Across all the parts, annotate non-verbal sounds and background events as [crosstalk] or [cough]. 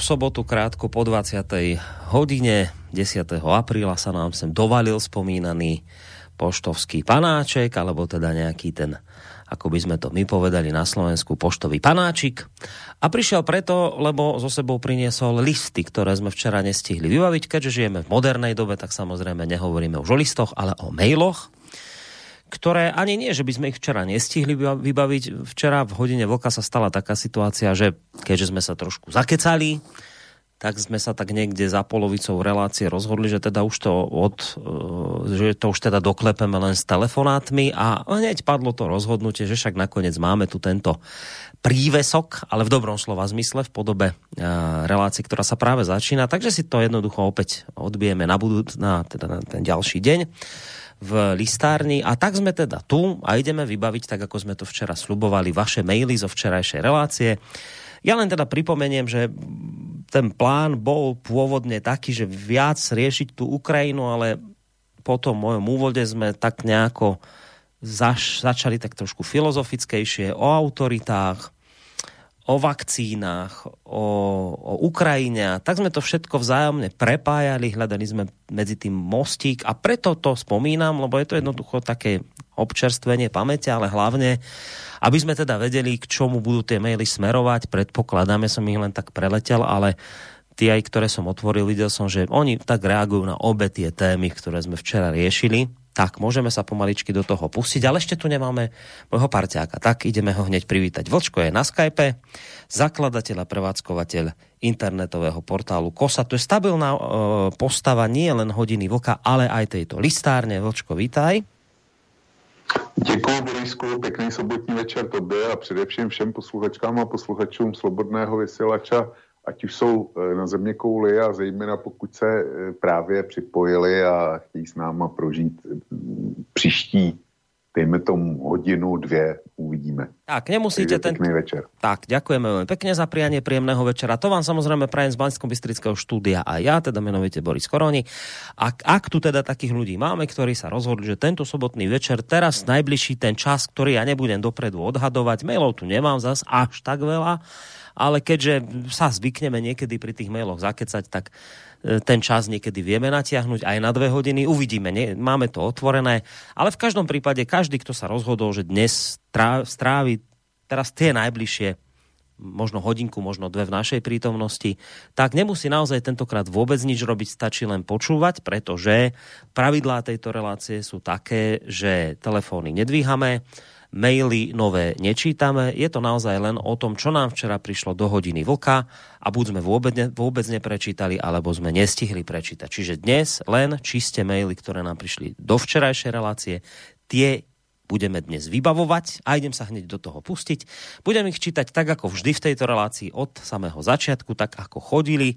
v sobotu krátko po 20. hodine 10. apríla sa nám sem dovalil spomínaný poštovský panáček, alebo teda nejaký ten, ako by sme to my povedali na Slovensku, poštový panáčik. A prišiel preto, lebo zo sebou priniesol listy, ktoré sme včera nestihli vybaviť. Keďže žijeme v modernej dobe, tak samozrejme nehovoríme už o listoch, ale o mailoch ktoré ani nie, že by sme ich včera nestihli vybaviť. Včera v hodine vlka sa stala taká situácia, že keďže sme sa trošku zakecali, tak sme sa tak niekde za polovicou relácie rozhodli, že teda už to od, e, že to už teda doklepeme len s telefonátmi a hneď padlo to rozhodnutie, že však nakoniec máme tu tento prívesok, ale v dobrom slova zmysle v podobe e, relácie, ktorá sa práve začína, takže si to jednoducho opäť odbijeme na, budúc, na, teda na ten ďalší deň v listárni a tak sme teda tu a ideme vybaviť, tak ako sme to včera slubovali, vaše maily zo včerajšej relácie. Ja len teda pripomeniem, že ten plán bol pôvodne taký, že viac riešiť tú Ukrajinu, ale po tom mojom úvode sme tak nejako zaš, začali tak trošku filozofickejšie o autoritách, o vakcínach, o, o Ukrajine. Tak sme to všetko vzájomne prepájali, hľadali sme medzi tým mostík a preto to spomínam, lebo je to jednoducho také občerstvenie pamäte, ale hlavne, aby sme teda vedeli, k čomu budú tie maily smerovať. Predpokladáme, som ich len tak preletel, ale tie aj, ktoré som otvoril, videl som, že oni tak reagujú na obe tie témy, ktoré sme včera riešili. Tak, môžeme sa pomaličky do toho pustiť, ale ešte tu nemáme môjho parťáka. Tak, ideme ho hneď privítať. Vočko je na Skype, zakladateľ a prevádzkovateľ internetového portálu KOSA. To je stabilná e, postava nie len hodiny vlka, ale aj tejto listárne. Vočko, vítaj. Děkuji, Borisku, pěkný sobotní večer tobě a především všem posluchačkám a posluchačům Slobodného vysílača ať už jsou e, na země kouli a zejména pokud se e, právě připojili a chtějí s náma prožít e, příští dejme tomu hodinu, dvě, uvidíme. Tak, nemusíte ten... večer. Tak, ďakujeme veľmi pekne za prianie príjemného večera. To vám samozrejme prajem z Banského bystrického štúdia a ja, teda menovite Boris Koroni. Ak, ak tu teda takých ľudí máme, ktorí sa rozhodli, že tento sobotný večer, teraz najbližší ten čas, ktorý ja nebudem dopredu odhadovať, mailov tu nemám zas až tak veľa, ale keďže sa zvykneme niekedy pri tých mailoch zakecať, tak e, ten čas niekedy vieme natiahnuť aj na dve hodiny. Uvidíme, nie? máme to otvorené. Ale v každom prípade každý, kto sa rozhodol, že dnes strávi teraz tie najbližšie možno hodinku, možno dve v našej prítomnosti, tak nemusí naozaj tentokrát vôbec nič robiť, stačí len počúvať, pretože pravidlá tejto relácie sú také, že telefóny nedvíhame, maily nové nečítame. Je to naozaj len o tom, čo nám včera prišlo do hodiny vlka a buď sme vôbec, ne, vôbec neprečítali, alebo sme nestihli prečítať. Čiže dnes len čiste maily, ktoré nám prišli do včerajšej relácie, tie budeme dnes vybavovať a idem sa hneď do toho pustiť. Budem ich čítať tak, ako vždy v tejto relácii od samého začiatku, tak ako chodili.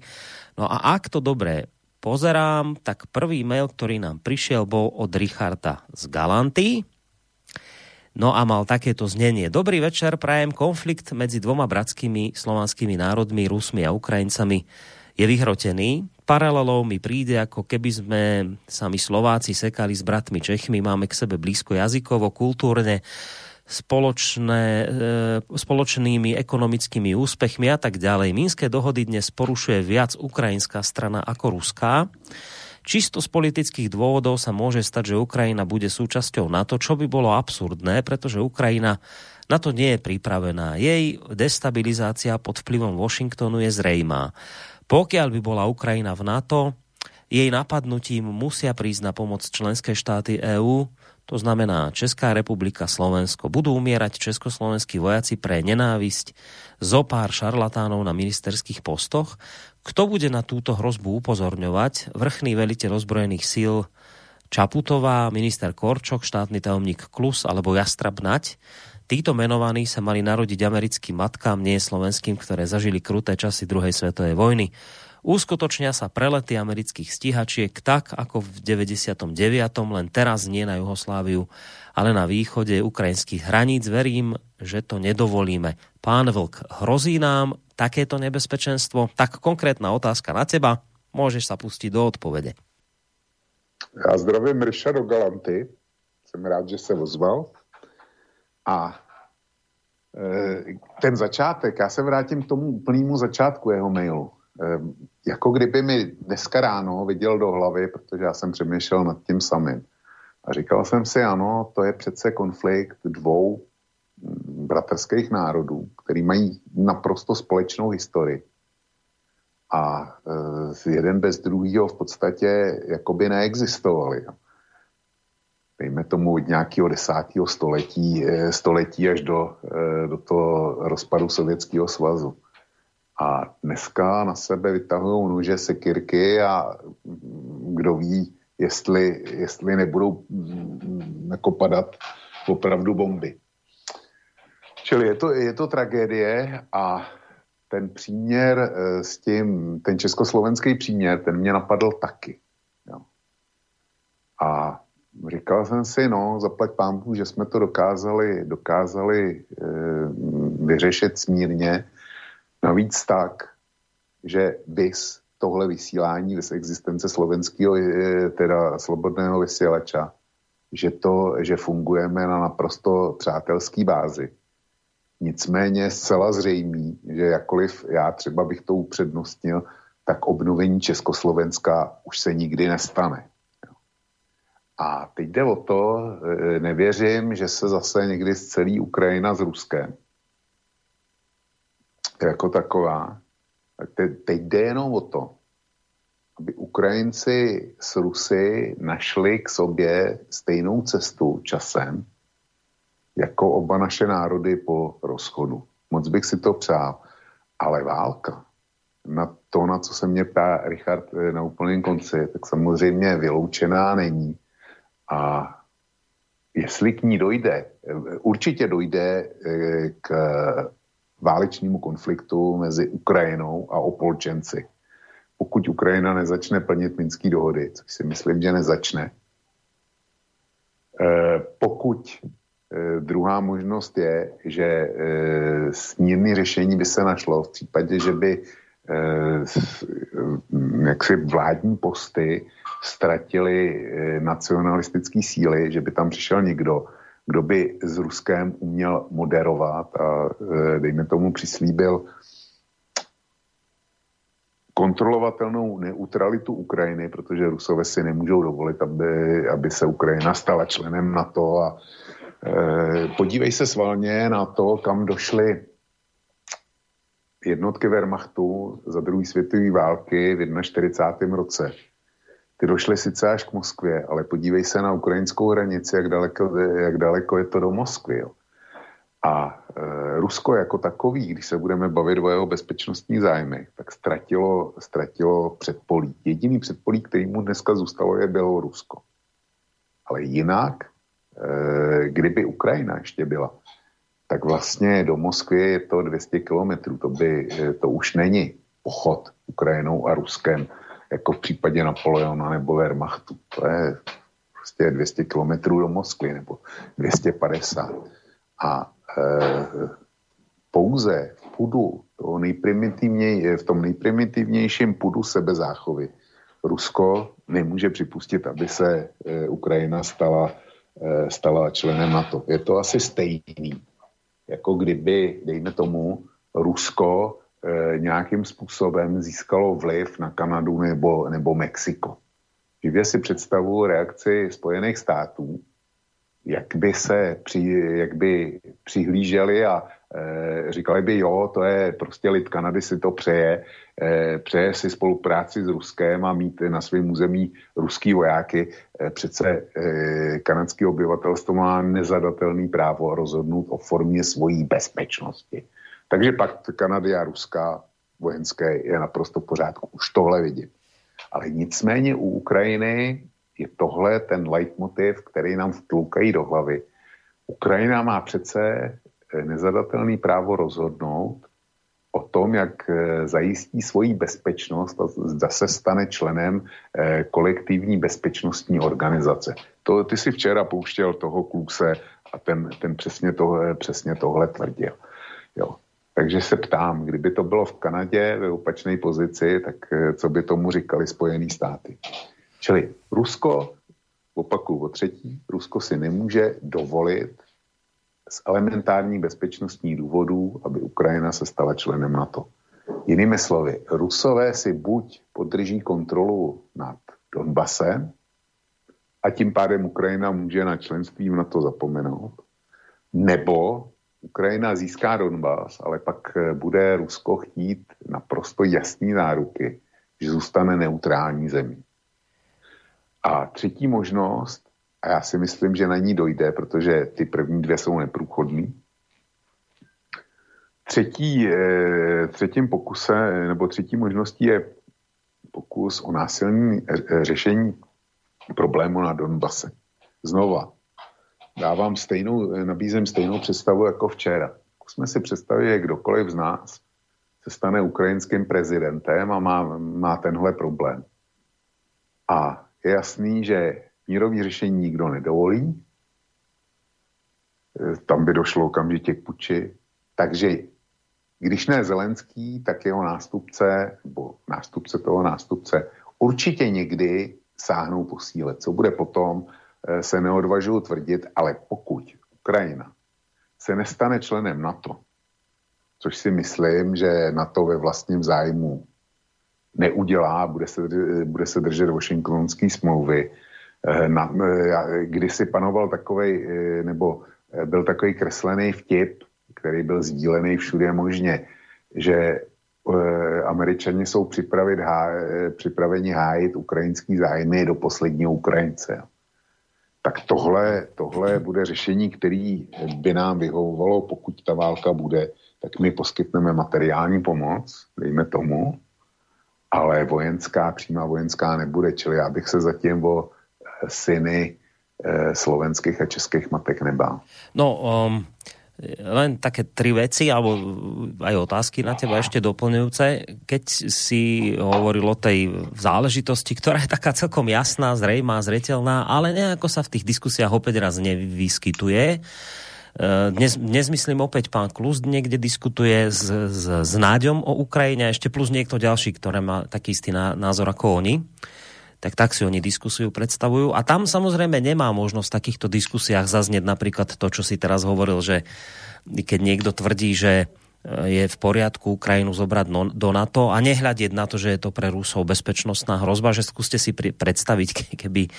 No a ak to dobre pozerám, tak prvý mail, ktorý nám prišiel, bol od Richarda z Galanty. No a mal takéto znenie. Dobrý večer, prajem. Konflikt medzi dvoma bratskými slovanskými národmi, Rusmi a Ukrajincami je vyhrotený. Paralelou mi príde, ako keby sme sami Slováci sekali s bratmi Čechmi, máme k sebe blízko jazykovo, kultúrne, spoločné, e, spoločnými ekonomickými úspechmi a tak ďalej. Minské dohody dnes porušuje viac ukrajinská strana ako ruská. Čisto z politických dôvodov sa môže stať, že Ukrajina bude súčasťou NATO, čo by bolo absurdné, pretože Ukrajina na to nie je pripravená. Jej destabilizácia pod vplyvom Washingtonu je zrejmá. Pokiaľ by bola Ukrajina v NATO, jej napadnutím musia prísť na pomoc členské štáty EÚ, to znamená Česká republika, Slovensko. Budú umierať československí vojaci pre nenávisť zo pár šarlatánov na ministerských postoch, kto bude na túto hrozbu upozorňovať? Vrchný veliteľ ozbrojených síl Čaputová, minister Korčok, štátny tajomník Klus alebo Jastrab Nať. Títo menovaní sa mali narodiť americkým matkám, nie slovenským, ktoré zažili kruté časy druhej svetovej vojny. Uskutočnia sa prelety amerických stíhačiek tak, ako v 99. len teraz nie na Juhosláviu, ale na východe ukrajinských hraníc. Verím, že to nedovolíme. Pán Vlk, hrozí nám takéto nebezpečenstvo? Tak konkrétna otázka na teba. Môžeš sa pustiť do odpovede. Já zdravím Ryša do Galanty. Jsem rád, že se ozval. A e, ten začátek, já se vrátím k tomu úplnému začátku jeho mailu. E, jako kdyby mi dneska ráno viděl do hlavy, protože já jsem přemýšlel nad tím samým. A říkal jsem si, ano, to je přece konflikt dvou bratrských národů, který mají naprosto společnou historii. A e, jeden bez druhého v podstatě jakoby neexistovali. Dejme tomu od nějakého desátého století, e, století až do, e, do toho rozpadu Sovětského svazu. A dneska na sebe vytahují nože, sekirky a mm, kdo ví, jestli, jestli nebudou mm, jako padat opravdu bomby. Čili je to, je to tragédie a ten příměr eh, s tím, ten československý příměr, ten mě napadl taky. Jo. A říkal jsem si, no, zaplať pámbu, že jsme to dokázali, dokázali e, vyřešit smírně. Navíc tak, že vys tohle vysílání, vys existence slovenského, e, teda slobodného vysílača, že to, že fungujeme na naprosto přátelský bázi Nicméně zcela zřejmý, že jakkoliv já třeba bych to upřednostnil, tak obnovení Československa už se nikdy nestane. A teď jde o to, e, nevěřím, že se zase někdy z celý Ukrajina s Ruskem jako taková. Tak teď jde jenom o to, aby Ukrajinci s Rusy našli k sobě stejnou cestu časem, jako oba naše národy po rozchodu. Moc bych si to přál. Ale válka, na to, na co se mě ptá Richard eh, na úplném konci, tak samozřejmě vyloučená není. A jestli k ní dojde, eh, určitě dojde eh, k válečnému konfliktu mezi Ukrajinou a Opolčenci. Pokud Ukrajina nezačne plnit minské dohody, což si myslím, že nezačne, pokud druhá možnost je, že e, smírné řešení by se našlo v případě, že by e, jaksi vládní posty ztratili nacionalistické síly, že by tam přišel někdo, kdo by s Ruskem uměl moderovat a dejme tomu přislíbil kontrolovatelnou neutralitu Ukrajiny, protože Rusové si nemůžou dovolit, aby, aby se Ukrajina stala členem NATO a Eh, podívej se svalně na to, kam došly jednotky Wehrmachtu za druhé světové války v 41. roce. Ty došly sice až k Moskvě, ale podívej se na ukrajinskou hranici, jak daleko, jak daleko je to do Moskvy. Jo. A e, Rusko jako takový, když se budeme bavit o jeho bezpečnostní zájmy, tak ztratilo, ztratilo předpolí. Jediný předpolí, který mu dneska zůstalo, je Bělorusko. Ale jinak Eh, kdyby Ukrajina ještě byla, tak vlastně do Moskvy je to 200 kilometrů. To, by, eh, to už není pochod Ukrajinou a Ruskem, jako v případě Napoleona nebo Wehrmachtu. To je prostě 200 kilometrů do Moskvy nebo 250. A e, pouze v pudu, toho v tom nejprimitivnějším pudu sebezáchovy, Rusko nemůže připustit, aby se e, Ukrajina stala Eh, stala členem NATO. Je to asi stejný, jako kdyby, dejme tomu, Rusko e, nějakým způsobem získalo vliv na Kanadu nebo, nebo Mexiko. Živě si představu reakci Spojených států, jak by se při, jak by přihlíželi a e, říkali by, jo, to je prostě lid Kanady si to přeje, e, přeje si spolupráci s Ruskem a mít na svém území ruský vojáky. E, přece kanadské obyvatelstvo má nezadatelný právo rozhodnout o formě svojí bezpečnosti. Takže pak Kanady a Ruska vojenské je naprosto v pořádku. Už tohle vidím. Ale nicméně u Ukrajiny je tohle ten leitmotiv, který nám vtloukají do hlavy. Ukrajina má přece eh, nezadatelný právo rozhodnout o tom, jak eh, zajistí svoji bezpečnost a zda se stane členem eh, kolektivní bezpečnostní organizace. To ty si včera pouštěl toho kluse a ten, ten přesně, tohle, přesně tohle tvrdil. Jo. Takže se ptám, kdyby to bylo v Kanadě ve opačné pozici, tak co by tomu říkali Spojené státy. Čili Rusko, opakuju o třetí, Rusko si nemůže dovolit z elementárních bezpečnostních důvodů, aby Ukrajina se stala členem NATO. Jinými slovy, Rusové si buď podrží kontrolu nad Donbasem a tím pádem Ukrajina může na členství v NATO zapomenout, nebo Ukrajina získá Donbas, ale pak bude Rusko chtít naprosto jasný záruky, že zůstane neutrální zemí. A třetí možnost, a já si myslím, že na ní dojde, protože ty první dvě jsou neprůchodný. Třetí, eh, třetím pokuse, nebo třetí možností je pokus o násilní eh, řešení problému na Donbase. Znova, dávám stejnou, nabízím stejnou představu jako včera. Zkusme si představit, že kdokoliv z nás se stane ukrajinským prezidentem a má, má tenhle problém. A je jasný, že mírový řešení nikdo nedovolí, e, tam by došlo okamžitě k puči, takže když ne Zelenský, tak jeho nástupce, nebo nástupce toho nástupce, určitě někdy sáhnou po síle. Co bude potom, e, se neodvažuji tvrdit, ale pokud Ukrajina se nestane členem NATO, což si myslím, že NATO ve vlastním zájmu neudělá, bude se, bude se držet Washingtonské smlouvy, na, eh, kdysi panoval takový, eh, nebo byl takový kreslený vtip, který byl sdílený všude možně, že američani jsou připravit připraveni hájit ukrajinský zájmy do posledního Ukrajince. Tak tohle, tohle bude řešení, který by nám vyhovovalo, pokud ta válka bude, tak my poskytneme materiální pomoc, dejme tomu, ale vojenská, přímá vojenská nebude, čili já bych se zatím o syny eh, slovenských a českých matek nebál. No, um, len také tri veci, alebo aj otázky na teba ešte doplňujúce. Keď si hovoril o tej záležitosti, ktorá je taká celkom jasná, zrejmá, zretelná, ale nejako sa v tých diskusiách opäť raz nevyskytuje. Eh, dnes, dnes myslím opäť pán Klus niekde diskutuje s, s, s Náďom o Ukrajine a ešte plus niekto ďalší, ktoré má taký istý názor ako oni. Tak tak si oni diskusiu predstavujú. A tam samozrejme nemá možnosť v takýchto diskusiách zaznieť napríklad to, čo si teraz hovoril, že keď niekto tvrdí, že e, je v poriadku Ukrajinu zobrať do NATO a nehľadiť na to, že je to pre Rusov bezpečnostná hrozba, že skúste si predstaviť, keby e,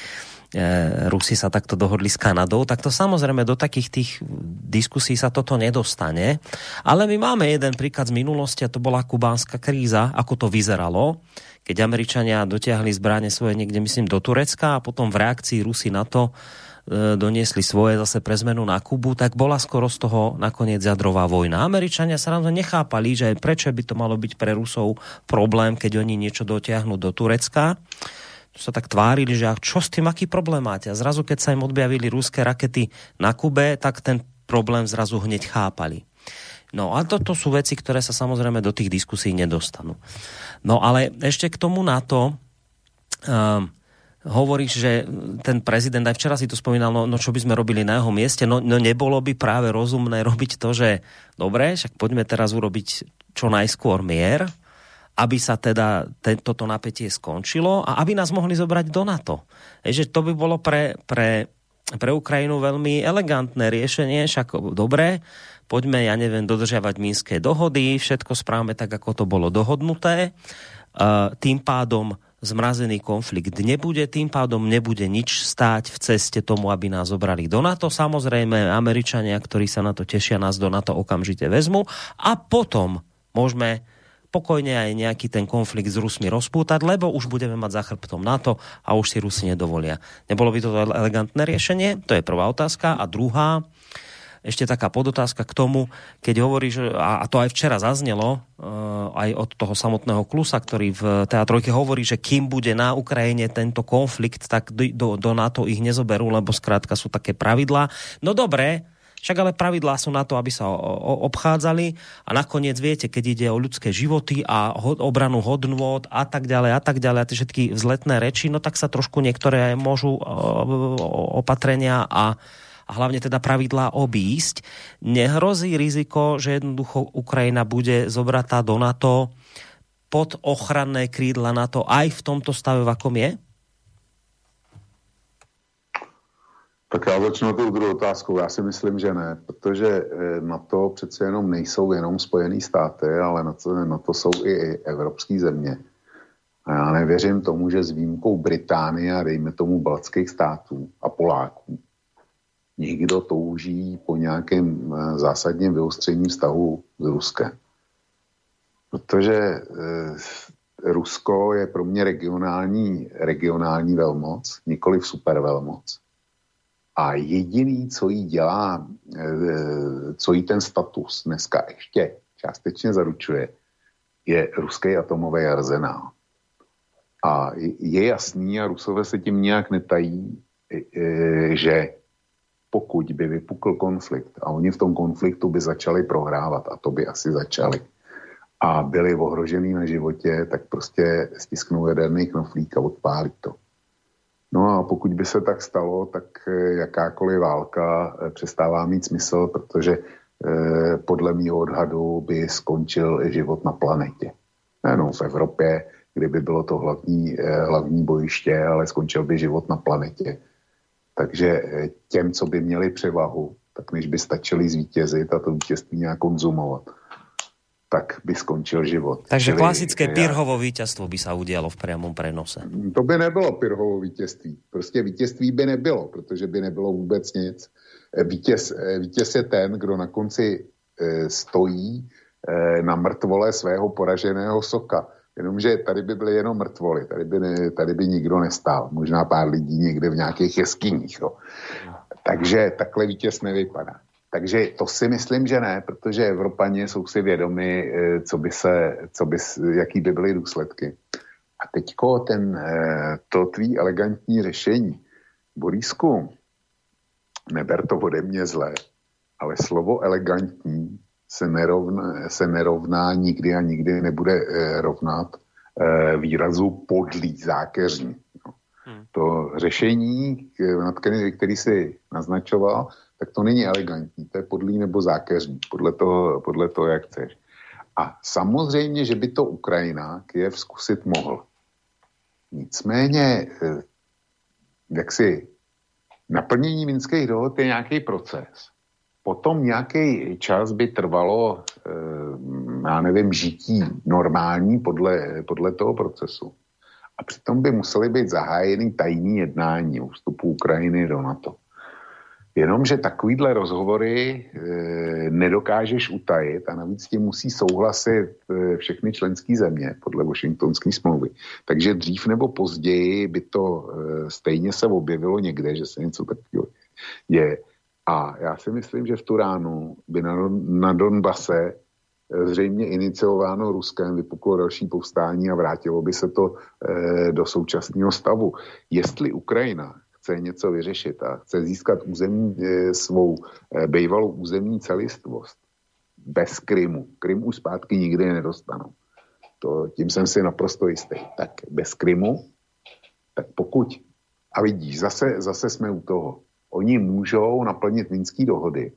Rusi sa takto dohodli s Kanadou, tak to samozrejme do takých tých diskusí sa toto nedostane. Ale my máme jeden príklad z minulosti a to bola kubánska kríza, ako to vyzeralo keď Američania dotiahli zbranie svoje niekde, myslím, do Turecka a potom v reakcii Rusy na to e, doniesli svoje zase pre zmenu na Kubu, tak bola skoro z toho nakoniec jadrová vojna. Američania sa nám nechápali, že prečo by to malo byť pre Rusov problém, keď oni niečo dotiahnu do Turecka sa tak tvárili, že čo s tým, aký problém máte? A zrazu, keď sa im odbavili ruské rakety na Kube, tak ten problém zrazu hneď chápali. No a toto sú veci, ktoré sa samozrejme do tých diskusí nedostanú. No ale ešte k tomu na to, um, hovoríš, že ten prezident, aj včera si to spomínal, no, no čo by sme robili na jeho mieste, no, no nebolo by práve rozumné [laughs] robiť to, že dobre, však poďme teraz urobiť čo najskôr mier, aby sa teda ten, toto napätie skončilo a aby nás mohli zobrať do NATO. Je, že to by bolo pre, pre, pre Ukrajinu veľmi elegantné riešenie, však dobre, poďme, ja neviem, dodržiavať mínske dohody, všetko správame tak, ako to bolo dohodnuté. Tým pádom zmrazený konflikt nebude, tým pádom nebude nič stáť v ceste tomu, aby nás zobrali do NATO. Samozrejme, Američania, ktorí sa na to tešia, nás do NATO okamžite vezmu a potom môžeme pokojne aj nejaký ten konflikt s Rusmi rozpútať, lebo už budeme mať za chrbtom NATO a už si Rusi nedovolia. Nebolo by to elegantné riešenie? To je prvá otázka. A druhá, ešte taká podotázka k tomu, keď hovoríš, a to aj včera zaznelo, uh, aj od toho samotného Klusa, ktorý v teatrojke hovorí, že kým bude na Ukrajine tento konflikt, tak do, do NATO ich nezoberú, lebo skrátka sú také pravidlá. No dobré, Však ale pravidlá sú na to, aby sa obchádzali a nakoniec viete, keď ide o ľudské životy a obranu hodnôt a tak ďalej a tak ďalej a tie všetky vzletné reči, no tak sa trošku niektoré môžu opatrenia a a hlavne teda pravidlá obísť. Nehrozí riziko, že jednoducho Ukrajina bude zobratá do NATO pod ochranné krídla NATO aj v tomto stave, v akom je? Tak já začnu tou druhou otázkou. Já si myslím, že ne, protože eh, na to přece jenom nejsou jenom Spojené státy, ale na to, na to jsou i evropské země. A já nevěřím tomu, že s výjimkou Británie a dejme tomu baltských států a Poláků někdo touží po nějakém eh, zásadním vyostření vztahu s Ruskem. Protože e, Rusko je pro mě regionální, regionální velmoc, nikoli supervelmoc. A jediný, co jí dělá, e, co jí ten status dneska ještě částečně zaručuje, je ruský atomový arzenál. A je jasný, a Rusové se tím nějak netají, že pokud by vypukl konflikt a oni v tom konfliktu by začali prohrávat, a to by asi začali, a byli ohrožený na životě, tak prostě stisknou jaderný knoflík a odpálí to. No a pokud by se tak stalo, tak eh, jakákoliv válka eh, přestává mít smysl, protože eh, podle mého odhadu by skončil život na planetě. Nejenom v Evropě, kdyby bylo to hlavní, hlavní bojiště, ale skončil by život na planetě. Takže těm, co by měli převahu, tak než by stačili zvítězit a to vítězství nějak konzumovat, tak by skončil život. Takže Čili, klasické ja, Pirhovo vítězstvo by se udělalo v priamom prenose. To by nebylo Pirhovo vítězství. Prostě vítězství by nebylo, protože by nebylo vůbec nic. Eh, vítěz, eh, vítěz je ten, kdo na konci stojí na mrtvole svého poraženého soka. Jenomže tady by byly jenom mrtvoly, tady by, tady by nikdo nestál. Možná pár lidí někde v nějakých jeskyních. Jo. Takže takhle vítěz nevypadá. Takže to si myslím, že ne, protože Evropaně jsou si vědomi, eh, co by se, co by, jaký by byly důsledky. A teďko ten, eh, to tvý elegantní řešení. Borísku, neber to ode mě zle, ale slovo elegantní se nerovná, se nerovná nikdy a nikdy nebude eh, rovnat výrazu podlý zákeřní. No. Hmm. To řešení, nad který, který si naznačoval, tak to není elegantní, to je podlý nebo zákeřní, podle toho, podle toho, jak chceš. A samozřejmě, že by to Ukrajina Kiev zkusit mohl. Nicméně, eh, jak si naplnění minských dohod je nějaký proces. Potom nějaký čas by trvalo, eh, já nevím, žití normální podle, podle toho procesu. A přitom by museli být zahájeny tajní jednání o vstupu Ukrajiny do NATO. Jenomže takovýhle rozhovory e, nedokážeš utajit a navíc ti musí souhlasit e, všechny členské země podle Washingtonské smlouvy. Takže dřív nebo později by to e, stejně se objevilo někde, že se něco takového je. A já si myslím, že v Turánu by na, na Donbase zřejmě iniciováno Ruskem, vypuklo další povstání a vrátilo by se to e, do současného stavu. Jestli Ukrajina chce něco vyřešit a chce získat územní, e, svou e, bývalou územní celistvost bez Krymu, Krym už zpátky nikdy nedostanou. To, tím jsem si naprosto jistý. Tak bez Krymu, tak pokud, a vidíš, zase, zase jsme u toho, oni můžou naplnit minské dohody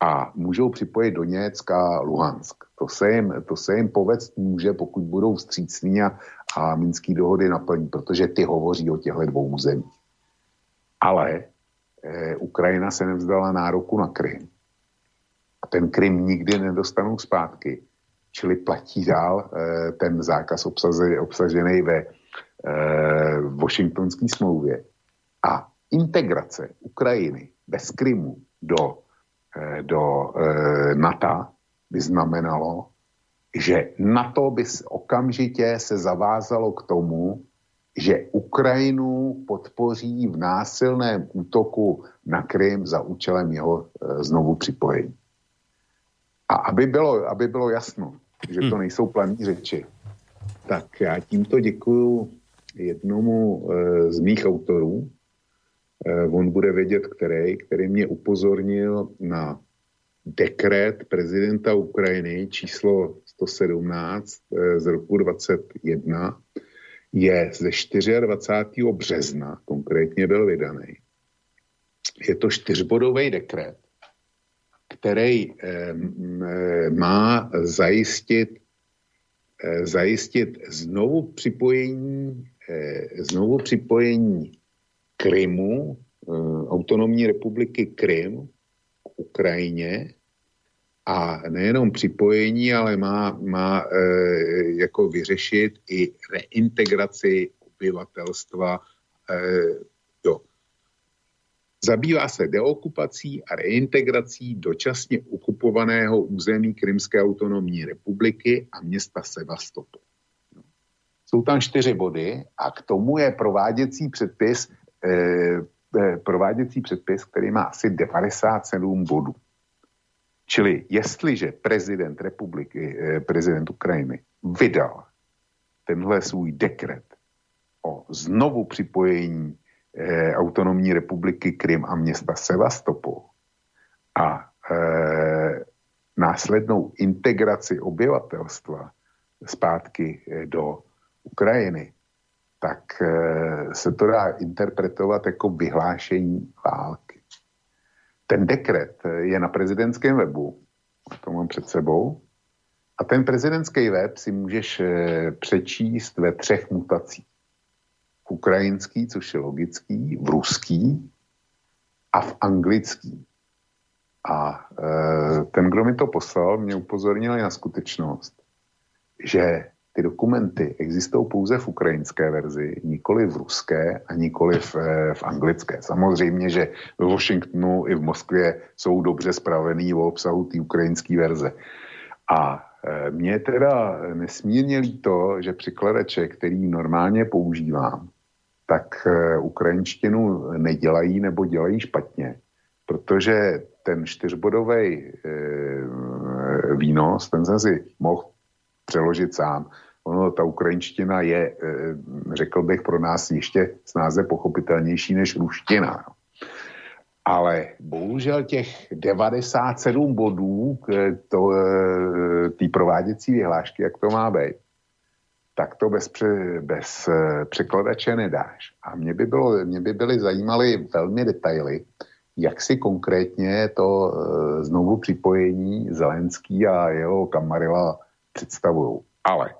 a můžou připojit Doněck a Luhansk. To se jim, to se jim povést může, pokud budou vstřícní a, a minské dohody naplní, protože ty hovoří o těchto dvou územích. Ale eh, Ukrajina se nevzdala nároku na Krym. A ten Krym nikdy nedostanou zpátky. Čili platí dál eh, ten zákaz obsažený ve eh, Washingtonské smlouvě. A integrace Ukrajiny bez Krymu do, eh, do eh, NATO by znamenalo, že NATO by okamžitě se zavázalo k tomu, že Ukrajinu podpoří v násilném útoku na Krym za účelem jeho e, znovu připojení. A aby bylo, aby bylo jasno, že to hmm. nejsou planí řeči, tak já tímto děkuju jednomu e, z mých autorů, on bude vědět, který, který mě upozornil na dekret prezidenta Ukrajiny číslo 117 z roku 21 je ze 24. března, konkrétně byl vydaný. Je to čtyřbodový dekret, který eh, má zajistit, eh, zajistit znovu připojení, eh, znovu připojení Krymu, eh, autonomní republiky Krym k Ukrajině a nejenom připojení, ale má, má e, jako vyřešit i reintegraci obyvatelstva e, do. Zabývá se deokupací a reintegrací dočasně okupovaného území Krymské autonomní republiky a města Sevastopol. Jsou tam čtyři body a k tomu je prováděcí předpis, prováděcí předpis, který má asi 97 bodů. Čili jestliže prezident republiky, eh, prezident Ukrajiny vydal tenhle svůj dekret o znovu připojení eh, autonomní republiky Krym a města Sevastopol a eh, následnou integraci obyvatelstva zpátky eh, do Ukrajiny, tak eh, se to dá interpretovat jako vyhlášení války. Ten dekret je na prezidentském webu, to mám před sebou, a ten prezidentský web si můžeš eh, přečíst ve třech mutacích. V ukrajinský, což je logický, v ruský a v anglický. A ten, kdo mi to poslal, mě upozornil na skutečnost, že ty dokumenty existují pouze v ukrajinské verzi, nikoli v ruské a nikoli v, eh, v anglické. Samozřejmě, že v Washingtonu i v Moskvě jsou dobře spravený o obsahu té ukrajinské verze. A eh, mně teda nesmírně líto, že překladače, který normálně používám, tak eh, ukrajinštinu nedělají nebo dělají špatně, protože ten čtyřbodový výnos, ten jsem si mohl přeložit sám ono, ta ukrajinština je, e, řekl bych, pro nás ještě snáze pochopitelnější než ruština. Ale bohužel těch 97 bodů e, té prováděcí vyhlášky, jak to má být, tak to bez, pře, bez e, překladače nedáš. A mě by, bylo, mě by byly zajímaly velmi detaily, jak si konkrétně to znovu připojení Zelenský a jeho kamarila představují. Ale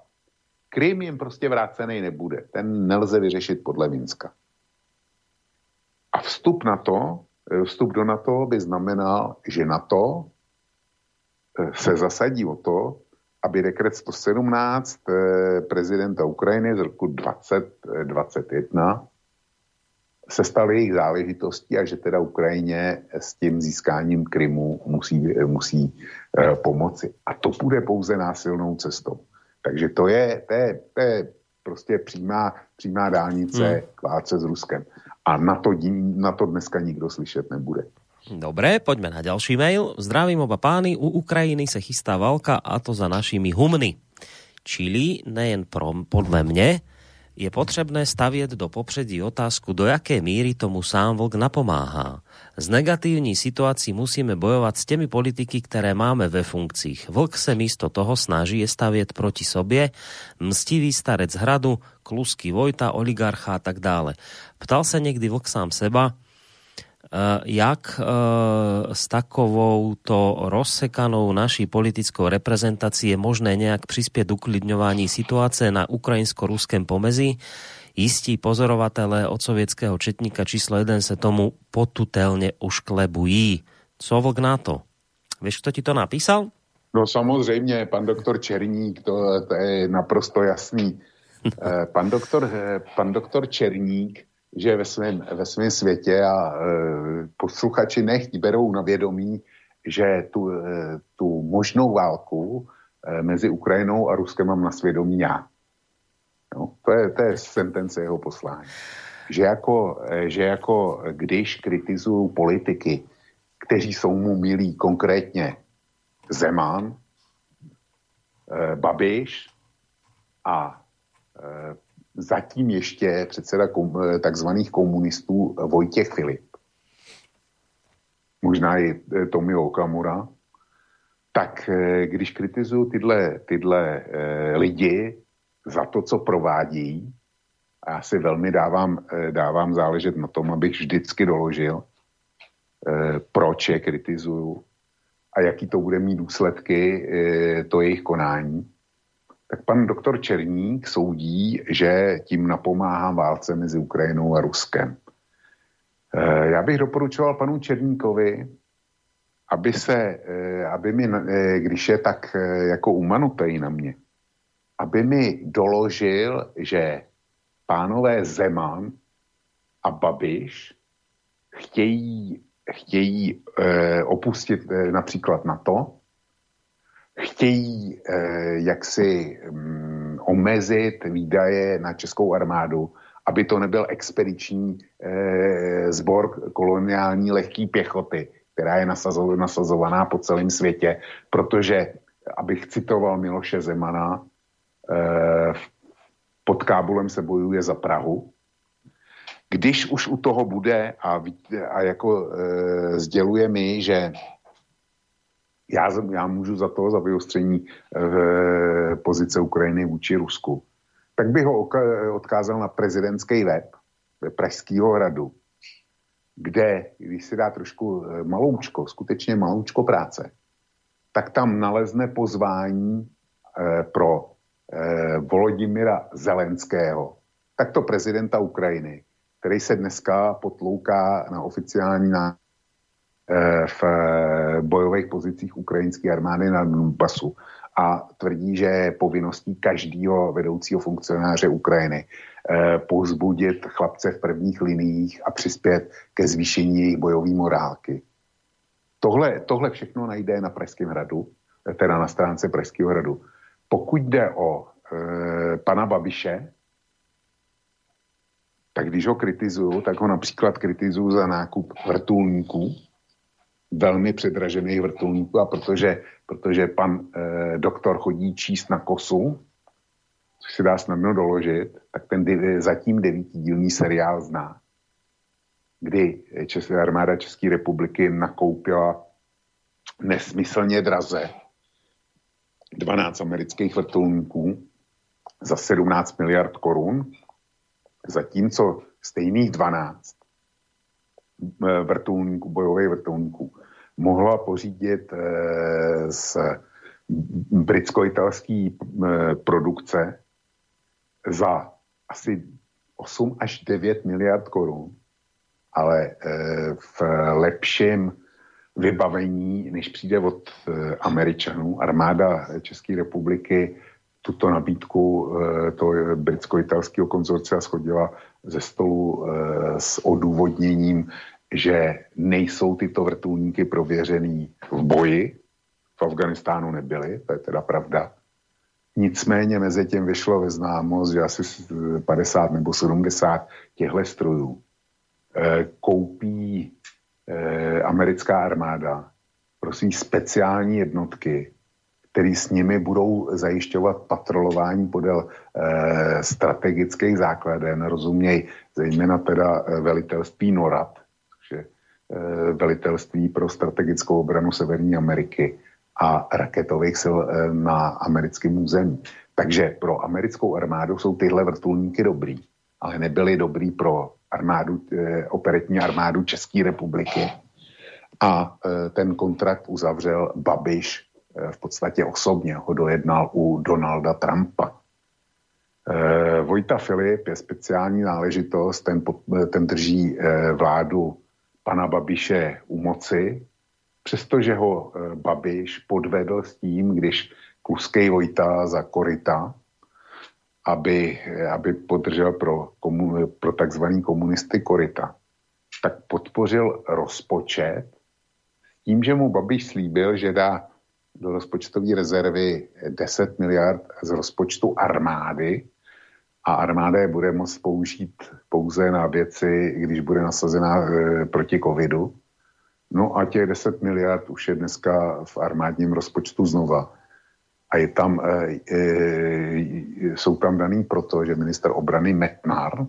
Krym jim prostě vrácený nebude. Ten nelze vyřešit podle Minska. A vstup na to, eh, vstup do NATO by znamenal, že NATO eh, se zasadí o to, aby dekret 117 eh, prezidenta Ukrajiny z roku 2021 se stal jejich záležitostí a že teda Ukrajině s tím získáním Krymu musí, musí pomoci. A to bude pouze násilnou cestou. Takže to je, to je, to je prostě přímá, přímá dálnice hmm. k válce s Ruskem. A na to, na to dneska nikdo slyšet nebude. Dobre, poďme na ďalší mail. Zdravím oba pány, u Ukrajiny sa chystá válka a to za našimi humny. Čili nejen pro, podle mne, je potrebné stavět do popředí otázku, do jaké míry tomu sám vlk napomáhá. Z negatívní situací musíme bojovať s tými politiky, ktoré máme ve funkcích. Vlk se místo toho snaží je stavět proti sobě, mstivý starec hradu, klusky Vojta, oligarcha a tak dále. Ptal sa niekdy vlk sám seba, jak uh, s takovou to rozsekanou naší politickou reprezentácií je možné nejak prispieť uklidňování situace na ukrajinsko-ruském pomezí? Istí pozorovatelé od sovětského četníka číslo 1 se tomu potutelně ušklebují. Co vlk na to? Víš, kdo ti to napísal? No samozřejmě, pan doktor Černík, to, to je naprosto jasný. Eh, pan doktor, eh, pan doktor Černík, že ve svém, ve svém světě a e, posluchači nechť berou na vědomí, že tu, e, tu možnou válku e, mezi Ukrajinou a Ruskem mám na svědomí já. No, to, je, to je sentence jeho poslání. Že jako, že jako když kritizují politiky, kteří jsou mu milí, konkrétně Zeman, eh, Babiš a eh, zatím ještě předseda kom, eh, takzvaných komunistů Vojtěch Filip, možná i eh, Tomio Okamura, tak když kritizuju tyhle, tyhle lidi za to, co provádí, a já si velmi dávám, dávám záležet na tom, abych vždycky doložil, proč je kritizuju a jaký to bude mít důsledky, to jejich konání, tak pan doktor Černík soudí, že tím napomáhá válce mezi Ukrajinou a Ruskem. Eh, já bych doporučoval panu Černíkovi, aby se, eh, aby mi, eh, když je tak jako umanutej na mě, aby mi doložil, že pánové Zeman a Babiš chtějí, chtějí opustit například NATO, chtějí eh, jaksi mm, omezit výdaje na českou armádu, aby to nebyl expediční eh, sbor koloniální lehké pěchoty, která je nasazo, nasazovaná po celém světě, protože, abych citoval Miloše Zemana, eh, pod Kábulem se bojuje za Prahu. Když už u toho bude a, a jako e, sděluje mi, že já, já můžu za to, za vyostření e, pozice Ukrajiny vůči Rusku, tak bych ho odkázal na prezidentský web Pražského hradu, kde, když si dá trošku eh, maloučko, skutečně maloučko práce, tak tam nalezne pozvání e, pro e, Volodymyra Zelenského, takto prezidenta Ukrajiny, který se dneska potlouká na oficiální v eh, bojových pozicích ukrajinské armády na Donbasu a tvrdí, že je povinností každého vedoucího funkcionáře Ukrajiny eh, pozbudit chlapce v prvních liniích a přispět ke zvýšení jejich bojové morálky. Tohle, tohle všechno najde na Pražském hradu, teda na stránce Pražského hradu. Pokud jde o e, pana Babiše, tak když ho kritizuju, tak ho například kritizuju za nákup vrtulníků, velmi předražených vrtulníků a protože, protože pan eh, doktor chodí číst na kosu, což se dá snadno doložit, tak ten div, zatím devítidílný seriál zná, kdy Česká armáda České republiky nakoupila nesmyslně draze 12 amerických vrtulníků za 17 miliard korun, zatímco stejných 12 eh, vrtulníků, bojových vrtulníků mohla pořídit eh, z britsko-italské eh, produkce za asi 8 až 9 miliard korun, ale eh, v lepším vybavení, než přijde od Američanů. Armáda České republiky tuto nabídku to britsko-italského konzorcia schodila ze stolu s odůvodněním, že nejsou tyto vrtulníky prověřený v boji, v Afganistánu nebyly, to je teda pravda. Nicméně mezi tím vyšlo ve známost, že asi 50 nebo 70 těchto strojů eh, koupí eh, americká armáda prosím speciální jednotky, které s nimi budou zajišťovat patrolování podél eh, strategických základen, rozuměj zejména teda eh, velitelství NORAD, Eh, velitelství pro strategickou obranu Severní Ameriky a raketových sil eh, na americkém území. Takže pro americkou armádu jsou tyhle vrtulníky dobrý, ale nebyly dobrý pro armádu, eh, operetní armádu České republiky. A ten kontrakt uzavřel Babiš v podstatě osobně, ho dojednal u Donalda Trumpa. Vojta Filip je speciální náležitost, ten, ten drží vládu pana Babiše u moci, přestože ho eh, Babiš podvedl s tím, když Kluskej Vojta za Korita, aby, eh, aby podržel pro, komu, pro takzvaný komunisty Korita, tak podpořil rozpočet s tím, že mu Babiš slíbil, že dá do rozpočtové rezervy 10 miliard z rozpočtu armády a armáda je bude moct použít pouze na věci, když bude nasazená e, proti covidu. No a těch 10 miliard už je dneska v armádním rozpočtu znova. a je tam, e, e, jsou tam daný proto, že minister obrany Metnar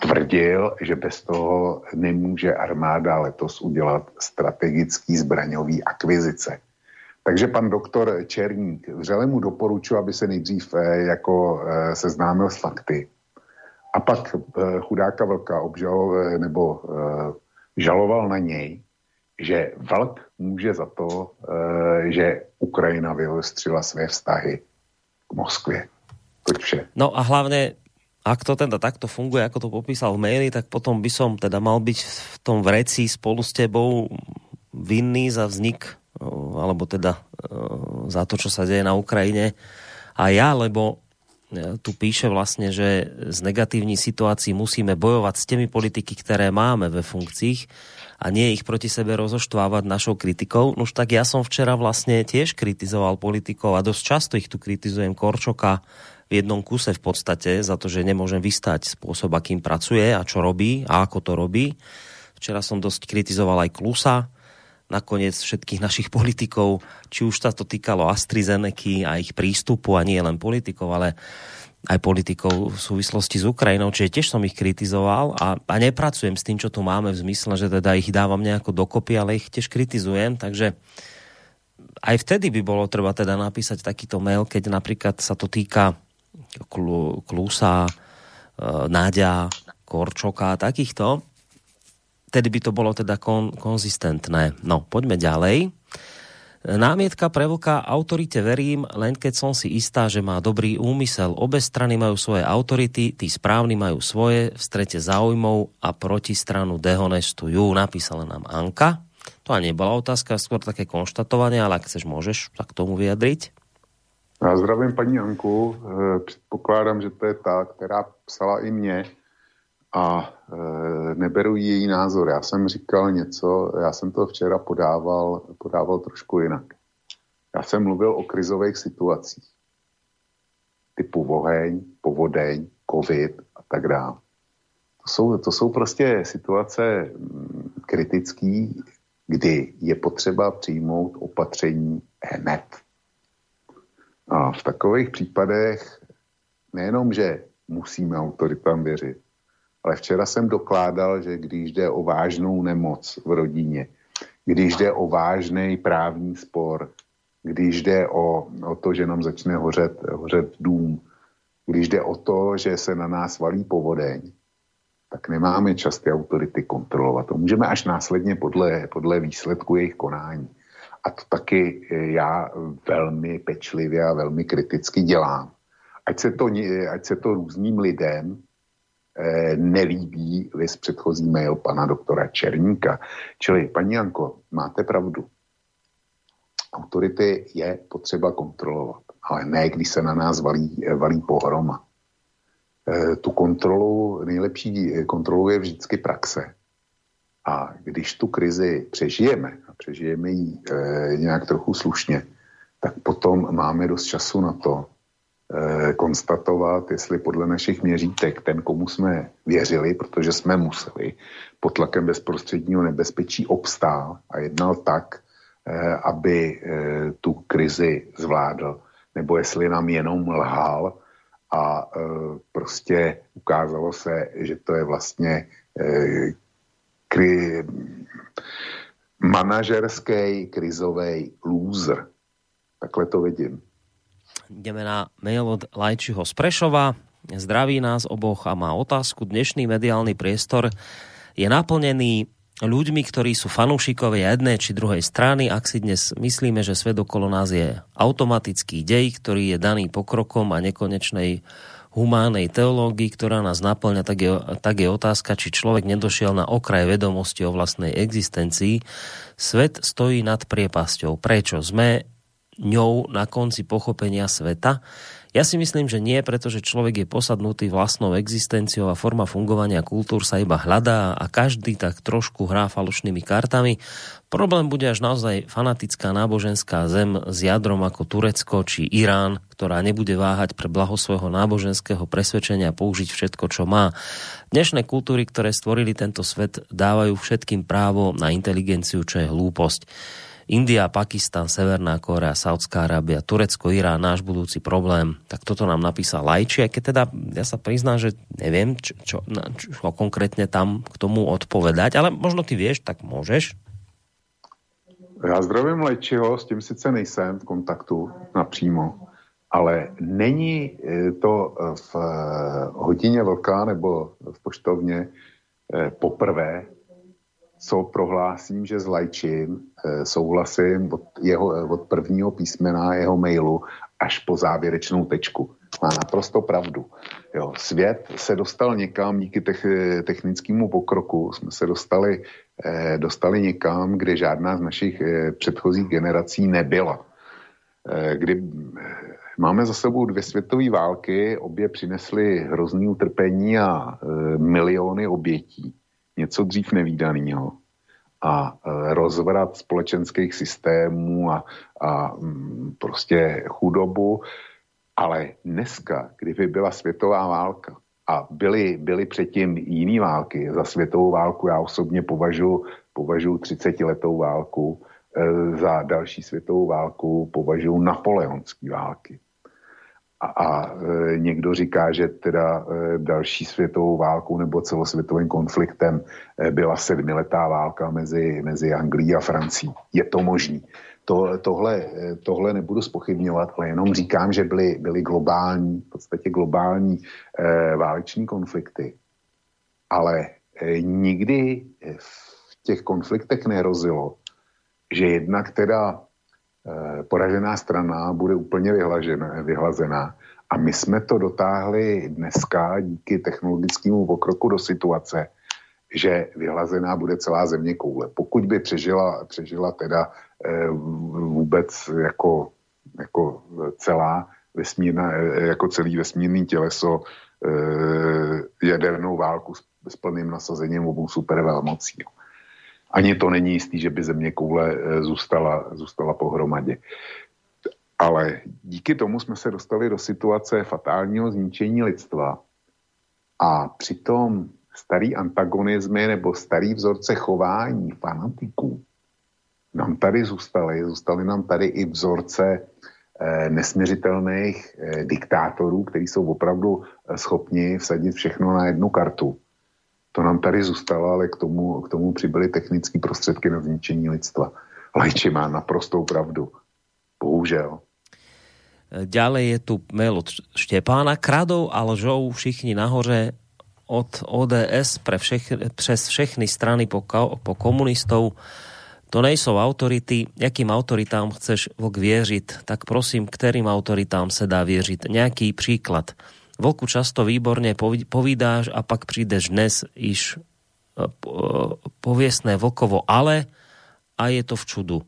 tvrdil, že bez toho nemůže armáda letos udělat strategický zbraňový akvizice. Takže pan doktor Černík, vřele mu doporučuji, aby se nejdřív e, jako e, seznámil s fakty. A pak e, chudáka Vlka obžaloval nebo žaloval na něj, že Vlk může za to, že Ukrajina vyostřila své vztahy k Moskvě. Vše. No a hlavne, ak to teda takto funguje, ako to popísal v maili, tak potom by som teda mal byť v tom vreci spolu s tebou vinný za vznik alebo teda za to, čo sa deje na Ukrajine a ja, lebo tu píše vlastne, že z negatívnych situácií musíme bojovať s tými politiky, ktoré máme ve funkcích a nie ich proti sebe rozoštvávať našou kritikou. No už tak ja som včera vlastne tiež kritizoval politikov a dosť často ich tu kritizujem Korčoka v jednom kuse v podstate za to, že nemôžem vystať spôsob, akým pracuje a čo robí a ako to robí. Včera som dosť kritizoval aj Klusa, nakoniec všetkých našich politikov, či už sa to týkalo AstraZeneca a ich prístupu a nie len politikov, ale aj politikov v súvislosti s Ukrajinou, čiže tiež som ich kritizoval a, a nepracujem s tým, čo tu máme v zmysle, že teda ich dávam nejako dokopy, ale ich tiež kritizujem, takže aj vtedy by bolo treba teda napísať takýto mail, keď napríklad sa to týka Klusa, e, Náďa, Korčoka a takýchto, tedy by to bolo teda kon, konzistentné. No, poďme ďalej. Námietka pre vlka autorite verím, len keď som si istá, že má dobrý úmysel. Obe strany majú svoje autority, tí správni majú svoje, v strete záujmov a protistranu dehonestujú. Napísala nám Anka. To ani nebola otázka, skôr také konštatovanie, ale ak chceš, môžeš sa k tomu vyjadriť. Já zdravím paní Anku. Eh, předpokládám, že to je ta, která psala i mě a e, neberu její názor. Já jsem říkal něco, já jsem to včera podával, podával trošku jinak. Já jsem mluvil o krizových situacích typu oheň, povodeň, covid a tak dále. To jsou, to jsou prostě situace mm, kritické, kdy je potřeba přijmout opatření hned. A v takových případech nejenom, že musíme autoritám věřit, ale včera jsem dokládal, že když jde o vážnou nemoc v rodině, když jde o vážný právní spor, když jde o, o to, že nám začne hořet, hořet dům, když jde o to, že se na nás valí povodeň, tak nemáme čas ty autority kontrolovat. To můžeme až následně podle, podle výsledku jejich konání. A to taky já velmi pečlivě a velmi kriticky dělám. Ať se to, ať se to různým lidem Eh, nelíbí vys předchozí mail pana doktora Černíka. Čili, paní Janko, máte pravdu. Autority je potřeba kontrolovat, ale ne, když se na nás valí, eh, valí pohroma. E, tu kontrolu, nejlepší kontrolu je vždycky praxe. A když tu krizi přežijeme, a přežijeme ji e, nějak trochu slušně, tak potom máme dost času na to, Eh, konstatovat, jestli podle našich měřítek ten, komu jsme věřili, protože jsme museli, pod tlakem bezprostředního nebezpečí obstál a jednal tak, eh, aby eh, tu krizi zvládl, nebo jestli nám jenom lhal a prostě ukázalo se, že to je vlastně kri, manažerský krizový loser. Takhle to vidím. Ideme na mail od Lajčiho z Prešova. Zdraví nás oboch a má otázku. Dnešný mediálny priestor je naplnený ľuďmi, ktorí sú fanúšikovia jednej či druhej strany. Ak si dnes myslíme, že svet okolo nás je automatický dej, ktorý je daný pokrokom a nekonečnej humánej teológii, ktorá nás naplňa, tak je, tak je otázka, či človek nedošiel na okraj vedomosti o vlastnej existencii. Svet stojí nad priepasťou. Prečo? Sme ňou na konci pochopenia sveta? Ja si myslím, že nie, pretože človek je posadnutý vlastnou existenciou a forma fungovania kultúr sa iba hľadá a každý tak trošku hrá falošnými kartami. Problém bude až naozaj fanatická náboženská zem s jadrom ako Turecko či Irán, ktorá nebude váhať pre blaho svojho náboženského presvedčenia použiť všetko, čo má. Dnešné kultúry, ktoré stvorili tento svet, dávajú všetkým právo na inteligenciu, čo je hlúposť. India, Pakistan, Severná Kórea, Saudská Arábia, Turecko, Irán, náš budúci problém. Tak toto nám napísal Lajči, aj keď teda ja sa priznám, že neviem, čo, čo, čo konkrétne tam k tomu odpovedať, ale možno ty vieš, tak môžeš. Já zdravím Lajčiho, s tím sice nejsem v kontaktu napřímo, ale není eh, to eh, v eh, hodině vlka nebo v poštovně poprvé, co prohlásím, že s Lajčím souhlasím od, jeho, od prvního písmena jeho mailu až po závěrečnou tečku. Má naprosto pravdu. Jo, svět se dostal někam díky technickému pokroku. Jsme se dostali, dostali někam, kde žádná z našich předchozích generací nebyla. kdy Máme za sebou dvě světové války, obě přinesly hrozný utrpení a miliony obětí. Něco dřív nevýdaného. A e, rozvrat společenských systémů a, a mm, prostě chudobu. Ale dneska, kdyby byla světová válka a byly, byly předtím jiné války, za světovou válku já osobně považuji považuji 30 letou válku, e, za další světovou válku považuji napoleonské války a, a e, někdo říká, že teda e, další světovou válkou nebo celosvětovým konfliktem e, byla sedmiletá válka mezi, mezi Anglií a Francií. Je to možný. To, tohle, tohle nebudu spochybňovat, ale jenom říkám, že byly, byly globální, v podstatě globální e, váleční konflikty. Ale e, nikdy v těch konfliktech nerozilo, že jednak teda Eh, poražená strana bude úplně vyhlazená. A my jsme to dotáhli dneska díky technologickému pokroku do situace, že vyhlazená bude celá země koule. Pokud by přežila, přežila teda e, vůbec jako, jako celá vesmírna, e, jako celý vesmírný těleso jadernou válku s, s plným nasazením obou supervelmocí. Jo ani to není jistý, že by země koule eh, zůstala, zůstala pohromadě. Ale díky tomu jsme se dostali do situace fatálního zničení lidstva a přitom starý antagonizmy nebo starý vzorce chování fanatiků nám tady zůstaly. Zůstaly nám tady i vzorce eh, nesměřitelných eh, diktátorů, kteří jsou opravdu eh, schopni vsadit všechno na jednu kartu to nám tady zůstalo, ale k tomu, k tomu přibyly technické prostředky na zničení lidstva. Lajči má naprostou pravdu. Bohužel. Ďalej je tu mail od Štepána. Kradou a lžou všichni nahoře od ODS pre všech, přes všechny strany po, po komunistov. To nejsou autority. Jakým autoritám chceš vok věřit? Tak prosím, kterým autoritám se dá věřit? Nějaký příklad. Vlku často výborne povídáš a pak prídeš dnes iš e, poviesné vlkovo ale a je to v čudu.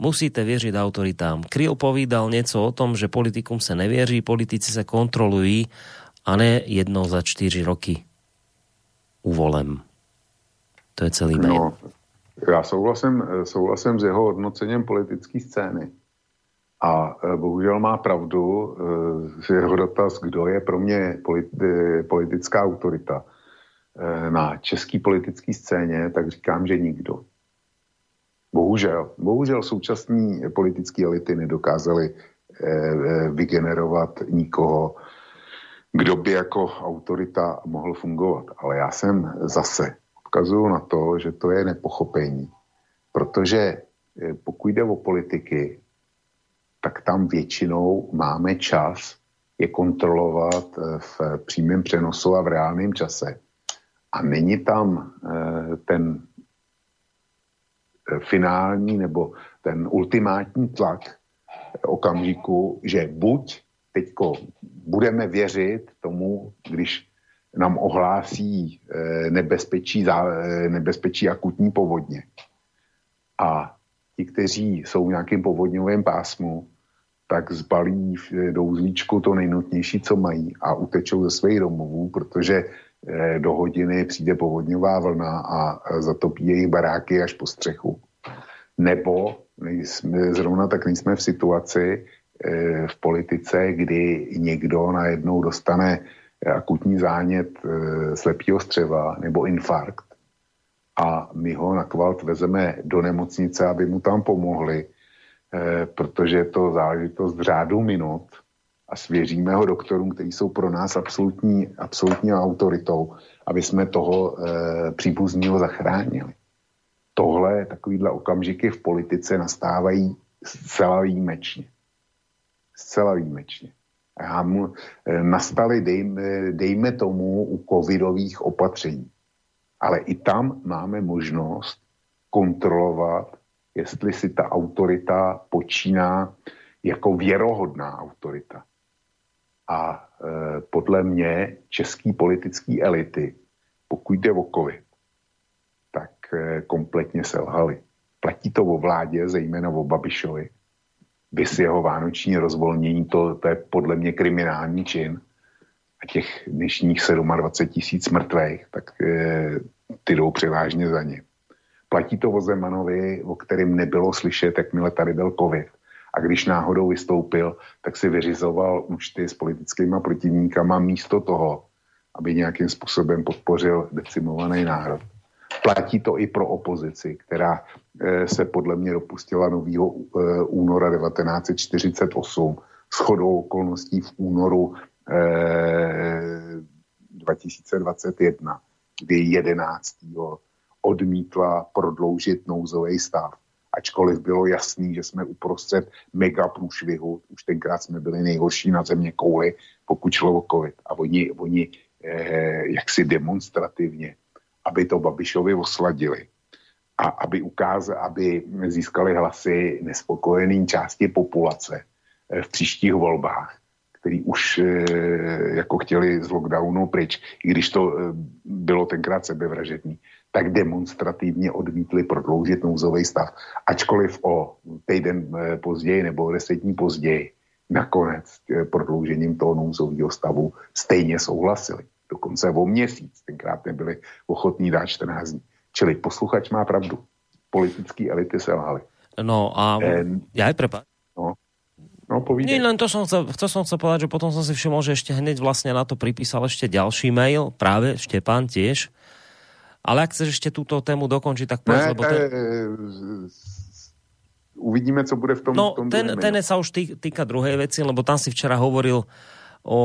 Musíte věřit autoritám. Kryl povídal něco o tom, že politikum se nevěří, politici se kontrolují a ne jednou za čtyři roky uvolem. To je celý mail. No, já souhlasím, souhlasím s jeho hodnocením politické scény. A e, bohužel má pravdu e, jeho dotaz, kdo je pro mě e, politická autorita na české politické scéně, tak říkám, že nikdo. Bohužel. Bohužel současní politické elity nedokázaly vygenerovat nikoho, kdo by jako autorita mohl fungovat. Ale já jsem zase odkazuju na to, že to je nepochopení. Protože pokud jde o politiky, tak tam většinou máme čas je kontrolovat eh, v přímém přenosu a v reálném čase. A není tam eh, ten eh, finální nebo ten ultimátní tlak okamžiku, že buď teďko budeme věřit tomu, když nám ohlásí nebezpečí, nebezpečí akutní povodně. A ti, kteří jsou v nějakém povodňovém pásmu, tak zbalí do uzlíčku to nejnutnější, co mají a utečou ze svých domovů, protože eh, do hodiny přijde povodňová vlna a zatopí jejich baráky až po střechu. Nebo nejsme, zrovna tak nejsme v situaci eh, v politice, kdy někdo najednou dostane akutní zánět eh, slepého střeva nebo infarkt a my ho na kvalt vezeme do nemocnice, aby mu tam pomohli, eh, protože je to záležitost řádu minut a svěříme ho doktorům, kteří jsou pro nás absolutní, absolutní autoritou, aby jsme toho eh, příbuzního zachránili. Tohle, takovýhle okamžiky v politice nastávají zcela výjimečně. Zcela výjimečně. A mu, e, nastaly, dejme, dejme tomu, u covidových opatření. Ale i tam máme možnost kontrolovat, jestli si ta autorita počíná jako věrohodná autorita. A e, podle mě český politický elity, pokud jde o COVID, tak e, kompletně selhali. Platí to o vládě, zejména o Babišovi, vys jeho vánoční rozvolnění, to, to je podle mě kriminální čin. A těch dnešních 27 tisíc mrtvých, tak e, ty jdou převážně za ně. Platí to o Zemanovi, o kterém nebylo slyšet, jakmile tady byl covid. A když náhodou vystoupil, tak si vyřizoval účty s politickými protivníkama místo toho, aby nějakým způsobem podpořil decimovaný národ. Platí to i pro opozici, která eh, se podle mě dopustila nového eh, února 1948 s chodou okolností v únoru 2021, eh, kdy 11. odmítla prodloužit nouzový stav. Ačkoliv bylo jasný, že jsme uprostřed mega průšvihu, už tenkrát jsme byli nejhorší na země kouli, pokud šlo o covid. A oni, oni eh, jaksi demonstrativně aby to Babišovi osladili a aby, ukázali, aby získali hlasy nespokojený části populace eh, v příštích volbách, který už eh, jako chtěli z lockdownu pryč, i když to eh, bylo tenkrát sebevražedný, tak demonstrativně odmítli prodloužit nouzový stav. Ačkoliv o týden později nebo deset dní později nakonec prodloužením toho nouzového stavu stejně souhlasili dokonce o měsíc. Tenkrát nebyli ochotní dát 14 dní. Čili posluchač má pravdu. Politický elity se lhali. No a en... ja aj prepáč. No. No, Nie, len to som chcel, chcel som chcel povedať, že potom som si všimol, že ešte hneď vlastne na to pripísal ešte ďalší mail, práve Štepan tiež. Ale ak chceš ešte túto tému dokončiť, tak povedz, ne, lebo ten... Uvidíme, co bude v tom, no, v tom ten, ten sa už týka druhej veci, lebo tam si včera hovoril o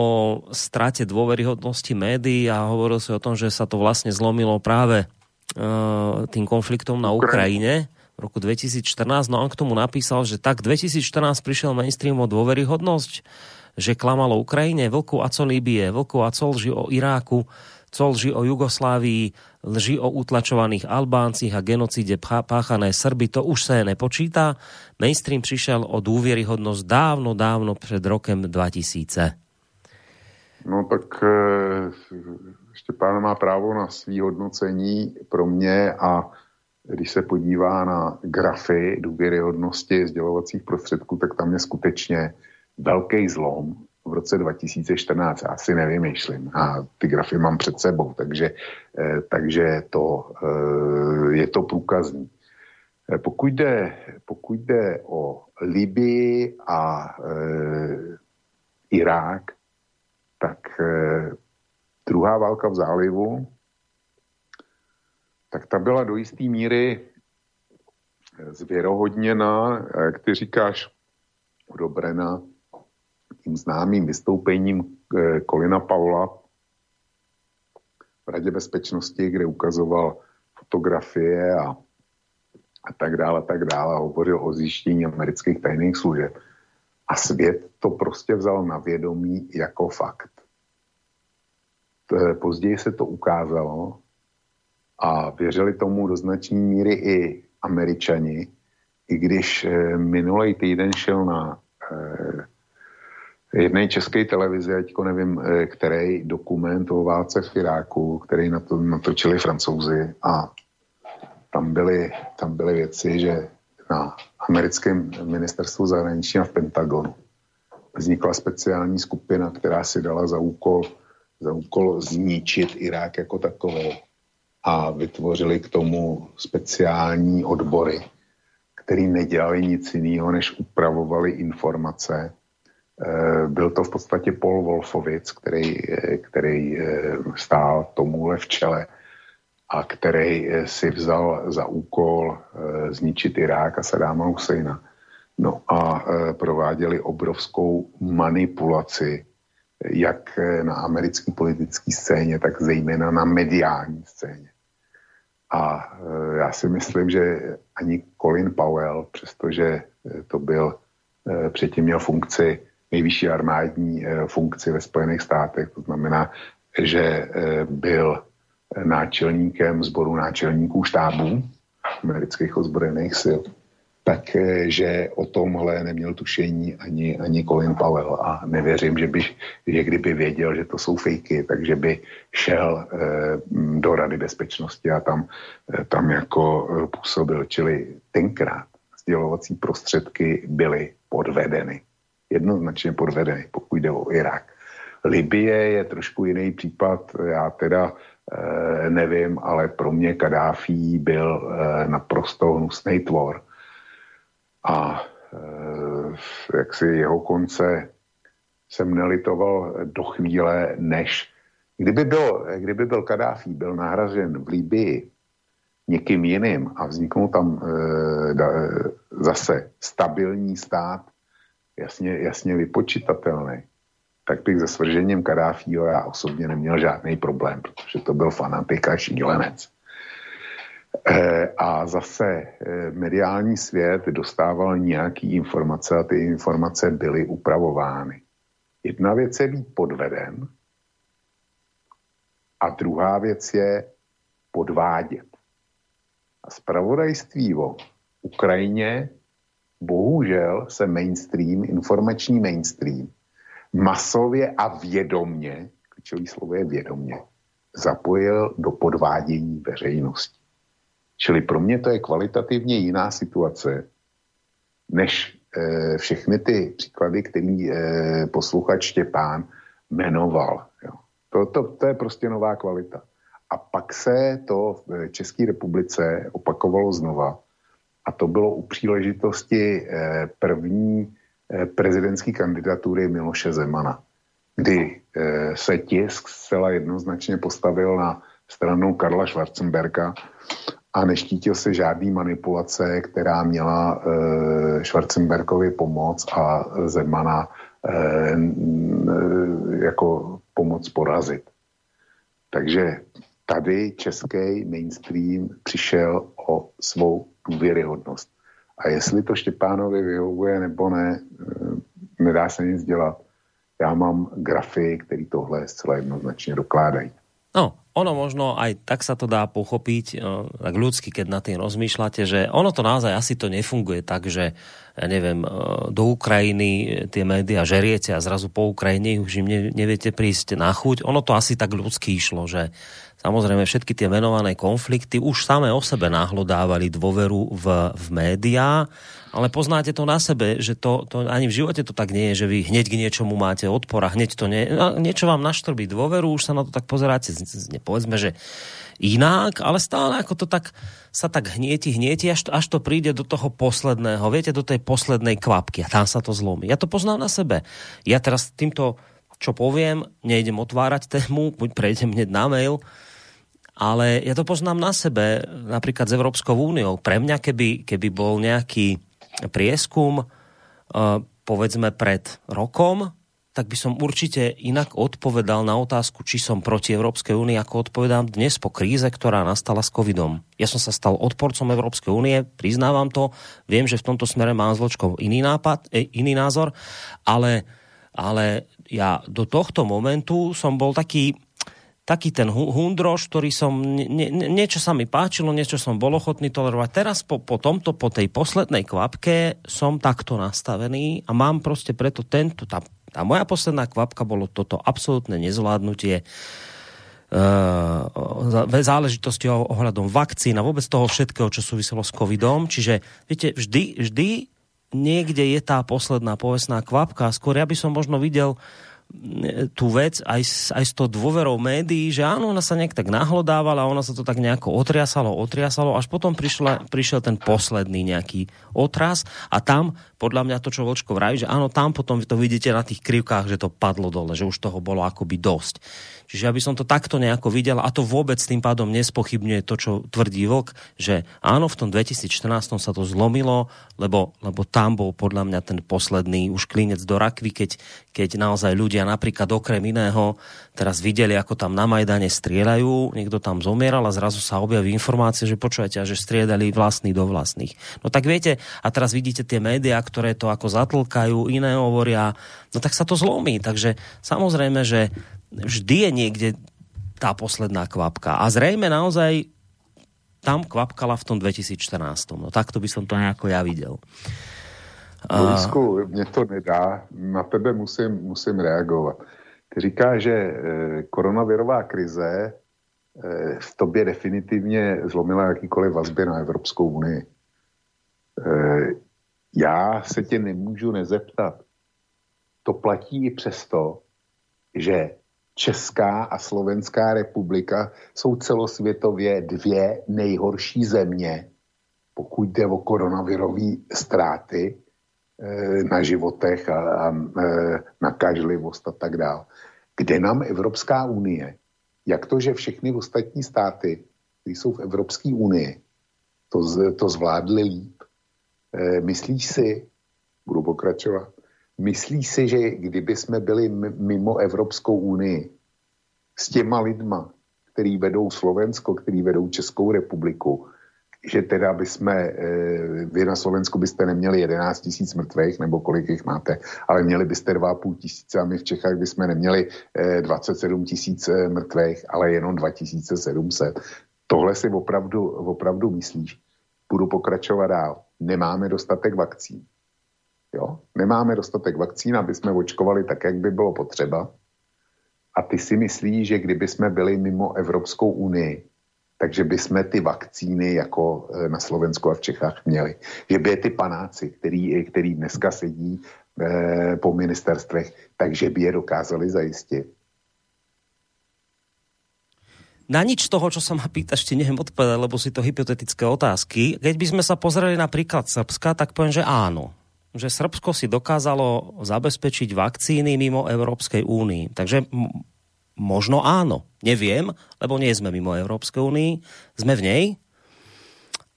strate dôveryhodnosti médií a hovoril si o tom, že sa to vlastne zlomilo práve uh, tým konfliktom na Ukrajine v roku 2014. No on k tomu napísal, že tak 2014 prišiel mainstream o dôveryhodnosť, že klamalo Ukrajine, vlku a co Líbie, vlku a co lži o Iráku, co lži o Jugoslávii, lži o utlačovaných Albáncich a genocíde páchané Srby, to už sa nepočíta. Mainstream prišiel o dôveryhodnosť dávno, dávno pred rokem 2000. No tak e, pán má právo na svý hodnocení pro mě a když se podívá na grafy důvěryhodnosti sdělovacích prostředků, tak tam je skutečně velký zlom v roce 2014. Já si nevymýšlím a ty grafy mám před sebou, takže, e, takže to, e, je to průkazný. Pokud jde, pokud jde o Libii a Irák, tak eh, druhá válka v zálivu, tak ta byla do jisté míry eh, zvěrohodněna, jak ty říkáš, odobrena tím známým vystoupením eh, Kolina Paula v Radě bezpečnosti, kde ukazoval fotografie a, a tak dále, a tak dále, a hovořil o zjištění amerických tajných služeb. A svět to prostě vzal na vědomí jako fakt. Později se to ukázalo a věřili tomu do značné míry i američani, i když eh, minulý týden šel na eh, jedné české televizi, teďko nevím, eh, který dokument o válce v Iráku, který na to natočili francouzi. A tam byly, tam byly věci, že na americkém ministerstvu zahraničí a v Pentagonu vznikla speciální skupina, která si dala za úkol, za úkol zničit Irák jako takový a vytvořili k tomu speciální odbory, který nedělali nic jiného, než upravovali informace. Eh, byl to v podstatě Paul Wolfovic, který, eh, který eh, stál tomuhle v čele a který si vzal za úkol zničit Irák a Sadáma Husejna. No a prováděli obrovskou manipulaci jak na americké politické scéně, tak zejména na mediální scéně. A e, já si myslím, že ani Colin Powell, přestože e, to byl, předtím měl funkci, nejvyšší armádní funkci ve Spojených státech, to znamená, že byl náčelníkem sboru náčelníků štábů amerických ozbrojených sil, takže eh, o tomhle neměl tušení ani, ani Colin Powell a nevěřím, že by, že kdyby věděl, že to jsou fejky, takže by šel eh, do Rady bezpečnosti a tam, eh, tam jako eh, působil. Čili tenkrát sdělovací prostředky byly podvedeny. Jednoznačně podvedeny, pokud jde o Irák. Libie je trošku jiný případ, já teda eh, nevím, ale pro mě Kadáfí byl eh, naprosto hnusný tvor a e, jak si jeho konce jsem nelitoval do chvíle, než kdyby byl, kdyby byl Kadáfí byl nahražen v Líbii někým jiným a vzniknul tam e, da, zase stabilní stát, jasně, jasně vypočitatelný, tak bych se svržením Kadáfího já osobně neměl žádný problém, protože to byl fanatik a šílenec. Eh, a zase eh, mediální svět dostával nějaký informace a ty informace byly upravovány. Jedna věc je být podveden a druhá věc je podvádět. A zpravodajství o Ukrajině bohužel se mainstream, informační mainstream, masově a vědomně, klíčový slovo je vědomně, zapojil do podvádění veřejnosti. Čili pro mě to je kvalitativně jiná situace, než e, všechny ty příklady, který e, posluchač Štěpán jmenoval. Jo. To, to, to je prostě nová kvalita. A pak se to v České republice opakovalo znova. A to bylo u příležitosti e, první e, prezidentské kandidatury Miloše Zemana, kdy e, se tisk zcela jednoznačně postavil na stranu Karla Schwarzenberga a neštítil se žádný manipulace, která měla e, Schwarzenbergovi pomoc a Zemana e, jako pomoc porazit. Takže tady český mainstream přišel o svou důvěryhodnost. A jestli to Štěpánovi vyhovuje nebo ne, e, nedá se nic dělat. Já mám grafy, které tohle zcela jednoznačně dokládají. No, ono možno aj tak sa to dá pochopiť, no, tak ľudsky, keď na tým rozmýšľate, že ono to naozaj asi to nefunguje tak, že ja neviem, e, do Ukrajiny tie médiá žeriete a zrazu po Ukrajine už im neviete prísť na chuť. Ono to asi tak ľudsky išlo, že samozrejme všetky tie menované konflikty už samé o sebe náhlo dávali dôveru v, v médiá ale poznáte to na sebe, že to, to ani v živote to tak nie je, že vy hneď k niečomu máte odpor a hneď to nie, niečo vám naštrbí dôveru, už sa na to tak pozeráte, povedzme, že inak, ale stále ako to tak sa tak hnieti, hnieti, až to, až to príde do toho posledného, viete, do tej poslednej kvapky a tam sa to zlomí. Ja to poznám na sebe. Ja teraz týmto, čo poviem, nejdem otvárať tému, buď prejdem hneď na mail, ale ja to poznám na sebe, napríklad s Európskou úniou. Pre mňa, keby, keby bol nejaký prieskum, povedzme pred rokom, tak by som určite inak odpovedal na otázku, či som proti Európskej únii, ako odpovedám dnes po kríze, ktorá nastala s covidom. Ja som sa stal odporcom Európskej únie, priznávam to, viem, že v tomto smere mám zločkov iný nápad, e, iný názor, ale, ale ja do tohto momentu som bol taký taký ten hundroš, ktorý som, nie, nie, niečo sa mi páčilo, niečo som bol ochotný tolerovať. Teraz po, po tomto, po tej poslednej kvapke som takto nastavený a mám proste preto tento, tá, tá moja posledná kvapka bolo toto absolútne nezvládnutie uh, záležitosti ohľadom vakcín a vôbec toho všetkého, čo súviselo s covidom. Čiže, viete, vždy, vždy niekde je tá posledná povestná kvapka. Skôr ja by som možno videl tú vec aj s, aj s to dôverou médií, že áno, ona sa nejak tak nahlodávala, ona sa to tak nejako otriasalo, otriasalo, až potom prišla, prišiel ten posledný nejaký otras a tam, podľa mňa to, čo Vočko vraví, že áno, tam potom to vidíte na tých krivkách, že to padlo dole, že už toho bolo akoby dosť. Čiže aby som to takto nejako videl, a to vôbec tým pádom nespochybňuje to, čo tvrdí Vlk, že áno, v tom 2014 sa to zlomilo, lebo, lebo tam bol podľa mňa ten posledný už klinec do rakvy, keď, keď naozaj ľudia napríklad okrem iného teraz videli, ako tam na Majdane strieľajú, niekto tam zomieral a zrazu sa objaví informácie, že počujete, že striedali vlastní do vlastných. No tak viete, a teraz vidíte tie médiá, ktoré to ako zatlkajú, iné hovoria, no tak sa to zlomí. Takže samozrejme, že vždy je niekde tá posledná kvapka. A zrejme naozaj tam kvapkala v tom 2014. No takto by som to nejako ja videl. Borisku, mě to nedá, na tebe musím, musím reagovat. Ty říká, že e, koronavirová krize e, v tobě definitivně zlomila jakýkoliv vazby na Evropskou unii. E, já se tě nemůžu nezeptat. To platí i přesto, že Česká a Slovenská republika jsou celosvětově dvě nejhorší země, pokud jde o koronavirové ztráty e, na životech a, a e, nakažlivost a tak dále. Kde nám Evropská unie, jak to, že všechny ostatní státy, které jsou v Evropské unii, to, to zvládly líp. E, myslíš si, budu pokračovat, Myslíš si, že kdyby jsme byli mimo Evropskou unii s těma lidma, který vedou Slovensko, který vedou Českou republiku, že teda by jsme, eh, vy na Slovensku byste neměli 11 tisíc mrtvých, nebo kolik jich máte, ale měli byste 2,5 tisíce a my v Čechách bychom neměli 27 eh, tisíc eh, mrtvých, ale jenom 2700. Tohle si opravdu, opravdu myslíš? Budu pokračovat dál. Nemáme dostatek vakcín. Jo? Nemáme dostatek vakcín, aby jsme očkovali tak, jak by bylo potřeba. A ty si myslíš, že kdyby jsme byli mimo Evropskou unii, takže by jsme ty vakcíny jako e, na Slovensku a v Čechách měli. Že by je ty panáci, který, který dneska sedí eh, po ministerstvech, takže by je dokázali zajistit. Na nič toho, čo sa ma pýtaš, ti neviem odpovedať, lebo si to hypotetické otázky. Keď by sme sa pozreli na príklad Srbska, tak poviem, že áno že Srbsko si dokázalo zabezpečiť vakcíny mimo Európskej únii. Takže možno áno. Neviem, lebo nie sme mimo Európskej únii. Sme v nej.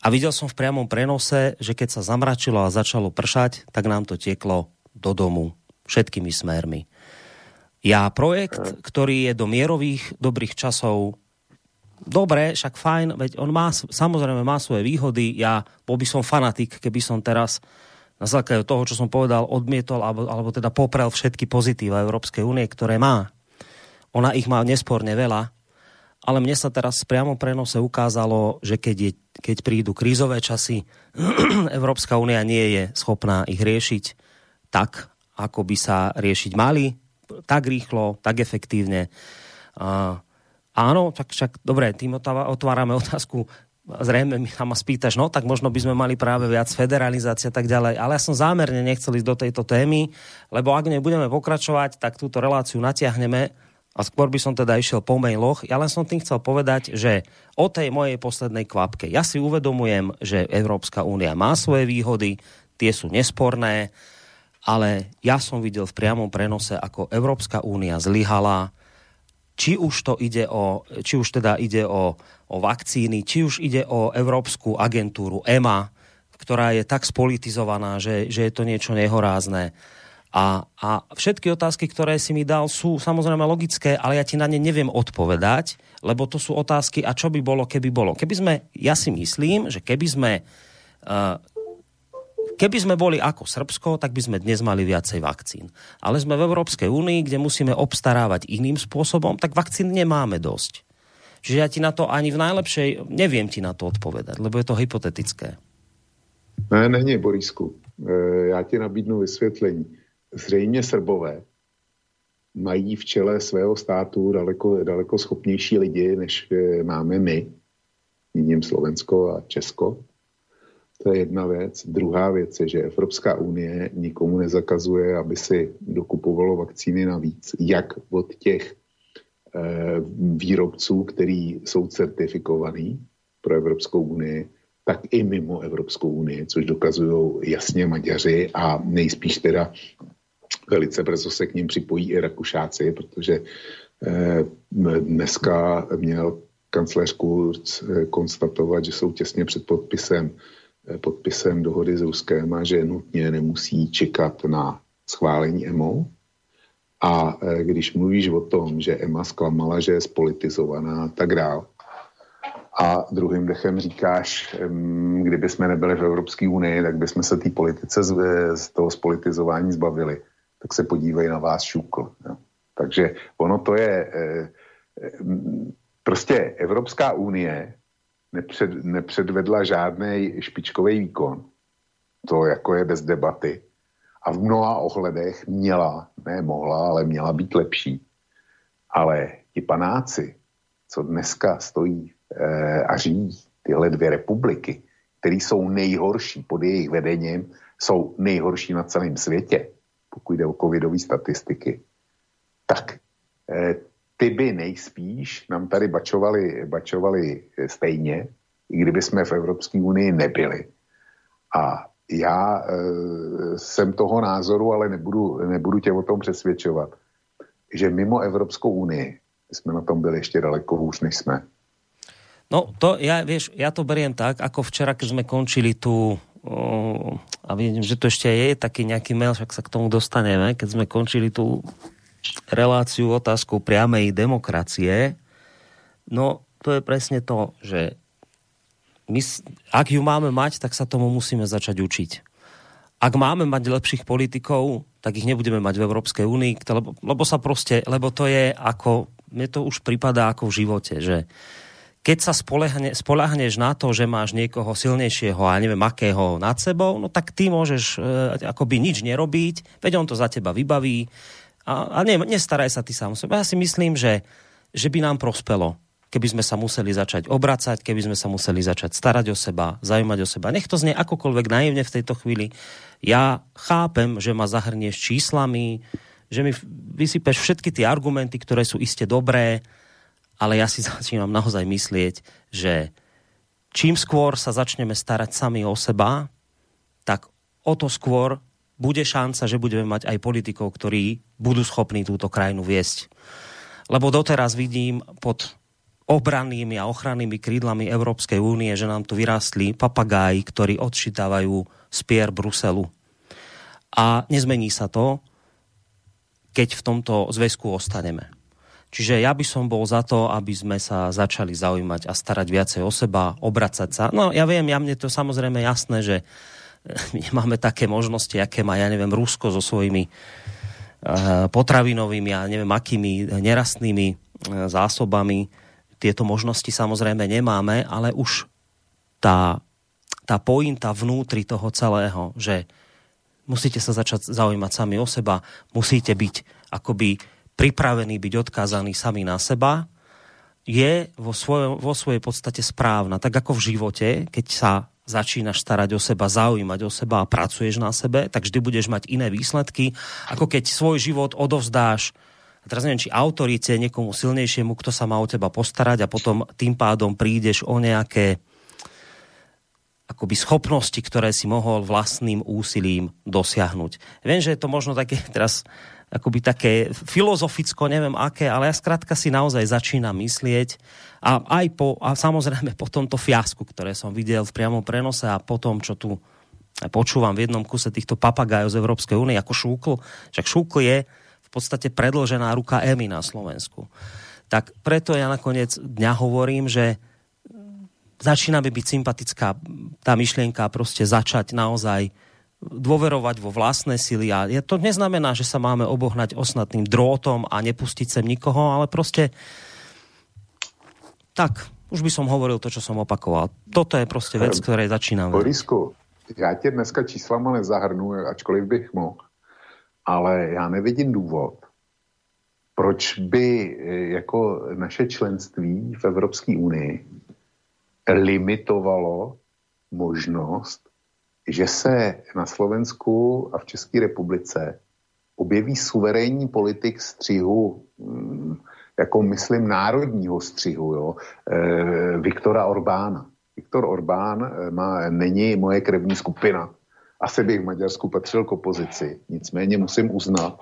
A videl som v priamom prenose, že keď sa zamračilo a začalo pršať, tak nám to tieklo do domu všetkými smermi. Ja projekt, ktorý je do mierových dobrých časov dobre, však fajn, veď on má, samozrejme má svoje výhody, ja bol by som fanatik, keby som teraz na základe toho, čo som povedal, odmietol alebo, alebo teda poprel všetky pozitíva Európskej únie, ktoré má. Ona ich má nesporne veľa, ale mne sa teraz priamo prenose ukázalo, že keď, je, keď prídu krízové časy, [clears throat] Európska únia nie je schopná ich riešiť tak, ako by sa riešiť mali, tak rýchlo, tak efektívne. Uh, áno, tak však dobre, tým otvárame [laughs] otázku zrejme sa ma spýtaš, no tak možno by sme mali práve viac federalizácie a tak ďalej. Ale ja som zámerne nechcel ísť do tejto témy, lebo ak nebudeme pokračovať, tak túto reláciu natiahneme a skôr by som teda išiel po mailoch. Ja len som tým chcel povedať, že o tej mojej poslednej kvapke. Ja si uvedomujem, že Európska únia má svoje výhody, tie sú nesporné, ale ja som videl v priamom prenose, ako Európska únia zlyhala, či už to ide o, či už teda ide o, o vakcíny, či už ide o Európsku agentúru EMA, ktorá je tak spolitizovaná, že, že je to niečo nehorázne. A, a všetky otázky, ktoré si mi dal, sú samozrejme logické, ale ja ti na ne neviem odpovedať, lebo to sú otázky, a čo by bolo, keby bolo. Keby sme, ja si myslím, že keby sme uh, Keby sme boli ako Srbsko, tak by sme dnes mali viacej vakcín. Ale sme v Európskej únii, kde musíme obstarávať iným spôsobom, tak vakcín nemáme dosť. Čiže ja ti na to ani v najlepšej, neviem ti na to odpovedať, lebo je to hypotetické. Ne, není, Borisku. E, já ti nabídnu vysvětlení. Zřejmě Srbové mají v čele svého státu daleko, daleko schopnější lidi, než e, máme my, jiním Slovensko a Česko. To je jedna věc. Druhá věc je, že Evropská unie nikomu nezakazuje, aby si dokupovalo vakcíny navíc, jak od těch e, výrobců, který jsou certifikovaný pro Evropskou unii, tak i mimo Evropskou unii, což dokazují jasně Maďaři a nejspíš teda velice brzo se k ním připojí i Rakušáci, protože eh, dneska měl kancléř Kurz eh, konstatovat, že jsou těsně před podpisem, eh, podpisem dohody s Ruskem a že nutně nemusí čekat na schválení EMO. A když mluvíš o tom, že EMA zklamala, že je spolitizovaná a tak dál, a druhým dechem říkáš, kdyby jsme nebyli v Evropské unii, tak bychom se té politice z, z toho spolitizování zbavili tak se podívej na vás šukl. Jo. Takže ono to je, eh, eh, prostě Evropská unie nepřed, nepředvedla žádný špičkový výkon. To jako je bez debaty. A v mnoha ohledech měla, ne mohla, ale měla být lepší. Ale ti panáci, co dneska stojí e, a řídí tyhle dvě republiky, které jsou nejhorší pod jejich vedením, jsou nejhorší na celém světě pokud jde o covidové statistiky, tak eh, ty by nejspíš nám tady bačovali, bačovali stejně, i kdyby jsme v Evropské unii nebyli. A já e, jsem toho názoru, ale nebudu, nebudu tě o tom přesvědčovat, že mimo Evropskou unii jsme na tom byli ještě daleko hůř, než jsme. No to, ja, vieš, ja to beriem tak, ako včera, keď sme končili tú a vidím, že to ešte je taký nejaký mail, však sa k tomu dostaneme, keď sme končili tú reláciu otázkou priamej demokracie. No, to je presne to, že my, ak ju máme mať, tak sa tomu musíme začať učiť. Ak máme mať lepších politikov, tak ich nebudeme mať v Európskej únii, lebo, lebo sa proste, lebo to je ako, mne to už prípada ako v živote, že keď sa spolehne, spolahneš na to, že máš niekoho silnejšieho a neviem akého nad sebou, no tak ty môžeš e, akoby nič nerobiť, veď on to za teba vybaví a, a ne, nestaraj sa ty sám sebe. Ja si myslím, že, že by nám prospelo, keby sme sa museli začať obracať, keby sme sa museli začať starať o seba, zaujímať o seba. Nech to znie akokoľvek naivne v tejto chvíli. Ja chápem, že ma zahrnieš číslami, že mi vysypeš všetky tie argumenty, ktoré sú iste dobré, ale ja si [laughs] začínam naozaj myslieť, že čím skôr sa začneme starať sami o seba, tak o to skôr bude šanca, že budeme mať aj politikov, ktorí budú schopní túto krajinu viesť. Lebo doteraz vidím pod obrannými a ochrannými krídlami Európskej únie, že nám tu vyrástli papagáji, ktorí odčítavajú spier Bruselu. A nezmení sa to, keď v tomto zväzku ostaneme. Čiže ja by som bol za to, aby sme sa začali zaujímať a starať viacej o seba, obracať sa. No ja viem, ja mne to samozrejme jasné, že [laughs] nemáme také možnosti, aké má, ja neviem, Rusko so svojimi uh, potravinovými a neviem akými nerastnými uh, zásobami. Tieto možnosti samozrejme nemáme, ale už tá, tá pointa vnútri toho celého, že musíte sa začať zaujímať sami o seba, musíte byť akoby pripravení byť odkázaní sami na seba, je vo, svoj, vo svojej podstate správna. Tak ako v živote, keď sa začínaš starať o seba, zaujímať o seba a pracuješ na sebe, tak vždy budeš mať iné výsledky, ako keď svoj život odovzdáš a teraz neviem, či autorite niekomu silnejšiemu, kto sa má o teba postarať a potom tým pádom prídeš o nejaké akoby schopnosti, ktoré si mohol vlastným úsilím dosiahnuť. Viem, že je to možno také teraz akoby také filozoficko, neviem aké, ale ja skrátka si naozaj začínam myslieť a aj po, a samozrejme po tomto fiasku, ktoré som videl v priamom prenose a po tom, čo tu počúvam v jednom kuse týchto papagajov z Európskej únie ako šúkl, však šúkl je v podstate predložená ruka EMI na Slovensku. Tak preto ja nakoniec dňa hovorím, že začína by byť sympatická tá myšlienka proste začať naozaj dôverovať vo vlastné sily a to neznamená, že sa máme obohnať osnatným drôtom a nepustiť sem nikoho, ale proste tak, už by som hovoril to, čo som opakoval. Toto je proste vec, ktorej začíname. Borisku, já tě dneska číslama nezahrnu, ačkoliv bych mohl, ale já nevidím důvod, proč by eh, jako naše členství v Evropské unii limitovalo možnost že se na Slovensku a v České republice objeví suverénní politik střihu, mm, jako myslím národního střihu, jo, e, Viktora Orbána. Viktor Orbán e, má, není moje krevní skupina. Asi bych v Maďarsku patřil k opozici. Nicméně musím uznat,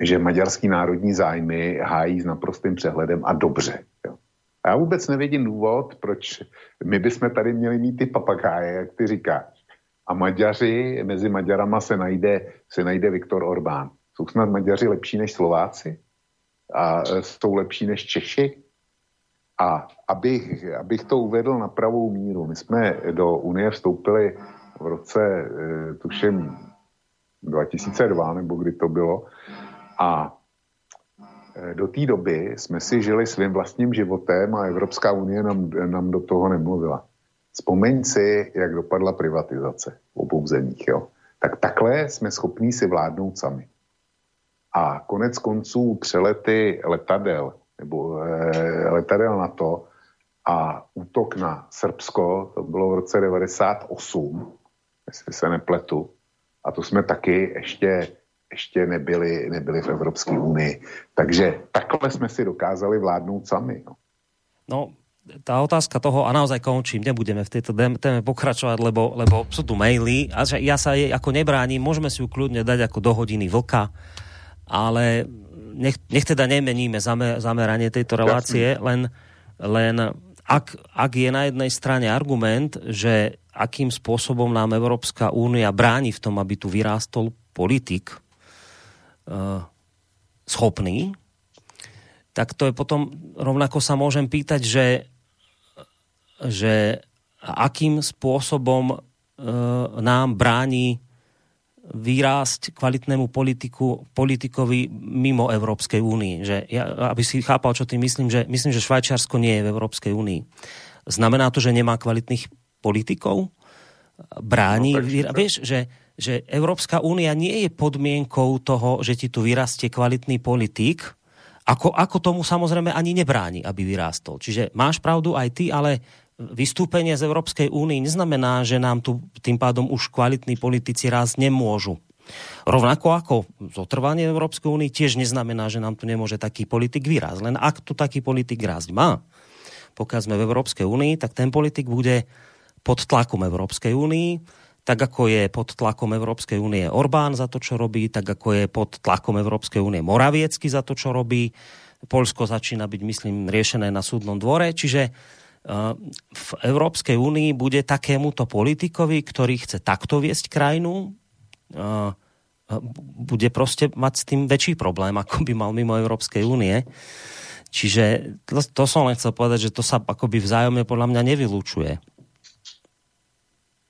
že maďarský národní zájmy hájí s naprostým přehledem a dobře. Jo. A já vůbec nevidím důvod, proč my bychom tady měli mít ty papagáje, jak ty říkáš. A Maďaři, mezi Maďarama se najde, se najde Viktor Orbán. Jsou snad Maďaři lepší než Slováci? A e, jsou lepší než Češi? A abych, abych to uvedl na pravou míru, my jsme do Unie vstoupili v roce, e, tuším, 2002, nebo kdy to bylo. A e, do té doby jsme si žili svým vlastním životem a Evropská unie nám, nám do toho nemluvila. Vzpomeň si, jak dopadla privatizace v obou zemích. Jo? Tak takhle jsme schopní si vládnout sami. A konec konců přelety letadel, nebo e, letadel na to a útok na Srbsko, to bylo v roce 98, jestli se nepletu, a to jsme taky ještě, ještě nebyli, nebyli v Evropské unii. Takže takhle jsme si dokázali vládnout sami. No. No, tá otázka toho, a naozaj končím, nebudeme v tejto téme pokračovať, lebo, lebo sú tu maily a že ja sa jej ako nebránim, môžeme si ju kľudne dať ako do hodiny vlka, ale nech, nech teda nemeníme zamer, zameranie tejto relácie, len, len ak, ak je na jednej strane argument, že akým spôsobom nám Európska únia bráni v tom, aby tu vyrástol politik uh, schopný, tak to je potom, rovnako sa môžem pýtať, že že akým spôsobom e, nám bráni vyrásť kvalitnému politiku, politikovi mimo Európskej únii. Že ja, aby si chápal, čo tým myslím, že myslím, že Švajčiarsko nie je v Európskej únii. Znamená to, že nemá kvalitných politikov? Bráni, no, vyra- vieš, že, že Európska únia nie je podmienkou toho, že ti tu vyrastie kvalitný politik, ako, ako tomu samozrejme ani nebráni, aby vyrástol. Čiže máš pravdu aj ty, ale vystúpenie z Európskej únie neznamená, že nám tu tým pádom už kvalitní politici raz nemôžu. Rovnako ako zotrvanie Európskej únii tiež neznamená, že nám tu nemôže taký politik vyrásť. Len ak tu taký politik rásť má, pokiaľ sme v Európskej únii, tak ten politik bude pod tlakom Európskej únii, tak ako je pod tlakom Európskej únie Orbán za to, čo robí, tak ako je pod tlakom Európskej únie Moraviecky za to, čo robí. Polsko začína byť, myslím, riešené na súdnom dvore. Čiže v Európskej únii bude takémuto politikovi, ktorý chce takto viesť krajinu, bude proste mať s tým väčší problém, ako by mal mimo Európskej únie. Čiže to, to som len chcel povedať, že to sa akoby vzájomne podľa mňa nevylúčuje.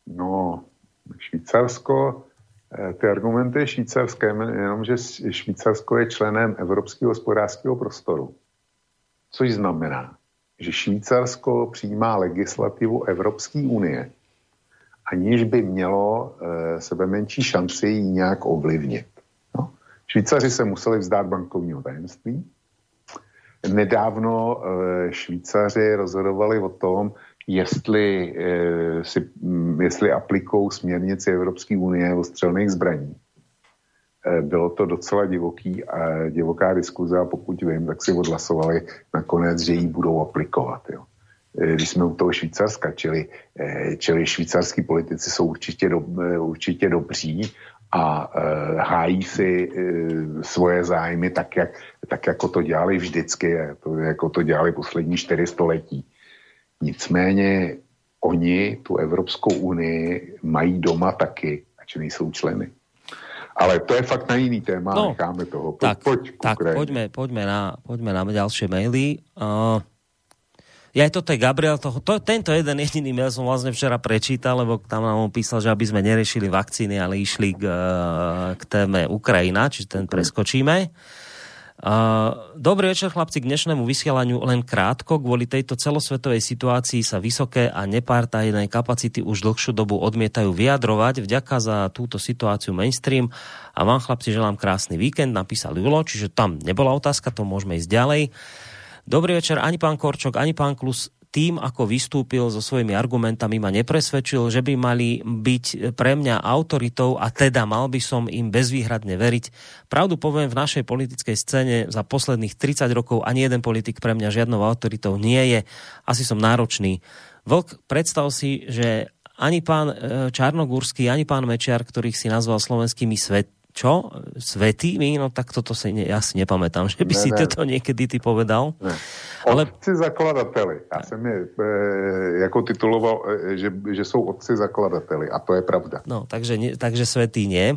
No, Švýcarsko, eh, ty argumenty švýcarské, jenomže Švýcarsko je členem Evropského hospodářského prostoru. Což znamená, že Švýcarsko přijímá legislativu Evropské unie, aniž by mělo e, sebe menší šanci ji nějak ovlivnit. No. Švýcaři se museli vzdát bankovního tajemství. Nedávno e, Švýcaři rozhodovali o tom, jestli, e, si, jestli aplikou směrnici Evropské unie o střelných zbraní. Eh, bylo to docela divoký, a divoká diskuze a pokud vím, tak si odhlasovali nakonec, že ji budou aplikovat. Jo. Eh, když jsme u toho Švýcarska, čili, eh, čili švýcarský politici jsou určitě, do, určitě dobří a hájí si svoje zájmy tak, jak, tak, jako to dělali vždycky, jako to dělali poslední čtyři století. Nicméně oni tu Evropskou unii mají doma taky, ač nejsou členy. Ale to je fakt na iný téma, no, necháme toho. Po, tak, poď, tak poďme, poďme, na, poďme na ďalšie maily. Uh, ja aj toto je Gabriel, toho, to, tento jeden jediný mail som vlastne včera prečítal, lebo tam nám on písal, že aby sme neriešili vakcíny, ale išli k, k téme Ukrajina, čiže ten preskočíme. Dobrý večer, chlapci, k dnešnému vysielaniu len krátko. Kvôli tejto celosvetovej situácii sa vysoké a nepartajné kapacity už dlhšiu dobu odmietajú vyjadrovať. Vďaka za túto situáciu mainstream a vám, chlapci, želám krásny víkend, napísal Julo, čiže tam nebola otázka, to môžeme ísť ďalej. Dobrý večer, ani pán Korčok, ani pán Klus tým, ako vystúpil so svojimi argumentami, ma nepresvedčil, že by mali byť pre mňa autoritou a teda mal by som im bezvýhradne veriť. Pravdu poviem, v našej politickej scéne za posledných 30 rokov ani jeden politik pre mňa žiadnou autoritou nie je. Asi som náročný. Vlk, predstav si, že ani pán e, Čarnogórsky, ani pán Mečiar, ktorých si nazval slovenskými svet, čo? Svetými? No tak toto si ne, ja si nepamätám, [laughs] že by ne, si ne. toto niekedy ty povedal. Ne. Ale... Otci zakladateli. Já jsem je e, jako tituloval, e, že, že jsou otci zakladateli a to je pravda. No, takže, ne, takže svetý nie.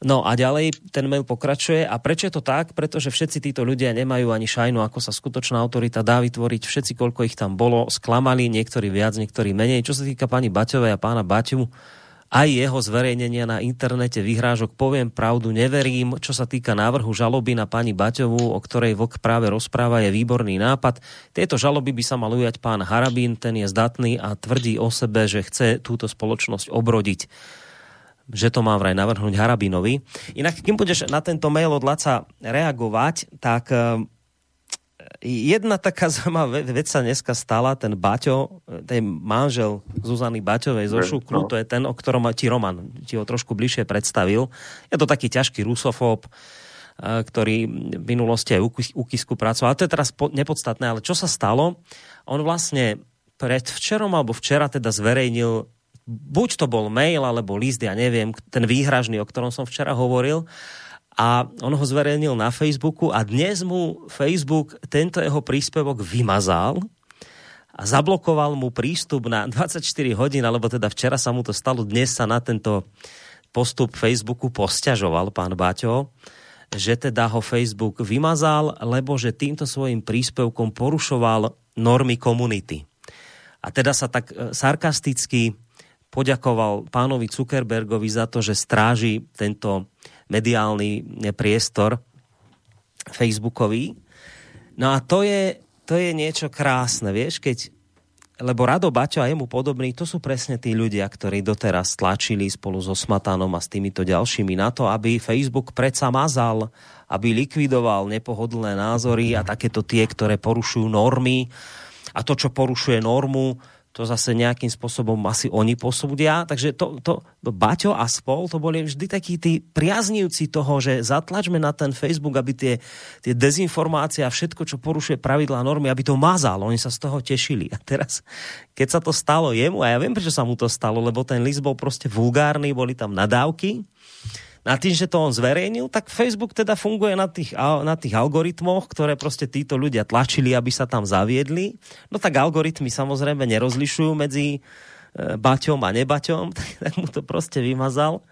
No a ďalej ten mail pokračuje. A prečo je to tak? Pretože všetci títo ľudia nemajú ani šajnu, ako sa skutočná autorita dá vytvoriť. Všetci, koľko ich tam bolo, sklamali, niektorí viac, niektorí menej. Čo sa týka pani Baťovej a pána Baťu, aj jeho zverejnenia na internete vyhrážok. Poviem pravdu, neverím. Čo sa týka návrhu žaloby na pani Baťovú, o ktorej Vok práve rozpráva, je výborný nápad. Tieto žaloby by sa mal ujať pán Harabín, ten je zdatný a tvrdí o sebe, že chce túto spoločnosť obrodiť že to má vraj navrhnúť Harabinovi. Inak, kým budeš na tento mail od Laca reagovať, tak jedna taká [laughs] zaujímavá vec sa dneska stala, ten Baťo, ten manžel Zuzany Baťovej zo Šukru, no. to je ten, o ktorom ti Roman ti ho trošku bližšie predstavil. Je to taký ťažký rusofób, eh, ktorý v minulosti aj u Kisku pracoval. Ale to je teraz nepodstatné, ale čo sa stalo? On vlastne pred včerom alebo včera teda zverejnil buď to bol mail alebo list, ja neviem, ten výhražný, o ktorom som včera hovoril, a on ho zverejnil na Facebooku a dnes mu Facebook tento jeho príspevok vymazal a zablokoval mu prístup na 24 hodín, alebo teda včera sa mu to stalo, dnes sa na tento postup Facebooku posťažoval pán Baťo, že teda ho Facebook vymazal, lebo že týmto svojim príspevkom porušoval normy komunity. A teda sa tak e, sarkasticky poďakoval pánovi Zuckerbergovi za to, že stráži tento mediálny priestor Facebookový. No a to je, to je niečo krásne, vieš, keď lebo Rado Baťo a jemu podobný, to sú presne tí ľudia, ktorí doteraz tlačili spolu so Smatanom a s týmito ďalšími na to, aby Facebook predsa mazal, aby likvidoval nepohodlné názory a takéto tie, ktoré porušujú normy. A to, čo porušuje normu, to zase nejakým spôsobom asi oni posúdia. Takže to, to, Baťo a spol, to boli vždy takí tí priaznivci toho, že zatlačme na ten Facebook, aby tie, tie dezinformácie a všetko, čo porušuje pravidlá normy, aby to mazal. Oni sa z toho tešili. A teraz, keď sa to stalo jemu, a ja viem, prečo sa mu to stalo, lebo ten list bol proste vulgárny, boli tam nadávky, na tým, že to on zverejnil, tak Facebook teda funguje na tých, na tých algoritmoch, ktoré proste títo ľudia tlačili, aby sa tam zaviedli. No tak algoritmy samozrejme nerozlišujú medzi e, Baťom a nebaťom, [laughs] tak mu to proste vymazal.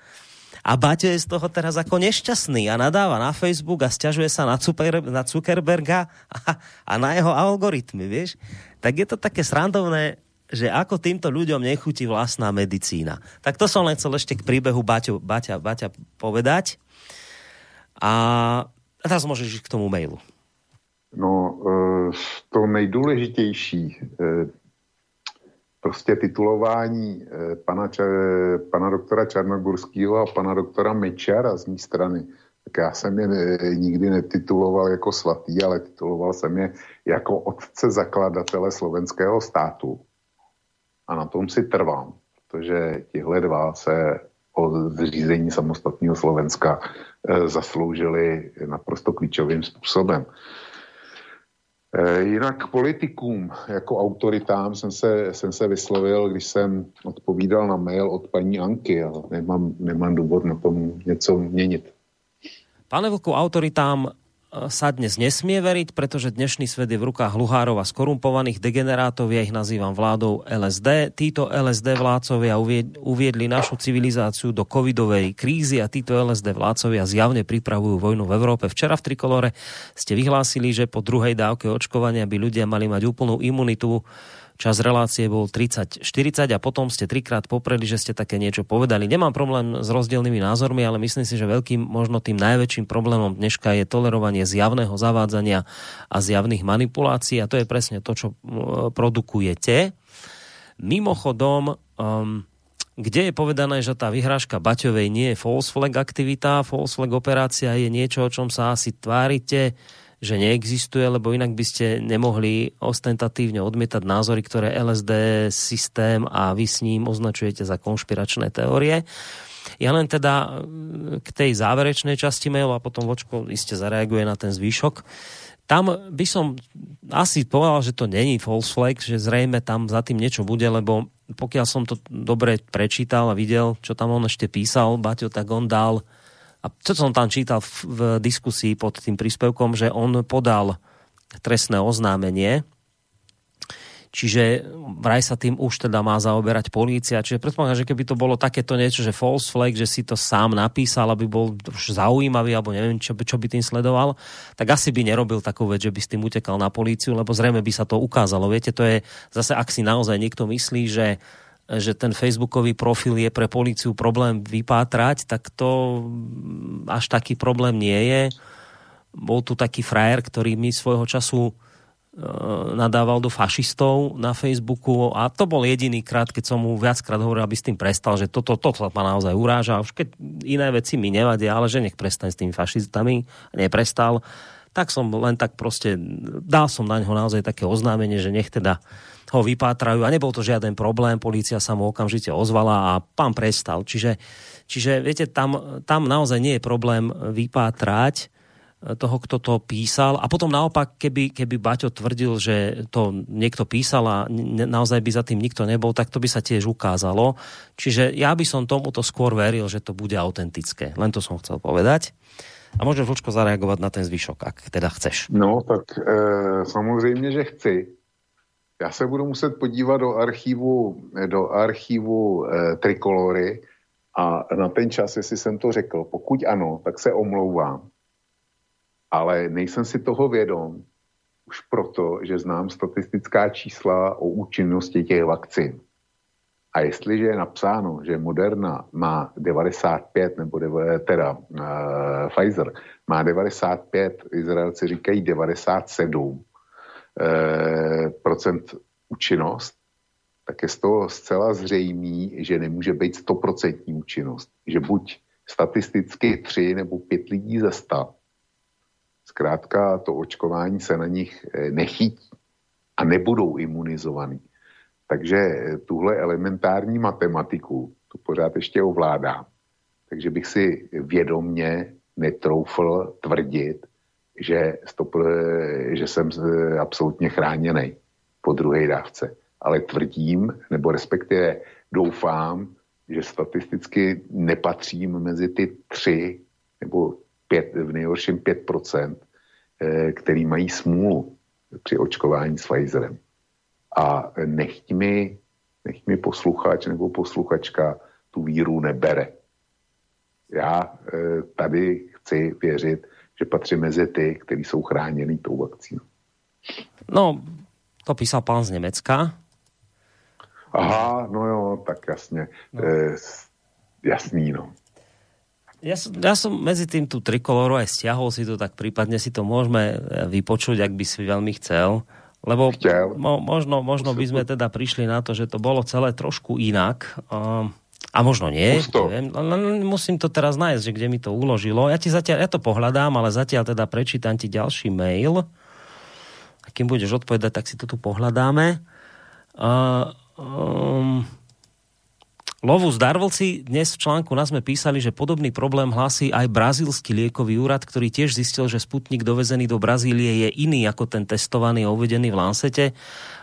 A Baťo je z toho teraz ako nešťastný a nadáva na Facebook a stiažuje sa na, Super, na Zuckerberga [laughs] a, a na jeho algoritmy, vieš. Tak je to také srandovné, že ako týmto ľuďom nechutí vlastná medicína. Tak to som len chcel ešte k príbehu Baťa, Baťa, Baťa povedať. A, a teraz môžeš ísť k tomu mailu. No, e, to nejdůležitější, e, prostě titulování e, pana, pana doktora Čarnogurského a pana doktora Mečara z mé strany, tak já jsem je nikdy netituloval jako svatý, ale tituloval jsem je jako otce zakladatele slovenského státu a na tom si trvám, protože tihle dva se o zřízení samostatného Slovenska e, zasloužili naprosto klíčovým způsobem. E, jinak politikům jako autoritám jsem se, jsem se vyslovil, když jsem odpovídal na mail od paní Anky, ale nemám, nemám důvod na tom něco měnit. Pane Vlku, autoritám sa dnes nesmie veriť, pretože dnešný svet je v rukách hluhárov a skorumpovaných degenerátov, ja ich nazývam vládou LSD. Títo LSD vládcovia uviedli našu civilizáciu do covidovej krízy a títo LSD vládcovia zjavne pripravujú vojnu v Európe. Včera v Trikolore ste vyhlásili, že po druhej dávke očkovania by ľudia mali mať úplnú imunitu Čas relácie bol 30-40 a potom ste trikrát popreli, že ste také niečo povedali. Nemám problém s rozdielnymi názormi, ale myslím si, že veľkým, možno tým najväčším problémom dneška je tolerovanie zjavného zavádzania a zjavných manipulácií a to je presne to, čo produkujete. Mimochodom, um, kde je povedané, že tá vyhrážka Baťovej nie je false flag aktivita, false flag operácia je niečo, o čom sa asi tvárite, že neexistuje, lebo inak by ste nemohli ostentatívne odmietať názory, ktoré LSD systém a vy s ním označujete za konšpiračné teórie. Ja len teda k tej záverečnej časti mailu a potom Vočko iste zareaguje na ten zvýšok. Tam by som asi povedal, že to není false flag, že zrejme tam za tým niečo bude, lebo pokiaľ som to dobre prečítal a videl, čo tam on ešte písal, Baťo, tak on dal a čo som tam čítal v, v diskusii pod tým príspevkom, že on podal trestné oznámenie, čiže vraj sa tým už teda má zaoberať polícia. Čiže predpokladám, že keby to bolo takéto niečo, že false flag, že si to sám napísal, aby bol už zaujímavý, alebo neviem, čo, čo by tým sledoval, tak asi by nerobil takú vec, že by s tým utekal na políciu, lebo zrejme by sa to ukázalo. Viete, to je zase, ak si naozaj niekto myslí, že že ten facebookový profil je pre políciu problém vypátrať, tak to až taký problém nie je. Bol tu taký frajer, ktorý mi svojho času e, nadával do fašistov na Facebooku a to bol jediný krát, keď som mu viackrát hovoril, aby s tým prestal, že toto, toto ma naozaj uráža. Už keď iné veci mi nevadia, ale že nech prestane s tými fašistami, neprestal, tak som len tak proste, dal som na ňo naozaj také oznámenie, že nech teda ho vypátrajú a nebol to žiaden problém, policia sa mu okamžite ozvala a pán prestal. Čiže, čiže viete, tam, tam naozaj nie je problém vypátrať eh, toho, kto to písal. A potom naopak, keby, keby Baťo tvrdil, že to niekto písal a naozaj by za tým nikto nebol, tak to by sa tiež ukázalo. Čiže ja by som tomuto skôr veril, že to bude autentické. Len to som chcel povedať. A môžeš, Vlčko, zareagovať na ten zvyšok, ak teda chceš. No, tak e, samozřejmě, že chci. Já se budu muset podívat do archivu, do archivu e, Trikolory a na ten čas, jestli jsem to řekl. Pokud ano, tak se omlouvám. Ale nejsem si toho vědom, už proto, že znám statistická čísla o účinnosti těch vakcín. A jestliže je napsáno, že Moderna má 95, nebo teda uh, Pfizer má 95, Izraelci říkají 97, Eh, procent účinnost, tak je z toho zcela zřejmý, že nemůže být stoprocentní účinnost. Že buď statisticky tři nebo pět lidí ze sta, zkrátka to očkování se na nich eh, nechytí a nebudou imunizovaní. Takže eh, tuhle elementární matematiku tu pořád ještě ovládám. Takže bych si vědomně netroufl tvrdit, že, stop, že jsem absolutně chráněný po druhé dávce. Ale tvrdím, nebo respektive doufám, že statisticky nepatřím mezi ty tři nebo pět, v nejhorším 5%, eh, který mají smůlu při očkování s Pfizerem. A nechť mi, nechť mi posluchač nebo posluchačka tu víru nebere. Já eh, tady chci věřit, že patří mezi ty, kteří jsou chráněni tou vakcínou. No, to písal pán z Německa. Aha, no jo, tak jasně. No. E, jasný, no. Ja som, ja som medzi tým tú trikoloru aj stiahol si to, tak prípadne si to môžeme eh, vypočuť, ak by si veľmi chcel. Lebo mo, možno, možno by sme teda prišli na to, že to bolo celé trošku inak. Uh, a možno nie, neviem, len musím to teraz nájsť, že kde mi to uložilo. Ja ti zatiaľ, ja to pohľadám, ale zatiaľ teda prečítam ti ďalší mail. A kým budeš odpovedať, tak si to tu pohľadáme. Uh, um, Lovu Darvolci dnes v článku nás sme písali, že podobný problém hlási aj brazílsky liekový úrad, ktorý tiež zistil, že Sputnik dovezený do Brazílie je iný ako ten testovaný a uvedený v Lancete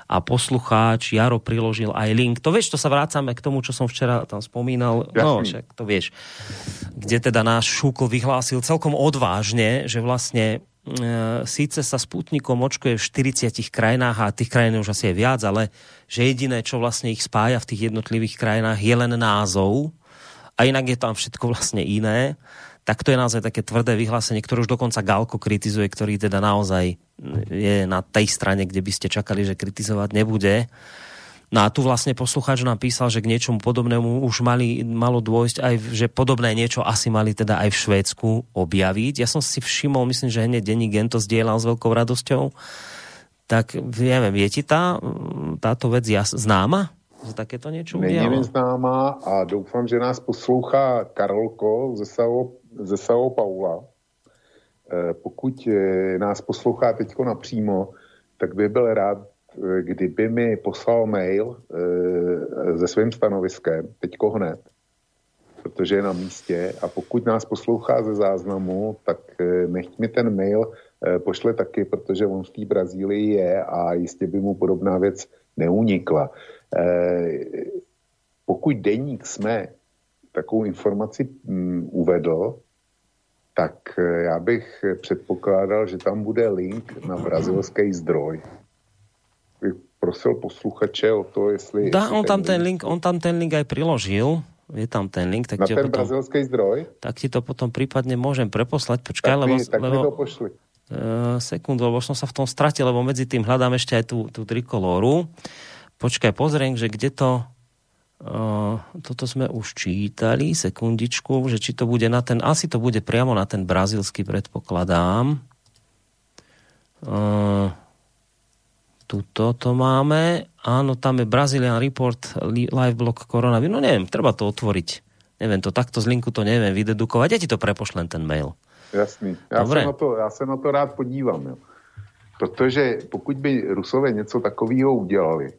a poslucháč Jaro priložil aj link. To vieš, to sa vrácame k tomu, čo som včera tam spomínal. Jasný. No, však to vieš. Kde teda náš Šúkol vyhlásil celkom odvážne, že vlastne e, síce sa Sputnikom očkuje v 40 krajinách a tých krajín už asi je viac, ale že jediné, čo vlastne ich spája v tých jednotlivých krajinách je len názov a inak je tam všetko vlastne iné tak to je naozaj také tvrdé vyhlásenie, ktoré už dokonca Galko kritizuje, ktorý teda naozaj je na tej strane, kde by ste čakali, že kritizovať nebude. No a tu vlastne poslucháč nám písal, že k niečomu podobnému už mali, malo dôjsť aj, že podobné niečo asi mali teda aj v Švédsku objaviť. Ja som si všimol, myslím, že hneď denní Gen to zdieľal s veľkou radosťou. Tak neviem, je ti tá, táto vec jas, známa? že takéto niečo? Není známa a doufám, že nás poslouchá Karolko ze Sao ze Sao Paula, pokud nás poslouchá teďko napřímo, tak by byl rád, kdyby mi poslal mail se svým stanoviskem, teďko hned, protože je na místě. A pokud nás poslouchá ze záznamu, tak nechť mi ten mail pošle taky, protože on v té Brazílii je a jistě by mu podobná věc neunikla. Pokud deník jsme takovou informaci mm, uvedl, tak eh, já bych předpokládal, že tam bude link na brazilský zdroj. Bych prosil posluchače o to, jestli... Dá, jestli on, tam ten link, on tam ten link aj priložil. Je tam ten link. Tak na ten potom, brazilský zdroj? Tak ti to potom prípadne môžem preposlať. Počkaj, tak lebo... Mi, tak lebo, mi to pošli. Uh, sekundu, lebo som sa v tom stratil, lebo medzi tým hľadám ešte aj tú, tú trikolóru. Počkaj, pozriem, že kde to toto sme už čítali, sekundičku, že či to bude na ten, asi to bude priamo na ten brazilský, predpokladám. Tuto to máme. Áno, tam je Brazilian Report, live blog koronavírus. No neviem, treba to otvoriť. Neviem to, takto z linku to neviem vydedukovať. Ja ti to prepošlem, ten mail. Jasný. Já se, na to, já se na to rád podívám. Jo. Protože pokud by Rusové něco takového udělali,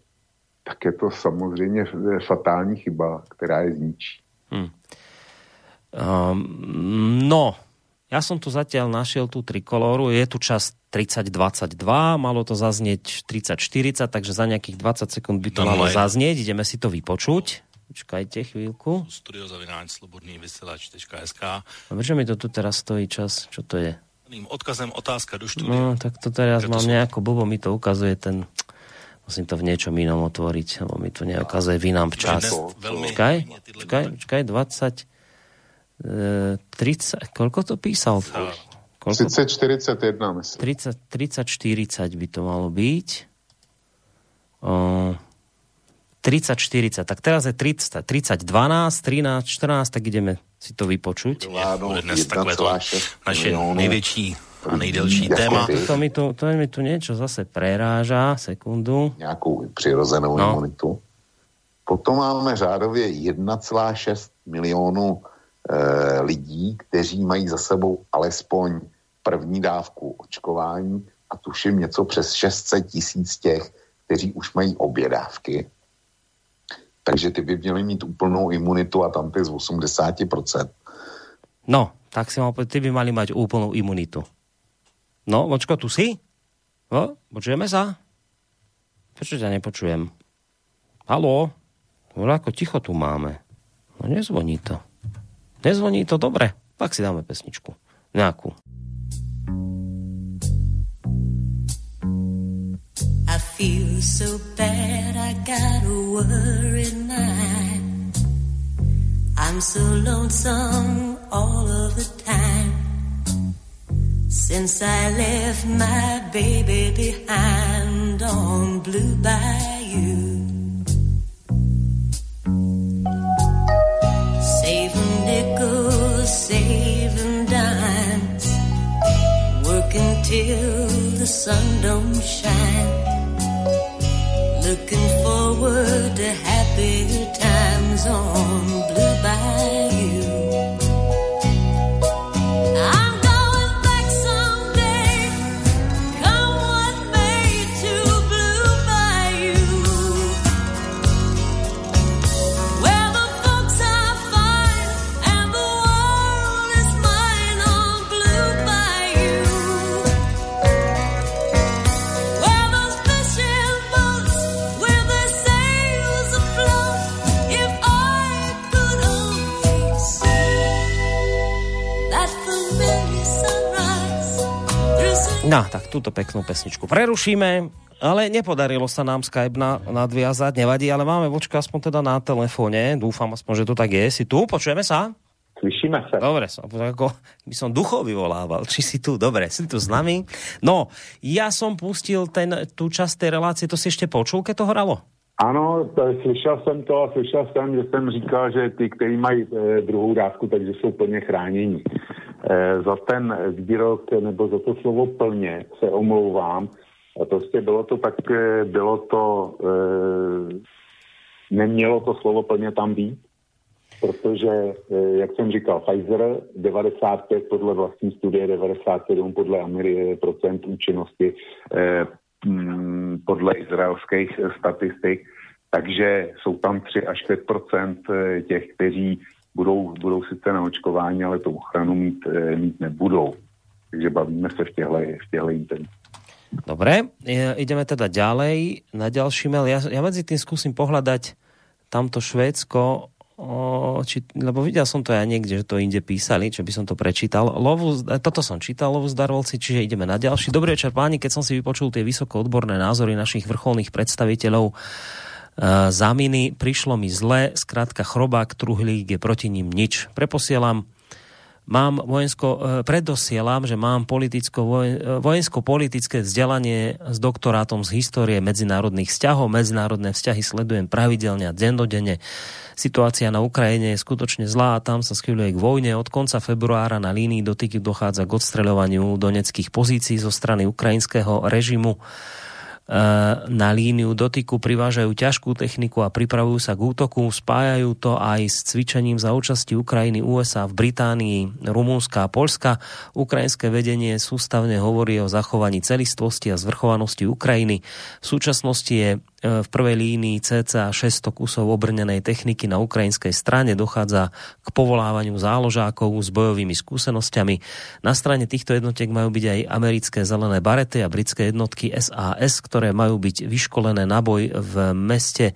tak je to samozřejmě fatální chyba, která je zničí. Hmm. Um, no, ja som tu zatiaľ našiel tú trikolóru, je tu čas 30-22, malo to zaznieť 30-40, takže za nejakých 20 sekúnd by to no, malo zaznieť, ideme si to vypočuť. Počkajte chvíľku. Studiozavináč slobodný vysielač.sk Prečo mi to tu teraz stojí čas? Čo to je? Odkazem otázka do štúdia. No, tak to teraz mám nejako blbo, mi to ukazuje ten Musím to v niečom inom otvoriť, lebo mi to neukazuje vynám včas. Počkaj, počkaj, počkaj, 20, 30, koľko to písal? 30, 41, myslím. 30, 30, 40 by to malo byť. O, 30, 40. Tak teraz je 30, 30, 12, 13, 14, tak ideme si to vypočuť. To naše největší a nejdelší téma. To mi tu, to mi tu niečo zase preráža, sekundu. Nějakou přirozenou no. imunitu. Potom máme řádově 1,6 milionů e, lidí, kteří mají za sebou alespoň první dávku očkování a tuším něco přes 600 tisíc těch, kteří už mají obě dávky. Takže ty by měli mít úplnou imunitu a tam ty z 80%. No, tak si mal ty by mali mať úplnú imunitu. No, Vočko, tu si? No, počujeme sa? Prečo ťa nepočujem? Haló? No, ako ticho tu máme. No, nezvoní to. Nezvoní to, dobre. Tak si dáme pesničku. Nejakú. I feel so bad I got a worried mind I'm so lonesome all of the time Since I left my baby behind on Blue Bayou. Saving nickels, saving dimes, working till the sun don't shine. Looking forward to happier times on Blue No, tak túto peknú pesničku prerušíme, ale nepodarilo sa nám Skype na, nadviazať, nevadí, ale máme vočka aspoň teda na telefóne, dúfam aspoň, že to tak je. Si tu, počujeme sa? Slyšíme sa. Dobre, som, ako by som duchov vyvolával. Či si tu? Dobre, si tu s nami. No, ja som pustil ten, tú časť tej relácie, to si ešte počul, keď to hralo? Ano, slyšel jsem to a slyšel jsem, že jsem říkal, že ty, kteří mají e, druhou dávku, takže jsou plně chránění. E, za ten výrok nebo za to slovo plně se omlouvám. Prostě bylo to tak, e, bylo to, e, nemělo to slovo plně tam být. protože, jak jsem říkal, Pfizer 95 podle vlastní studie, 97 podle Ameriky procent účinnosti, mm, podle izraelských statistik, takže jsou tam 3 až 5% těch, kteří budou, budou sice na očkování, ale tu ochranu mít, mít nebudou. Takže bavíme se v těchto v těchto Dobre, ideme teda ďalej na ďalší mail. Ja, ja medzi tým skúsim pohľadať tamto Švédsko, o, či, lebo videl som to ja niekde, že to inde písali, čo by som to prečítal. Lovu, toto som čítal, Lovu zdarvolci, čiže ideme na ďalší. Dobrý večer páni, keď som si vypočul tie vysoko odborné názory našich vrcholných predstaviteľov, zaminy, prišlo mi zle, skrátka chrobák, truhlík je proti ním nič. Preposielam mám vojensko, e, predosielam, že mám e, vojensko-politické vzdelanie s doktorátom z histórie medzinárodných vzťahov. Medzinárodné vzťahy sledujem pravidelne a dennodenne. Situácia na Ukrajine je skutočne zlá a tam sa schyluje k vojne. Od konca februára na línii dotyky dochádza k odstreľovaniu doneckých pozícií zo strany ukrajinského režimu. Eh, na líniu dotyku privážajú ťažkú techniku a pripravujú sa k útoku. Spájajú to aj s cvičením za účasti Ukrajiny, USA v Británii, Rumúnska a Polska. Ukrajinské vedenie sústavne hovorí o zachovaní celistvosti a zvrchovanosti Ukrajiny. V súčasnosti je E, v prvej línii cca 600 kusov obrnenej techniky na ukrajinskej strane dochádza k povolávaniu záložákov s bojovými skúsenosťami. Na strane týchto jednotiek majú byť aj americké zelené barety a britské jednotky SAS, ktoré majú byť vyškolené na boj v meste.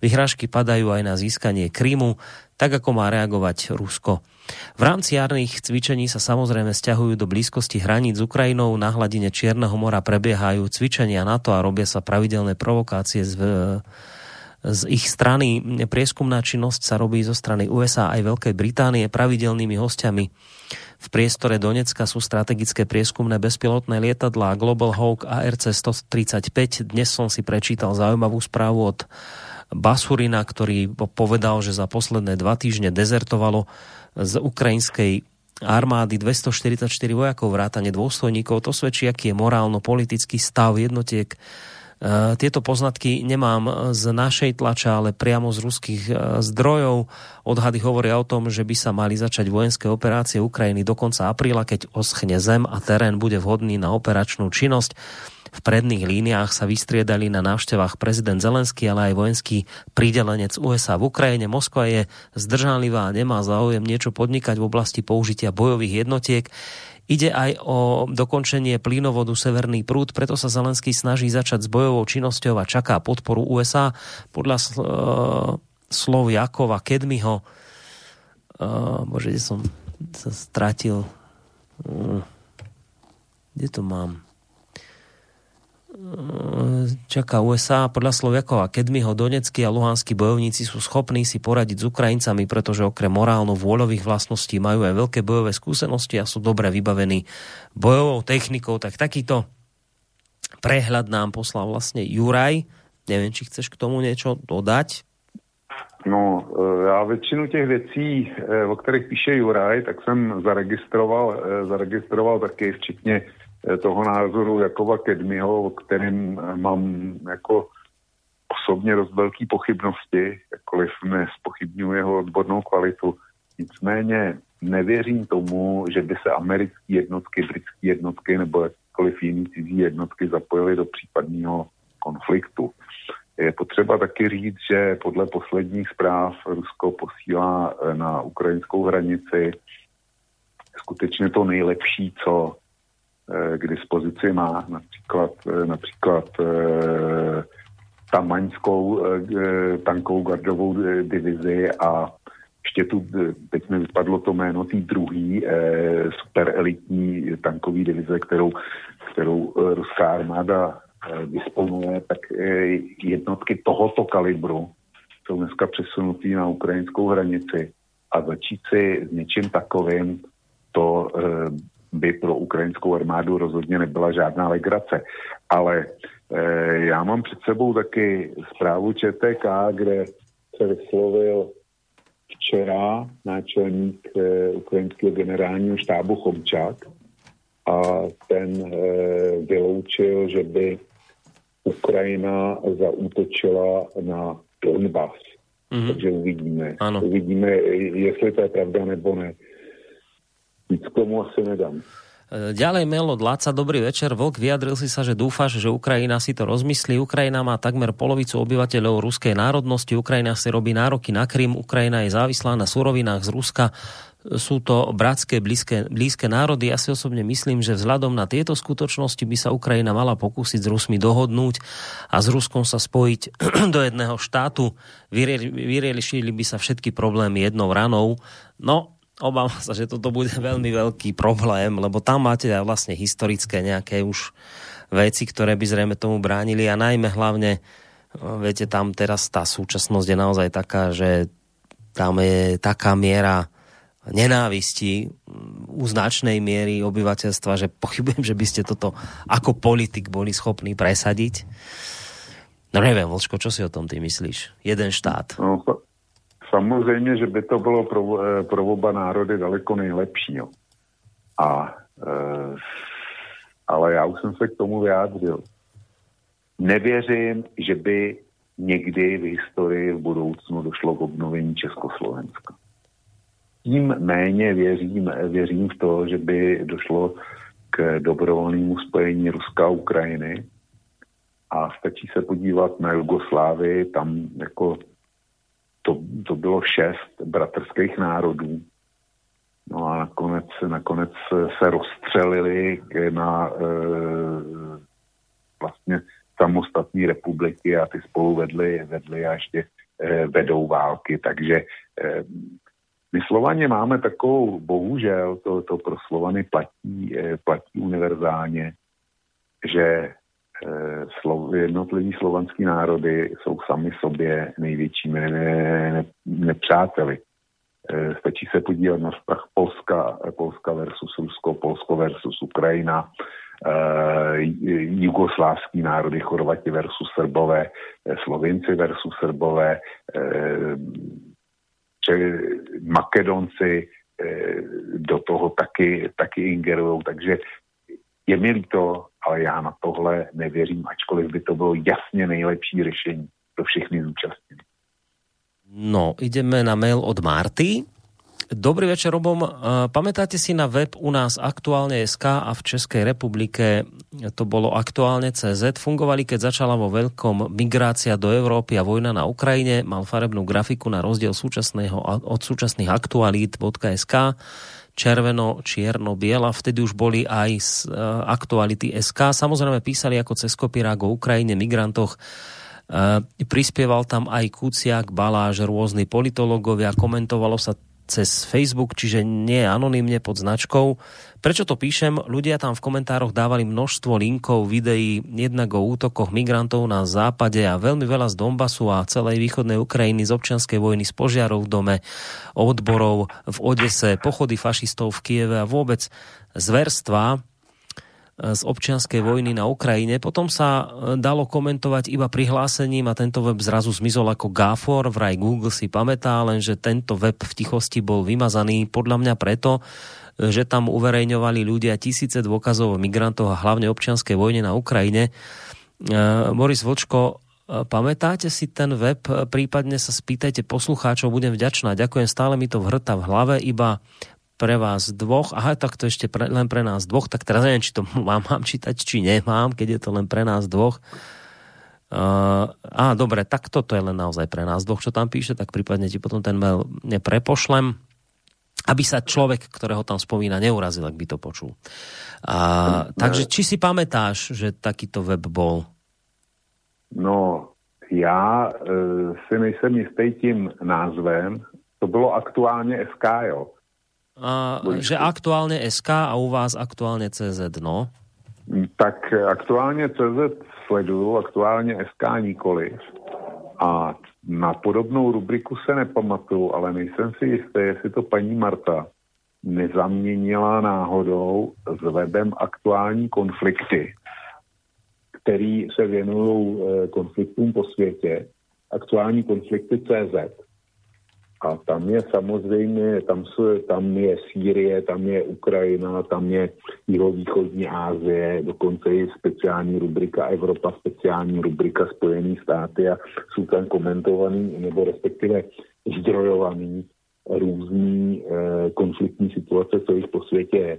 Vyhrážky padajú aj na získanie Krymu, tak ako má reagovať Rusko. V rámci jarných cvičení sa samozrejme stiahujú do blízkosti hraníc s Ukrajinou. Na hladine Čierneho mora prebiehajú cvičenia NATO a robia sa pravidelné provokácie z, z ich strany. Prieskumná činnosť sa robí zo strany USA aj Veľkej Británie. Pravidelnými hostiami v priestore Donecka sú strategické prieskumné bezpilotné lietadlá Global Hawk ARC-135. Dnes som si prečítal zaujímavú správu od Basurina, ktorý povedal, že za posledné dva týždne dezertovalo z ukrajinskej armády 244 vojakov vrátane dôstojníkov. To svedčí, aký je morálno-politický stav jednotiek. E, tieto poznatky nemám z našej tlača, ale priamo z ruských e, zdrojov. Odhady hovoria o tom, že by sa mali začať vojenské operácie Ukrajiny do konca apríla, keď oschne zem a terén bude vhodný na operačnú činnosť. V predných líniách sa vystriedali na návštevách prezident Zelenský, ale aj vojenský prídelenec USA v Ukrajine. Moskva je zdržanlivá a nemá záujem niečo podnikať v oblasti použitia bojových jednotiek. Ide aj o dokončenie plynovodu Severný prúd, preto sa Zelenský snaží začať s bojovou činnosťou a čaká podporu USA. Podľa uh, slov Jakova Kedmiho, uh, bože, kde som sa stratil, uh, kde to mám? Čaká USA. Podľa Sloviakova Kedmiho Doneckí a Luhanskí bojovníci sú schopní si poradiť s Ukrajincami, pretože okrem morálno-vôľových vlastností majú aj veľké bojové skúsenosti a sú dobre vybavení bojovou technikou. Tak takýto prehľad nám poslal vlastne Juraj. Neviem, či chceš k tomu niečo dodať. No, e, já většinu těch věcí, e, o kterých píše Juraj, tak jsem zaregistroval, e, zaregistroval taky, včetně toho názoru Jakova Kedmiho, o kterém eh, mám jako osobně dost velký pochybnosti, jakkoliv nespochybnuju jeho odbornou kvalitu. Nicméně nevěřím tomu, že by se americké jednotky, britské jednotky nebo jakkoliv jiný cizí jednotky zapojily do případného konfliktu. Je potřeba taky říct, že podle posledních zpráv Rusko posílá eh, na ukrajinskou hranici skutečně to nejlepší, co Eh, k dispozici. Má, například, eh, například eh, tamaňskou tankovou gardovou divizi a ještě tu, teď mi vypadlo to jméno tý druhý super elitní tankový divize, kterou, kterou ruská armáda disponuje, tak jednotky tohoto kalibru jsou dneska přesunutý na ukrajinskou hranici a začít si s něčím takovým to by pro ukrajinskou armádu rozhodně nebyla žádná legrace. Ale e, já mám před sebou taky zprávu ČTK, kde se vyslovil včera náčelník e, ukrajinského generálního štábu Chomčák a ten e, vyloučil, že by Ukrajina zaútočila na Donbass. Mm-hmm. Takže uvidíme. Ano. Uvidíme, jestli to je pravda nebo ne. K tomu asi nedám. E, ďalej mail od Láca, dobrý večer. Vlk vyjadril si sa, že dúfaš, že Ukrajina si to rozmyslí. Ukrajina má takmer polovicu obyvateľov ruskej národnosti. Ukrajina si robí nároky na Krym. Ukrajina je závislá na surovinách z Ruska sú to bratské, blízke, blízke národy. Ja si osobne myslím, že vzhľadom na tieto skutočnosti by sa Ukrajina mala pokúsiť s Rusmi dohodnúť a s Ruskom sa spojiť [clears throat] do jedného štátu. Vyriešili by sa všetky problémy jednou ranou. No, obávam sa, že toto bude [laughs] veľmi veľký problém, lebo tam máte aj vlastne historické nejaké už veci, ktoré by zrejme tomu bránili a najmä hlavne, viete, tam teraz tá súčasnosť je naozaj taká, že tam je taká miera nenávisti u značnej miery obyvateľstva, že pochybujem, že by ste toto ako politik boli schopní presadiť. No neviem, Vlčko, čo si o tom ty myslíš? Jeden štát. No, samozřejmě, že by to bylo pro, eh, pro oba národy daleko nejlepší. Jo. A, e, ale já už jsem se k tomu vyjádřil. Nevěřím, že by někdy v historii v budoucnu došlo k obnovení Československa tím méně věřím, věřím v to, že by došlo k dobrovolnému spojení Ruska a Ukrajiny. A stačí se podívat na Jugoslávii, tam jako to, to bylo šest bratrských národů. No a nakonec, nakonec se rozstřelili na e, vlastně samostatní republiky a ty spolu vedly, vedly a ještě e, vedou války. Takže e, my Slovaně máme takovou, bohužel, to, to pro Slovany platí, eh, platí univerzálně, že slov, jednotliví slovanský národy jsou sami sobě největšími ne, ne, nepřáteli. Eh, stačí se podívat na vztah Polska, Polska versus Rusko, Polsko versus Ukrajina, jugoslávský národy, Chorvati versus Srbové, Slovinci versus Srbové, že Makedonci eh, do toho taky, taky ingerují, takže je mi líto, ale já na tohle nevěřím, ačkoliv by to bylo jasně nejlepší řešení pro všechny zúčastněné. No, ideme na mail od Marty. Dobrý večer, Robom. Pamätáte si na web u nás aktuálne SK a v Českej republike to bolo aktuálne CZ. Fungovali, keď začala vo veľkom migrácia do Európy a vojna na Ukrajine. Mal farebnú grafiku na rozdiel súčasného, od súčasných aktualít.sk červeno, čierno, biela. Vtedy už boli aj z uh, aktuality SK. Samozrejme písali ako cez kopírák o Ukrajine, migrantoch. Uh, prispieval tam aj Kuciak, Baláž, rôzni politológovia, komentovalo sa cez Facebook, čiže nie anonymne pod značkou. Prečo to píšem? Ľudia tam v komentároch dávali množstvo linkov, videí, jednak o útokoch migrantov na západe a veľmi veľa z Donbasu a celej východnej Ukrajiny z občianskej vojny, z požiarov v dome, odborov v Odese, pochody fašistov v Kieve a vôbec zverstva z občianskej vojny na Ukrajine. Potom sa e, dalo komentovať iba prihlásením a tento web zrazu zmizol ako GAFOR. Vraj Google si pamätá, lenže tento web v tichosti bol vymazaný podľa mňa preto, e, že tam uverejňovali ľudia tisíce dôkazov o migrantoch a hlavne občianskej vojne na Ukrajine. Boris e, Vlčko, pamätáte si ten web? Prípadne sa spýtajte poslucháčov, budem vďačná. Ďakujem, stále mi to vrta v hlave, iba pre vás dvoch, aha, tak to ešte pre, len pre nás dvoch, tak teraz neviem, či to [laughs] mám, mám čítať, či nemám, keď je to len pre nás dvoch. Uh, á, dobre, tak toto je len naozaj pre nás dvoch, čo tam píše, tak prípadne ti potom ten mail neprepošlem, aby sa človek, ktorého tam spomína, neurazil, ak by to počul. Uh, takže či si pamätáš, že takýto web bol? No, já e, si nejsem jistý tím názvem. To bylo aktuálně SK, jo. A, že aktuálne SK a u vás aktuálne CZ, no? Tak aktuálně CZ sleduju, aktuálně SK nikoliv. A na podobnou rubriku se nepamatuju, ale nejsem si jistý, jestli to paní Marta nezaměnila náhodou s webem aktuální konflikty, který se věnují eh, konfliktům po světě, aktuální konflikty CZ. A tam je samozřejmě, tam, jsou, tam je Sýrie, tam je Ukrajina, tam je jihovýchodní Ázie, dokonce i speciální rubrika Evropa, speciální rubrika Spojený státy a jsou tam komentovaný, nebo respektive zdrojovaný různý e, konfliktní situace, co jich po světě je.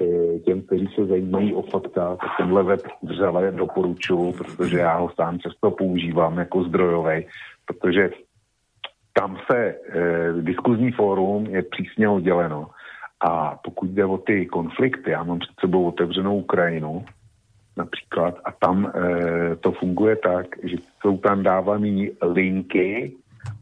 E, těm, kteří se zajímají o fakta, tak tenhle web vřele doporučuju, protože já ho sám často používám jako zdrojový, protože tam se e, diskuzní fórum je přísně odděleno a pokud jde o ty konflikty, já mám před sebou otevřenou Ukrajinu například a tam e, to funguje tak, že jsou tam dávané linky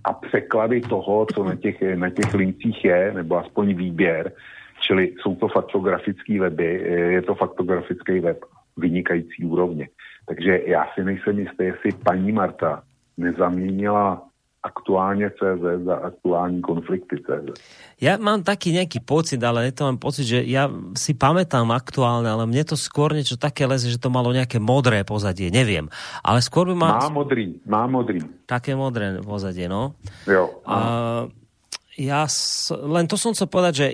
a překlady toho, co na těch, na těch linkcích je, nebo aspoň výběr, čili jsou to faktografické weby, e, je to faktografický web vynikající úrovně. Takže já si nejsem jistý, jestli paní Marta nezaměnila aktuálne CZ za aktuální konflikty CZ. Ja mám taký nejaký pocit, ale je to mám pocit, že ja si pamätám aktuálne, ale mne to skôr niečo také leze, že to malo nejaké modré pozadie, neviem. Ale skôr by ma... Má modrý, má modrý. Také modré pozadie, no. Jo. A, ja len to som chcel povedať, že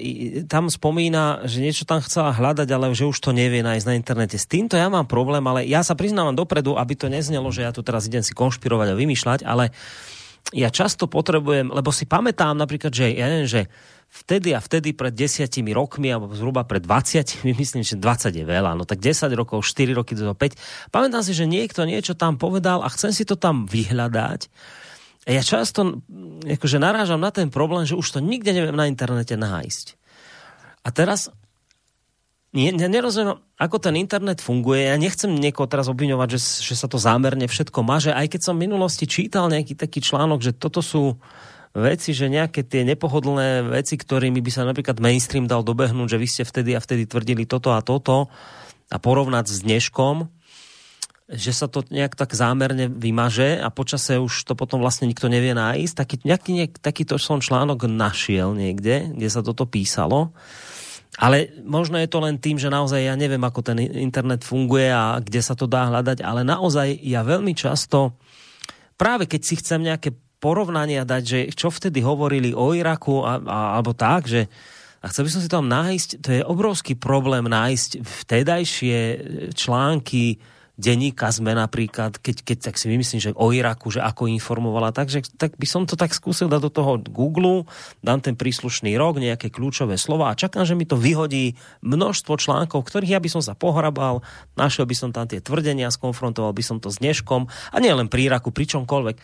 tam spomína, že niečo tam chcela hľadať, ale že už to nevie nájsť na internete. S týmto ja mám problém, ale ja sa priznávam dopredu, aby to neznelo, že ja tu teraz idem si konšpirovať a vymýšľať, ale uh, ja často potrebujem, lebo si pamätám napríklad, že ja neviem, že vtedy a vtedy pred desiatimi rokmi, alebo zhruba pred 20, [laughs] myslím, že 20 je veľa, no tak 10 rokov, 4 roky do 5. Pamätám si, že niekto niečo tam povedal a chcem si to tam vyhľadať. A ja často akože narážam na ten problém, že už to nikde neviem na internete nájsť. A teraz nie, ja nerozumiem, ako ten internet funguje. Ja nechcem niekoho teraz obviňovať, že, že sa to zámerne všetko maže, aj keď som v minulosti čítal nejaký taký článok, že toto sú veci, že nejaké tie nepohodlné veci, ktorými by sa napríklad mainstream dal dobehnúť, že vy ste vtedy a vtedy tvrdili toto a toto a porovnať s dneškom, že sa to nejak tak zámerne vymaže a počase už to potom vlastne nikto nevie nájsť. Taký, nejaký, nejaký, takýto som článok našiel niekde, kde sa toto písalo. Ale možno je to len tým, že naozaj ja neviem, ako ten internet funguje a kde sa to dá hľadať, ale naozaj ja veľmi často, práve keď si chcem nejaké porovnania dať, že čo vtedy hovorili o Iraku a, a, alebo tak, že a chcel by som si tam nájsť, to je obrovský problém nájsť vtedajšie články denníka sme napríklad, keď, keď tak si vymyslím, že o Iraku, že ako informovala, takže tak by som to tak skúsil dať do toho Google, dám ten príslušný rok, nejaké kľúčové slova a čakám, že mi to vyhodí množstvo článkov, ktorých ja by som sa pohrabal, našiel by som tam tie tvrdenia, skonfrontoval by som to s dneškom a nie len pri Iraku, pri čomkoľvek.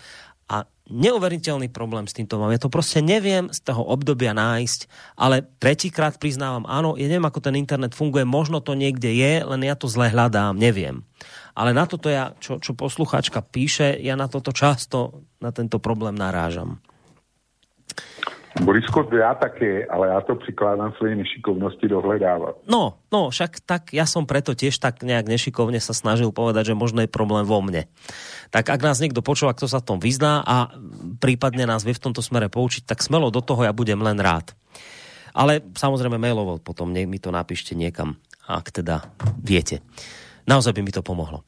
A neuveriteľný problém s týmto mám. Ja to proste neviem z toho obdobia nájsť, ale tretíkrát priznávam, áno, ja neviem, ako ten internet funguje, možno to niekde je, len ja to zle hľadám, neviem. Ale na toto ja, čo, čo posluchačka píše, ja na toto často, na tento problém narážam. Borisko, ja také, ale ja to prikládam svojej nešikovnosti dohľadávať. No, no, však tak ja som preto tiež tak nejak nešikovne sa snažil povedať, že možno je problém vo mne. Tak ak nás niekto počúva, kto sa v tom vyzná a prípadne nás vie v tomto smere poučiť, tak smelo do toho ja budem len rád. Ale samozrejme mailovo potom mi to napíšte niekam, ak teda viete. Naozaj by mi to pomohlo.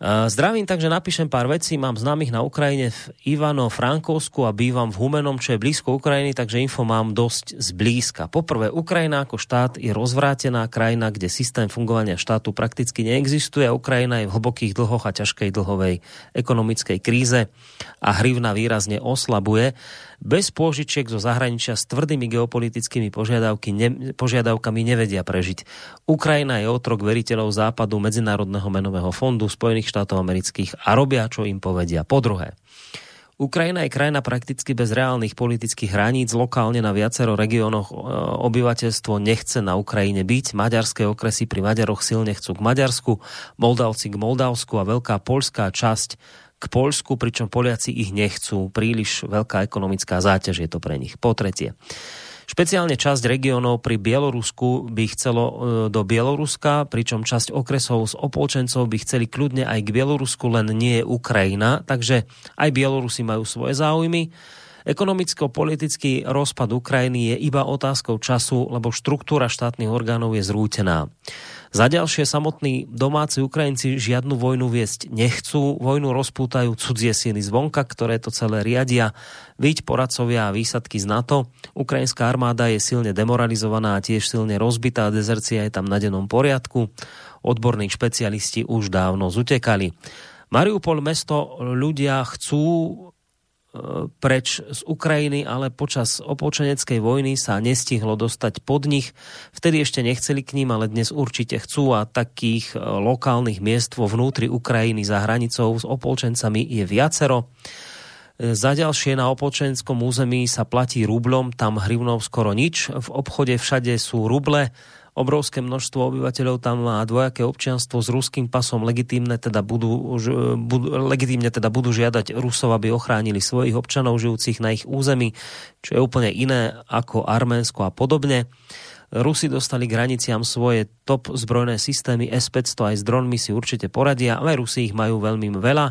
Eh, zdravím, takže napíšem pár vecí. Mám známych na Ukrajine v Ivano Frankovsku a bývam v Humenom, čo je blízko Ukrajiny, takže info mám dosť zblízka. Poprvé, Ukrajina ako štát je rozvrátená krajina, kde systém fungovania štátu prakticky neexistuje. Ukrajina je v hlbokých dlhoch a ťažkej dlhovej ekonomickej kríze a hrivna výrazne oslabuje bez pôžičiek zo zahraničia s tvrdými geopolitickými požiadavky, ne, požiadavkami nevedia prežiť. Ukrajina je otrok veriteľov západu Medzinárodného menového fondu Spojených štátov amerických a robia, čo im povedia. Po druhé, Ukrajina je krajina prakticky bez reálnych politických hraníc. Lokálne na viacero regiónoch e, obyvateľstvo nechce na Ukrajine byť. Maďarské okresy pri Maďaroch silne chcú k Maďarsku, Moldavci k Moldavsku a veľká polská časť k Polsku, pričom Poliaci ich nechcú. Príliš veľká ekonomická záťaž je to pre nich. Po tretie, špeciálne časť regiónov pri Bielorusku by chcelo e, do Bieloruska, pričom časť okresov s opolčencov by chceli kľudne aj k Bielorusku, len nie je Ukrajina, takže aj Bielorusi majú svoje záujmy. Ekonomicko-politický rozpad Ukrajiny je iba otázkou času, lebo štruktúra štátnych orgánov je zrútená. Za ďalšie samotní domáci Ukrajinci žiadnu vojnu viesť nechcú. Vojnu rozpútajú cudzie síly zvonka, ktoré to celé riadia. Víť poradcovia a výsadky z NATO. Ukrajinská armáda je silne demoralizovaná a tiež silne rozbitá. Dezercia je tam na dennom poriadku. Odborní špecialisti už dávno zutekali. Mariupol mesto ľudia chcú preč z Ukrajiny, ale počas opočeneckej vojny sa nestihlo dostať pod nich. Vtedy ešte nechceli k ním, ale dnes určite chcú a takých e, lokálnych miest vo vnútri Ukrajiny za hranicou s opolčencami je viacero. E, za ďalšie na opolčenskom území sa platí rublom, tam hrivnou skoro nič. V obchode všade sú ruble, obrovské množstvo obyvateľov tam má dvojaké občianstvo s ruským pasom, legitímne teda budú, budú, legitímne teda budú žiadať Rusov, aby ochránili svojich občanov žijúcich na ich území, čo je úplne iné ako Arménsko a podobne. Rusi dostali k hraniciam svoje top zbrojné systémy S-500 aj s dronmi si určite poradia, ale Rusi ich majú veľmi veľa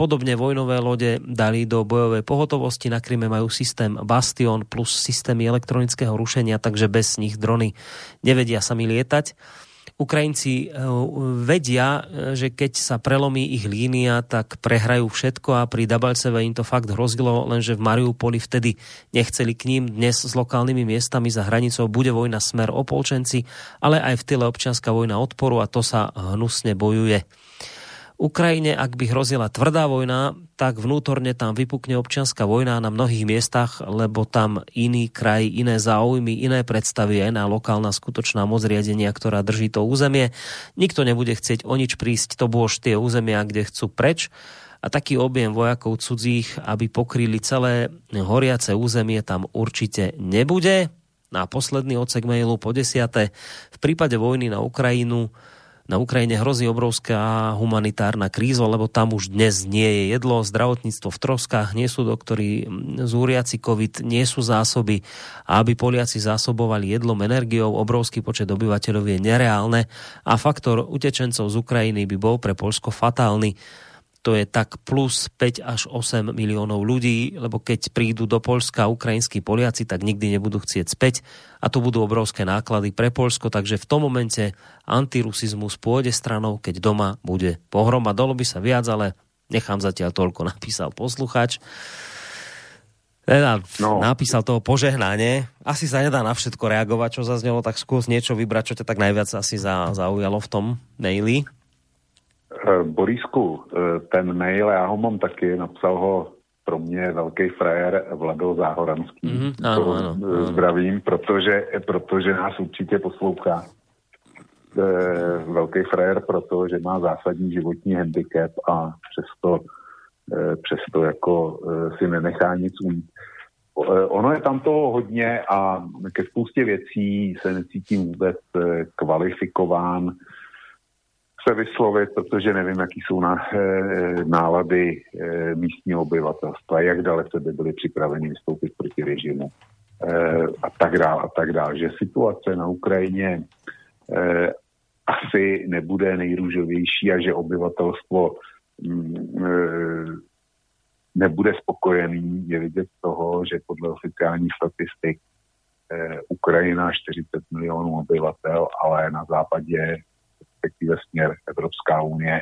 Podobne vojnové lode dali do bojovej pohotovosti. Na Kryme majú systém Bastion plus systémy elektronického rušenia, takže bez nich drony nevedia sami lietať. Ukrajinci eh, vedia, eh, že keď sa prelomí ich línia, tak prehrajú všetko a pri Dabalceve im to fakt hrozilo, lenže v Mariupoli vtedy nechceli k ním. Dnes s lokálnymi miestami za hranicou bude vojna smer opolčenci, ale aj v tyle občianská vojna odporu a to sa hnusne bojuje. Ukrajine, ak by hrozila tvrdá vojna, tak vnútorne tam vypukne občianská vojna na mnohých miestach, lebo tam iný kraj, iné záujmy, iné predstavy, na lokálna skutočná moc riadenia, ktorá drží to územie. Nikto nebude chcieť o nič prísť, to bôž tie územia, kde chcú preč a taký objem vojakov cudzích, aby pokryli celé horiace územie, tam určite nebude. Na posledný odsek mailu po desiate. V prípade vojny na Ukrajinu na Ukrajine hrozí obrovská humanitárna kríza, lebo tam už dnes nie je jedlo, zdravotníctvo v troskách, nie sú doktory zúriaci COVID, nie sú zásoby. A aby Poliaci zásobovali jedlom, energiou, obrovský počet obyvateľov je nereálne a faktor utečencov z Ukrajiny by bol pre Polsko fatálny to je tak plus 5 až 8 miliónov ľudí, lebo keď prídu do Polska ukrajinskí Poliaci, tak nikdy nebudú chcieť späť a to budú obrovské náklady pre Polsko, takže v tom momente antirusizmus pôjde stranou, keď doma bude pohroma. Dolo by sa viac, ale nechám zatiaľ toľko, [laughs] napísal posluchač. Teda no. napísal toho požehnanie. Asi sa nedá na všetko reagovať, čo zaznelo, tak skús niečo vybrať, čo ťa tak najviac asi zaujalo v tom maili. Eh, Borisku, eh, ten mail, já ho mám taky, napsal ho pro mě velký frajer Vlado Záhoranský. Mm-hmm, ano, ano, ano. Zdravím, protože, protože nás určitě poslouchá. E, velký frajer proto, že má zásadní životní handicap a přesto, e, přesto jako e, si nenechá nic ujít. Ono je tam toho hodně a ke spoustě věcí se necítím vůbec kvalifikován se vyslovit, protože nevím, jaký jsou na, e, nálady e, místního obyvatelstva, jak dalece by byli připraveni vystoupit proti režimu e, a tak dále a tak dále. Že situace na Ukrajině e, asi nebude nejrůžovější a že obyvatelstvo mm, e, nebude spokojený, je vidět z toho, že podle oficiálních statistik Ukrajina 40 milionů obyvatel, ale na západě respektive směr Evropská unie,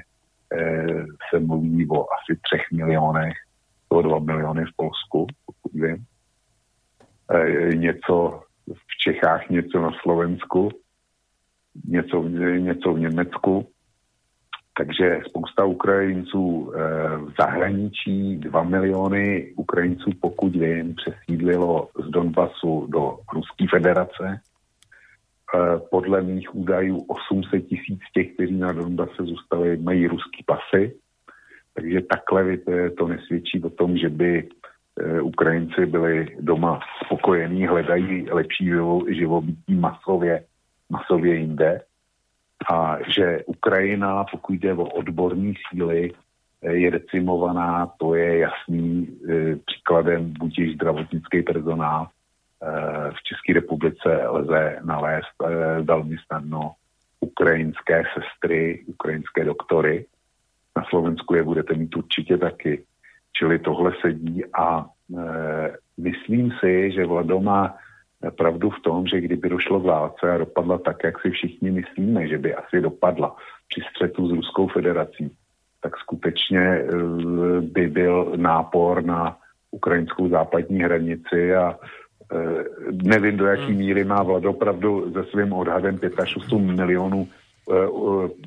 eh, se mluví o asi třech milionech, to dva miliony v Polsku, pokud vím. Eh, něco v Čechách, něco na Slovensku, něco, něco v Německu. Takže spousta Ukrajinců eh, v zahraničí, dva miliony Ukrajinců, pokud vím, přesídlilo z Donbasu do Ruské federace podle mých údajů 800 tisíc těch, kteří na Donbase zůstali, mají ruský pasy. Takže takhle to nesvědčí o tom, že by eh, Ukrajinci byli doma spokojení, hledají lepší živobytí masově, masově jinde. A že Ukrajina, pokud jde o odborní síly, eh, je decimovaná, to je jasný příkladem buď zdravotnický personál, Eh, v České republice lze nalézt eh, velmi snadno ukrajinské sestry, ukrajinské doktory. Na Slovensku je budete mít určitě taky. Čili tohle sedí a e, myslím si, že Vlado má pravdu v tom, že kdyby došlo k válce a dopadla tak, jak si všichni myslíme, že by asi dopadla při střetu s Ruskou federací, tak skutečně by byl nápor na ukrajinskou západní hranici a nevím, do jaký hmm. míry má Vlado pravdu se svým odhadem 5 milionů e,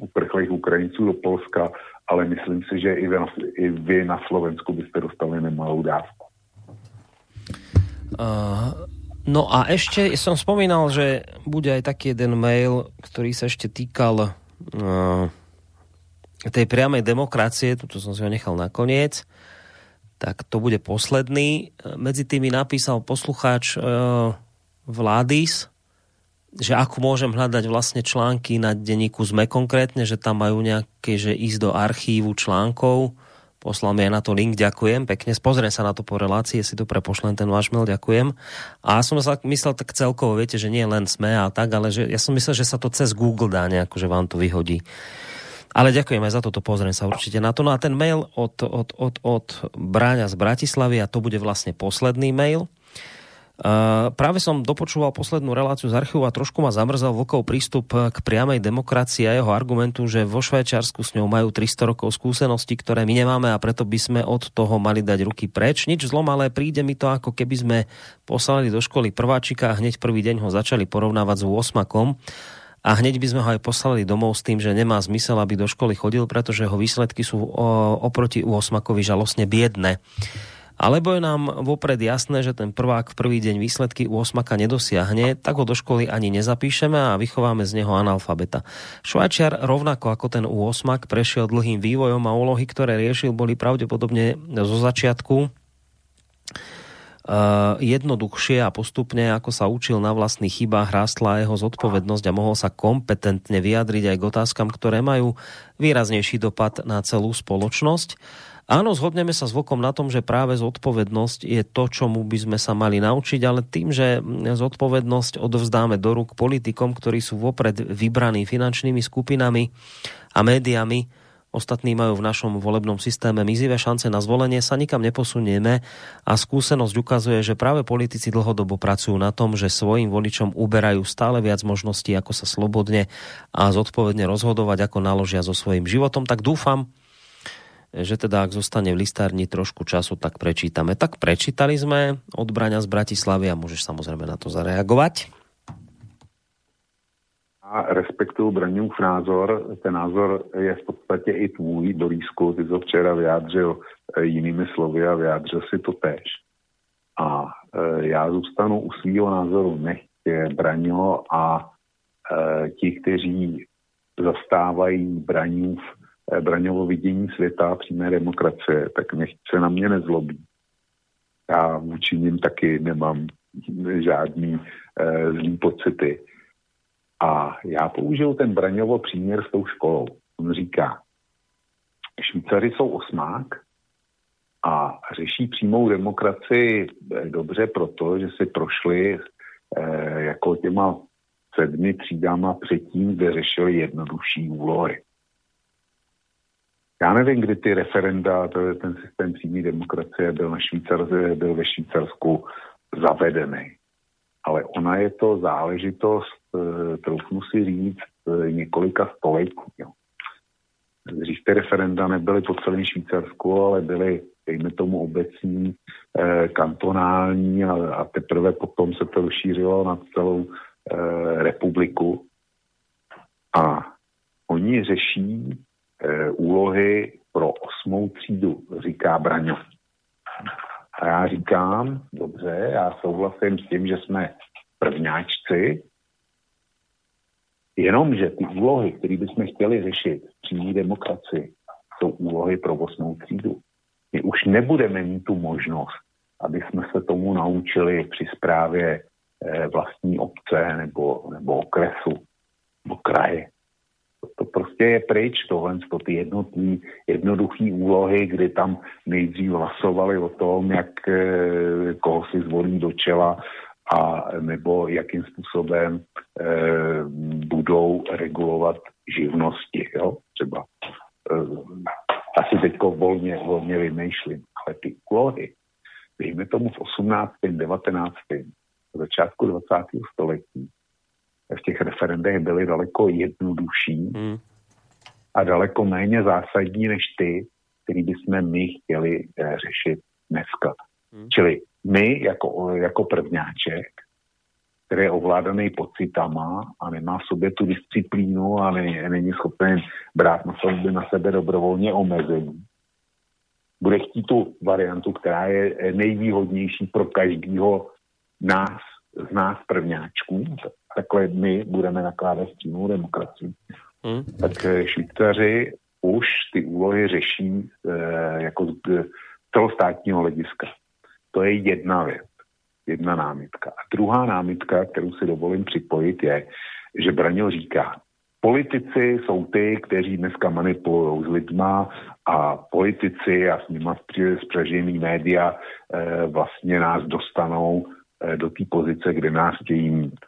uprchlých Ukrajinců do Polska, ale myslím si, že i vy, i vy na Slovensku byste dostali nemalou dávku. Uh, no a ešte som spomínal, že bude aj taký jeden mail, ktorý sa ešte týkal uh, tej priamej demokracie, tuto som si ho nechal nakoniec, tak to bude posledný. Medzi tými napísal poslucháč uh, Vládis, že ako môžem hľadať vlastne články na denníku ZME konkrétne, že tam majú nejaké, že ísť do archívu článkov, poslal mi aj na to link, ďakujem, pekne, pozriem sa na to po relácii, si to prepošlem ten váš mail, ďakujem. A som sa myslel tak celkovo, viete, že nie len SME a tak, ale že ja som myslel, že sa to cez Google dá nejako, že vám to vyhodí. Ale ďakujem aj za toto, pozriem sa určite na to. No a ten mail od, od, od, od Bráňa z Bratislavy, a to bude vlastne posledný mail, Uh, práve som dopočúval poslednú reláciu z archívu a trošku ma zamrzal vlkov prístup k priamej demokracii a jeho argumentu, že vo Švajčiarsku s ňou majú 300 rokov skúseností, ktoré my nemáme a preto by sme od toho mali dať ruky preč. Nič zlom, ale príde mi to ako keby sme poslali do školy prváčika a hneď prvý deň ho začali porovnávať s 8 a hneď by sme ho aj poslali domov s tým, že nemá zmysel, aby do školy chodil, pretože jeho výsledky sú oproti u osmakovi žalostne biedne. Alebo je nám vopred jasné, že ten prvák v prvý deň výsledky u osmaka nedosiahne, tak ho do školy ani nezapíšeme a vychováme z neho analfabeta. Švajčiar rovnako ako ten u osmak prešiel dlhým vývojom a úlohy, ktoré riešil, boli pravdepodobne zo začiatku jednoduchšie a postupne, ako sa učil na vlastných chybách, rástla jeho zodpovednosť a mohol sa kompetentne vyjadriť aj k otázkam, ktoré majú výraznejší dopad na celú spoločnosť. Áno, zhodneme sa s Vlkom na tom, že práve zodpovednosť je to, čomu by sme sa mali naučiť, ale tým, že zodpovednosť odovzdáme do rúk politikom, ktorí sú vopred vybraní finančnými skupinami a médiami, ostatní majú v našom volebnom systéme mizivé šance na zvolenie, sa nikam neposunieme a skúsenosť ukazuje, že práve politici dlhodobo pracujú na tom, že svojim voličom uberajú stále viac možností, ako sa slobodne a zodpovedne rozhodovať, ako naložia so svojím životom. Tak dúfam, že teda ak zostane v listárni trošku času, tak prečítame. Tak prečítali sme odbrania z Bratislavy a môžeš samozrejme na to zareagovať. A respektuju Braňův názor. Ten názor je v podstatě i tvůj, Dorísku. Ty to včera vyjádřil eh, jinými slovy a vyjádřil si to tež. A e, já zůstanu u svého názoru. Nech Braňo a e, ti, kteří zastávají Braňův Eh, Braňovo vidění světa přímé demokracie, tak nech se na mě nezlobí. Já vůči ním taky nemám žádný e, zlý pocity. A já použiju ten Braňovo příměr s tou školou. On říká, Švýcary jsou osmák a řeší přímou demokracii eh, dobře proto, že si prošli e, jako těma sedmi třídama předtím, kde řešili jednodušší úlohy. Já nevím, kdy ty referenda, ten systém přímé demokracie byl, na Švýcar, byl ve Švýcarsku zavedený. Ale ona je to záležitost, eh, troufnu si říct, eh, několika století. Dřív ty referenda nebyly po celém Švýcarsku, ale byly, dejme tomu, obecní, eh, kantonální a, a teprve potom se to rozšířilo na celou republiku. A oni řeší e, úlohy pro osmou třídu, říká Braňo. A já říkám, dobře, já souhlasím s tím, že jsme prvňáčci, jenomže ty úlohy, které bychom chtěli řešit v přímé demokracii, jsou úlohy pro osmou třídu. My už nebudeme mít tu možnost, aby jsme se tomu naučili při zprávě e, vlastní obce nebo, nebo okresu nebo kraje to prostě je pryč, tohle to ty jednotný, jednoduchý úlohy, kdy tam nejdřív hlasovali o tom, jak eh, koho si zvolí do čela a nebo jakým způsobem e, budou regulovat živnosti, jo? třeba. E, asi teďko volně, volně vymýšlím. ale ty úlohy, dejme tomu v 18., 19., začátku 20. století, v těch referendech byly daleko jednodušší hmm. a daleko méně zásadní než ty, který bychom my chtěli eh, řešit dneska. Hmm. Čili my jako, jako prvňáček, který je ovládaný pocitama a nemá v sobě tu disciplínu a ne, není schopen brát na sebe, na sebe dobrovolně omezení, bude chtít tu variantu, která je nejvýhodnější pro každého nás, z nás prvňáčků, takhle my budeme nakládat s přímou demokracií, hmm. tak eh, Švýcaři už ty úlohy řeší e, jako z celostátního hlediska. To je jedna věc, jedna námitka. A druhá námitka, kterou si dovolím připojit, je, že Branil říká, politici jsou ty, kteří dneska manipulují s lidma a politici a s nimi spřežený média e, vlastně nás dostanou e, do té pozice, kde nás chtějí mít.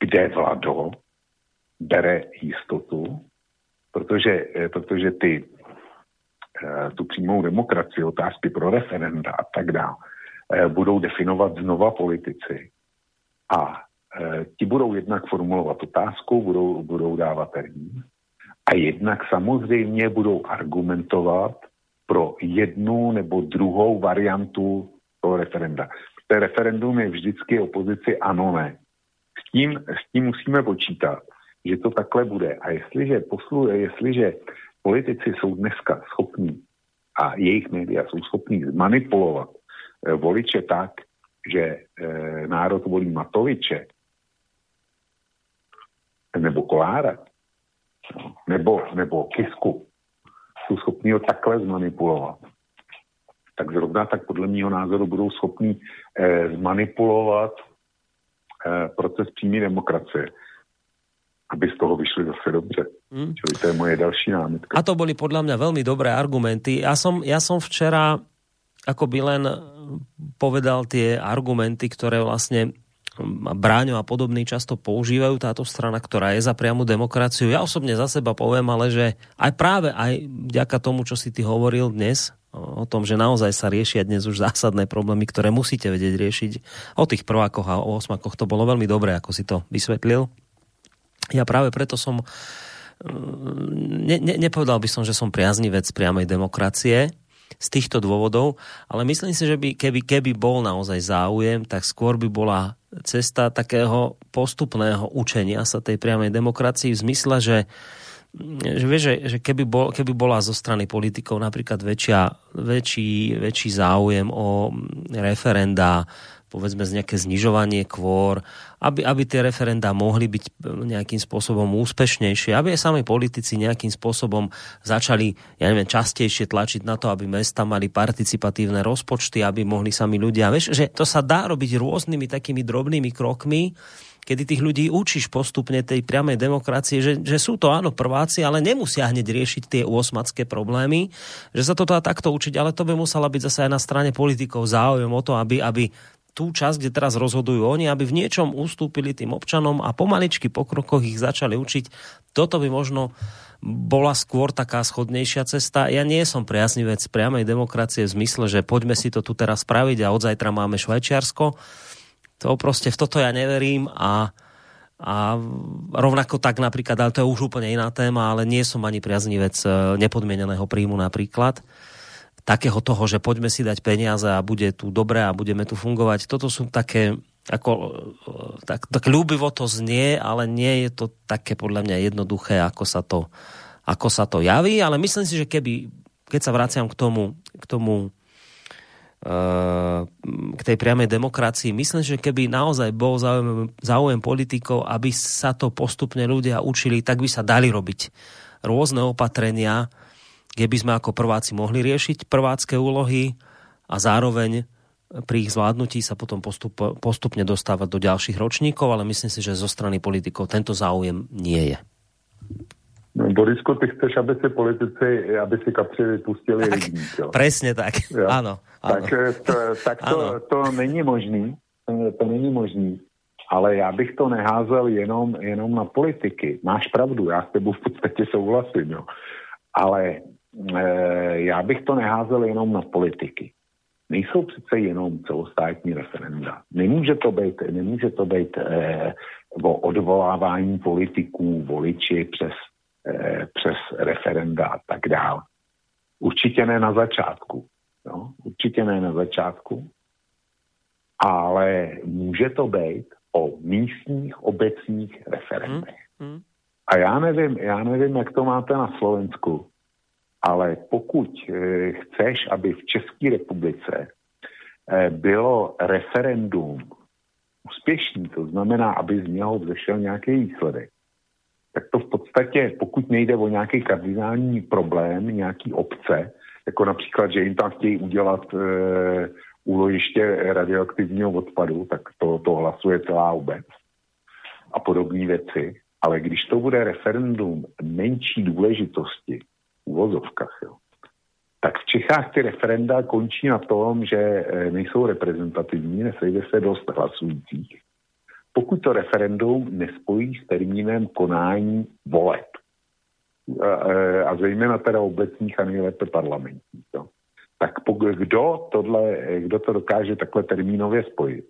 Kde Vlado bere jistotu, protože, e, protože ty e, tu přímou demokracii, otázky pro referenda a tak dále, e, budou definovat znova politici. A ti budou jednak formulovat otázku, budou, budou dávat termín a jednak samozřejmě budou argumentovat pro jednu nebo druhou variantu toho referenda. To referendum je vždycky opozici ano, ne. S tím, s tím musíme počítat, že to takhle bude. A jestliže, poslu, jestliže politici jsou dneska schopní a jejich média jsou schopní manipulovat e, voliče tak, že e, národ volí Matoviče nebo Kolára, nebo, nebo Kisku jsou schopni ho takhle zmanipulovat, tak zrovna tak podle mého názoru budou schopni eh, zmanipulovat eh, proces přímé demokracie aby z toho vyšli zase dobře. Hmm. Čili to je moje další námitka. A to boli podľa mňa veľmi dobré argumenty. Ja som, ja som včera ako by len povedal tie argumenty, ktoré vlastne Bráňo a podobní často používajú táto strana, ktorá je za priamu demokraciu. Ja osobne za seba poviem, ale že aj práve aj vďaka tomu, čo si ty hovoril dnes, o tom, že naozaj sa riešia dnes už zásadné problémy, ktoré musíte vedieť riešiť. O tých prvákoch a o osmakoch to bolo veľmi dobré, ako si to vysvetlil. Ja práve preto som ne, ne, nepovedal by som, že som priaznivec priamej demokracie, z týchto dôvodov, ale myslím si, že by, keby, keby bol naozaj záujem, tak skôr by bola cesta takého postupného učenia sa tej priamej demokracii v zmysle, že že, vie, že, že keby, bol, keby bola zo strany politikov napríklad väčšia, väčší, väčší záujem o referenda, povedzme z nejaké znižovanie kvôr, aby, aby tie referenda mohli byť nejakým spôsobom úspešnejšie, aby aj sami politici nejakým spôsobom začali, ja neviem, častejšie tlačiť na to, aby mesta mali participatívne rozpočty, aby mohli sami ľudia, vieš, že to sa dá robiť rôznymi takými drobnými krokmi, kedy tých ľudí učíš postupne tej priamej demokracie, že, že sú to áno prváci, ale nemusia hneď riešiť tie úosmacké problémy, že sa to dá takto učiť, ale to by musela byť zase aj na strane politikov záujem o to, aby, aby tú časť, kde teraz rozhodujú oni, aby v niečom ustúpili tým občanom a pomaličky po krokoch ich začali učiť. Toto by možno bola skôr taká schodnejšia cesta. Ja nie som priaznivec priamej demokracie v zmysle, že poďme si to tu teraz spraviť a od zajtra máme Švajčiarsko. To proste v toto ja neverím a, a rovnako tak napríklad, ale to je už úplne iná téma, ale nie som ani priaznivec eh, nepodmieneného príjmu napríklad takého toho, že poďme si dať peniaze a bude tu dobré a budeme tu fungovať. Toto sú také, ako, tak, tak ľúbivo to znie, ale nie je to také podľa mňa jednoduché, ako sa to, ako sa to javí, ale myslím si, že keby, keď sa vraciam k tomu, k tomu k tej priamej demokracii. Myslím, že keby naozaj bol záujem, záujem politikov, aby sa to postupne ľudia učili, tak by sa dali robiť rôzne opatrenia, kde by sme ako prváci mohli riešiť prvácké úlohy a zároveň pri ich zvládnutí sa potom postup, postupne dostávať do ďalších ročníkov, ale myslím si, že zo strany politikov tento záujem nie je. Borisko, ty chceš, aby si politici, aby si kapři vypustili tak, rybník, jo? Presne tak, áno. Tak, eh, to, tak to, to není možný, to není možný, ale já bych to neházel jenom, jenom na politiky. Máš pravdu, já s tebou v podstatě souhlasím, jo. Ale e, já bych to neházel jenom na politiky. Nejsou přece jenom celostátní referenda. Nemůže to být, nemůže to být e, o odvolávání politiků, voliči přes, přes referenda a tak dále. Určitě ne na začátku. No, určitě ne na začátku, ale může to být o místních obecních referendech. Hmm. Hmm. A já nevím, já nevím, jak to máte na Slovensku, ale pokud e, chceš, aby v České republice e, bylo referendum úspěšný, to znamená, aby z něho vzešel nějaký výsledek, tak to v podstatě, pokud nejde o nějaký kardinální problém, nějaký obce, jako například, že jim tam chtějí udělat e, úložiště radioaktivního odpadu, tak to, to hlasuje celá obec a podobné věci. Ale když to bude referendum menší důležitosti, v uvozovkách, jo, tak v Čechách ty referenda končí na tom, že e, nejsou reprezentativní, nesejde se dost hlasujících. Pokud to referendum nespojí s termínem konání voleb, a, a zejména teda obecních a nejlépe parlamentních, jo, tak kdo, tohle, kdo to dokáže takhle termínově spojit?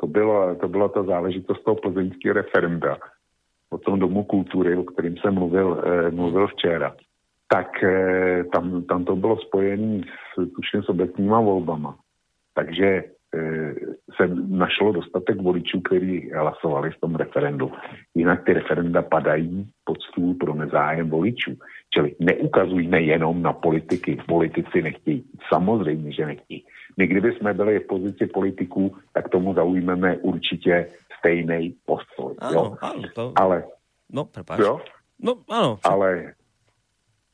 To byla, to byla ta záležitost toho plzeňského referenda o tom domu kultury, o kterým jsem mluvil, eh, mluvil včera. Tak eh, tam, tam to bylo spojené s, tuším s obecníma volbama. Takže se našlo dostatek voličů, kteří hlasovali v tom referendu. Jinak ty referenda padají pod stůl pro nezájem voličů. Čili neukazujme jenom na politiky. Politici nechtějí. Samozřejmě, že nechtějí. My kdyby jsme byli v pozici politiků, tak tomu zaujmeme určitě stejný postoj. Ano, jo? ano, to... Ale... No, prepáč. Jo? No, ano. Ale,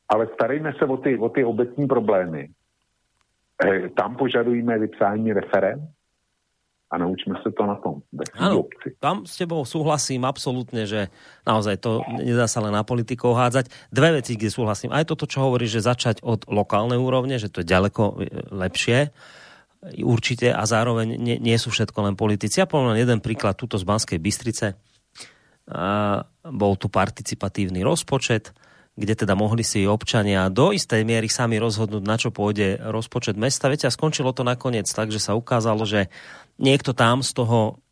ale starejme se o ty, o ty obecní problémy tam požadujeme vypsání referent a naučme se to na tom. Áno, tam s tebou súhlasím absolútne, že naozaj to nedá sa len na politikov hádzať. Dve veci, kde súhlasím. Aj toto, čo hovorí, že začať od lokálnej úrovne, že to je ďaleko e, lepšie, určite a zároveň nie, nie sú všetko len politici. Ja poviem jeden príklad, túto z Banskej Bystrice. A bol tu participatívny rozpočet, kde teda mohli si občania do istej miery sami rozhodnúť, na čo pôjde rozpočet mesta. Viete, a skončilo to nakoniec tak, že sa ukázalo, že niekto tam z toho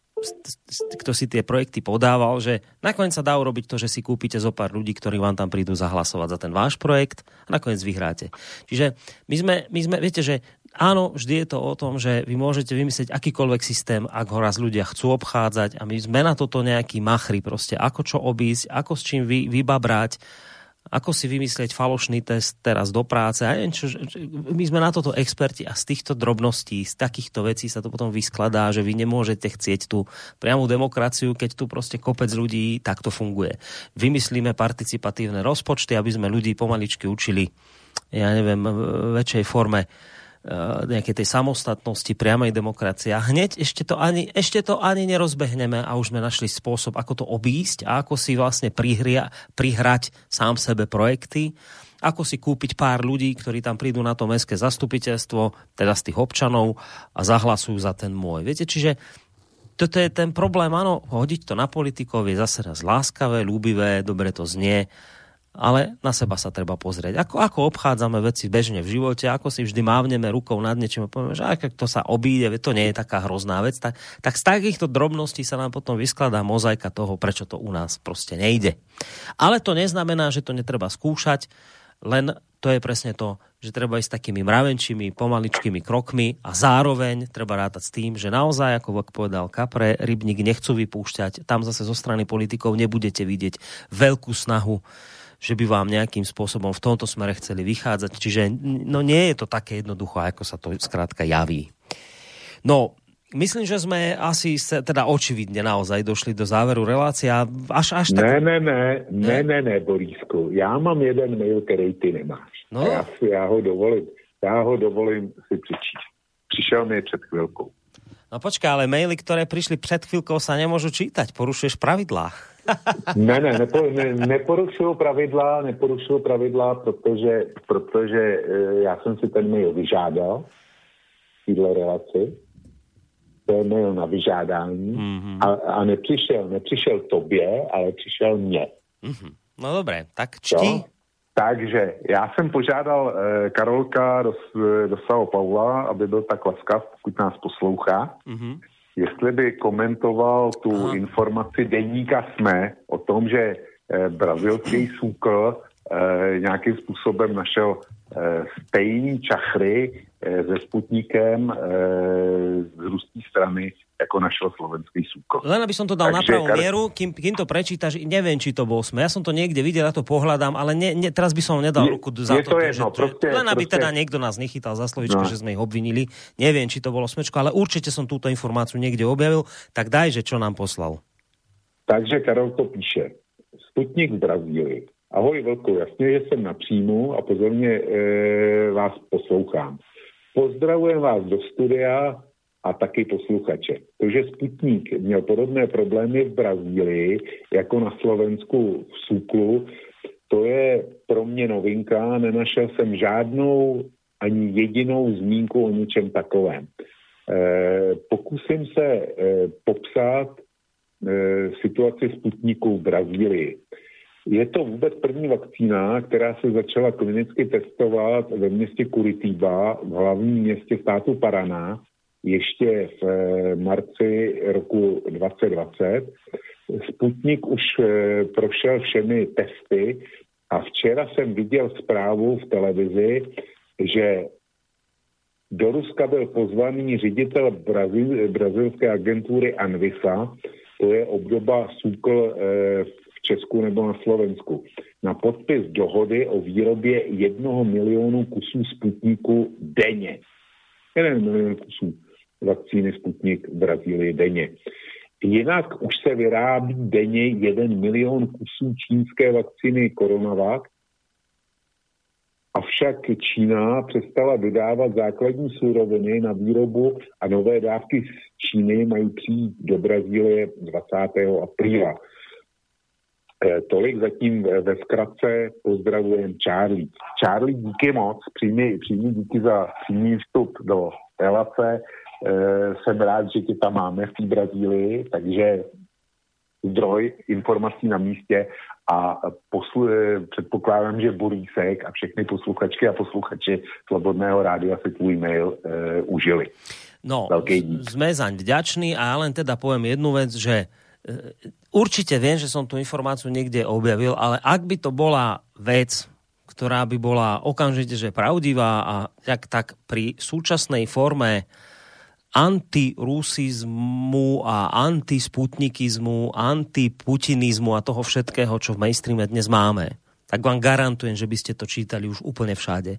kto si tie projekty podával, že nakoniec sa dá urobiť to, že si kúpite zo pár ľudí, ktorí vám tam prídu zahlasovať za ten váš projekt a nakoniec vyhráte. Čiže my sme, my sme viete, že áno, vždy je to o tom, že vy môžete vymyslieť akýkoľvek systém, ak ho raz ľudia chcú obchádzať a my sme na toto nejaký machry, proste ako čo obísť, ako s čím vy, vybabrať ako si vymyslieť falošný test teraz do práce. A čo, my sme na toto experti a z týchto drobností, z takýchto vecí sa to potom vyskladá, že vy nemôžete chcieť tú priamu demokraciu, keď tu proste kopec ľudí takto funguje. Vymyslíme participatívne rozpočty, aby sme ľudí pomaličky učili, ja neviem, v väčšej forme nejakej tej samostatnosti, priamej demokracie. A hneď ešte to, ani, ešte to ani nerozbehneme a už sme našli spôsob, ako to obísť a ako si vlastne prihria, prihrať sám sebe projekty, ako si kúpiť pár ľudí, ktorí tam prídu na to mestské zastupiteľstvo, teda z tých občanov a zahlasujú za ten môj. Viete, čiže toto je ten problém, áno, hodiť to na politikov je zase raz láskavé, ľúbivé, dobre to znie, ale na seba sa treba pozrieť. Ako, ako obchádzame veci bežne v živote, ako si vždy mávneme rukou nad niečím a povieme, že ak to sa obíde, to nie je taká hrozná vec, tak, tak z takýchto drobností sa nám potom vyskladá mozaika toho, prečo to u nás proste nejde. Ale to neznamená, že to netreba skúšať, len to je presne to, že treba ísť takými mravenčími, pomaličkými krokmi a zároveň treba rátať s tým, že naozaj, ako povedal Kapre, rybník nechcú vypúšťať, tam zase zo strany politikov nebudete vidieť veľkú snahu že by vám nejakým spôsobom v tomto smere chceli vychádzať. Čiže no nie je to také jednoducho, ako sa to skrátka javí. No, myslím, že sme asi teda očividne naozaj došli do záveru relácia. Až, až tak... Ne, ne, ne, ne, ne, ne, Borísku. Já mám jeden mail, který ty nemáš. No. Já, si, já ho dovolím, já ho dovolím si přečíst. Přišel mi před chvilkou. No počkaj, ale maily, ktoré prišli před chvíľkou, sa nemôžu čítať. Porušuješ pravidlá. Ne, ne, nepo, ne, neporušuju pravidla, neporušuju pravidla, protože, protože e, já jsem si ten mail vyžádal v téhle relaci. To je mail na vyžádání mm-hmm. a, a nepřišel, nepřišel tobě, ale přišel mně. Mm-hmm. No dobré, tak čti. Jo? Takže já jsem požádal eh, Karolka do, do Sao Paula, aby byl tak laskav, pokud nás poslouchá, mm-hmm. Jestli by komentoval tu Aha. informaci deníka SME o tom, že eh, brazilský SÚKL eh, nějakým způsobem našel eh, stejný čachry eh, se Sputnikem eh, z ruské strany ako našiel slovenský súko. Len aby som to dal Takže, na pravú kar... mieru, kým, kým to prečítaš, neviem, či to bol sme. Ja som to niekde videl, ja to pohľadám, ale ne, ne, teraz by som nedal ruku za je to. to jedno, že, proste, len aby proste... teda niekto nás nechytal za slovičko, no. že sme ich obvinili. Neviem, či to bolo smečko, ale určite som túto informáciu niekde objavil. Tak daj, že čo nám poslal. Takže Karol to píše. Sputnik v Brazílii. Ahoj Velko, jasně, že jsem na příjmu a pozorně e, vás poslouchám. Pozdravujem vás do studia a taky posluchače. To, že Sputnik měl podobné problémy v Brazílii, jako na Slovensku v Suklu, to je pro mě novinka. Nenašel jsem žádnou ani jedinou zmínku o něčem takovém. E, pokusím se e, popsat e, situaci Sputniku v Brazílii. Je to vůbec první vakcína, která se začala klinicky testovat ve městě Curitiba, v hlavním městě státu Paraná, ještě v eh, marci roku 2020. Sputnik už eh, prošel všemi testy a včera jsem viděl zprávu v televizi, že do Ruska byl pozvaný ředitel brazil, brazilské agentury Anvisa, to je obdoba SÚKL eh, v Česku nebo na Slovensku, na podpis dohody o výrobě jednoho milionu kusů Sputniku denně. Jeden milion kusů vakcíny Sputnik v Brazílii denně. Jinak už se vyrábí denně 1 milion kusů čínské vakcíny Coronavac, Avšak Čína přestala vydávat základní suroviny na výrobu a nové dávky z Číny mají přijít do Brazílie 20. apríla. E, tolik zatím ve zkratce pozdravujem Charlie. Charlie, díky moc, přímý, přímý díky za přímý vstup do relace. Eh, jsem rád, že tě tam máme v té Brazílii, takže zdroj informací na místě a poslu, eh, předpokládám, že Borísek a všechny posluchačky a posluchači Slobodného rádia si tvůj mail e, užili. No, sme zaň vďační a ja len teda poviem jednu vec, že určite viem, že som tú informáciu niekde objavil, ale ak by to bola vec, ktorá by bola okamžite že pravdivá a tak, tak pri súčasnej forme antirusizmu a antisputnikizmu, antiputinizmu a toho všetkého, čo v mainstreame dnes máme, tak vám garantujem, že by ste to čítali už úplne všade.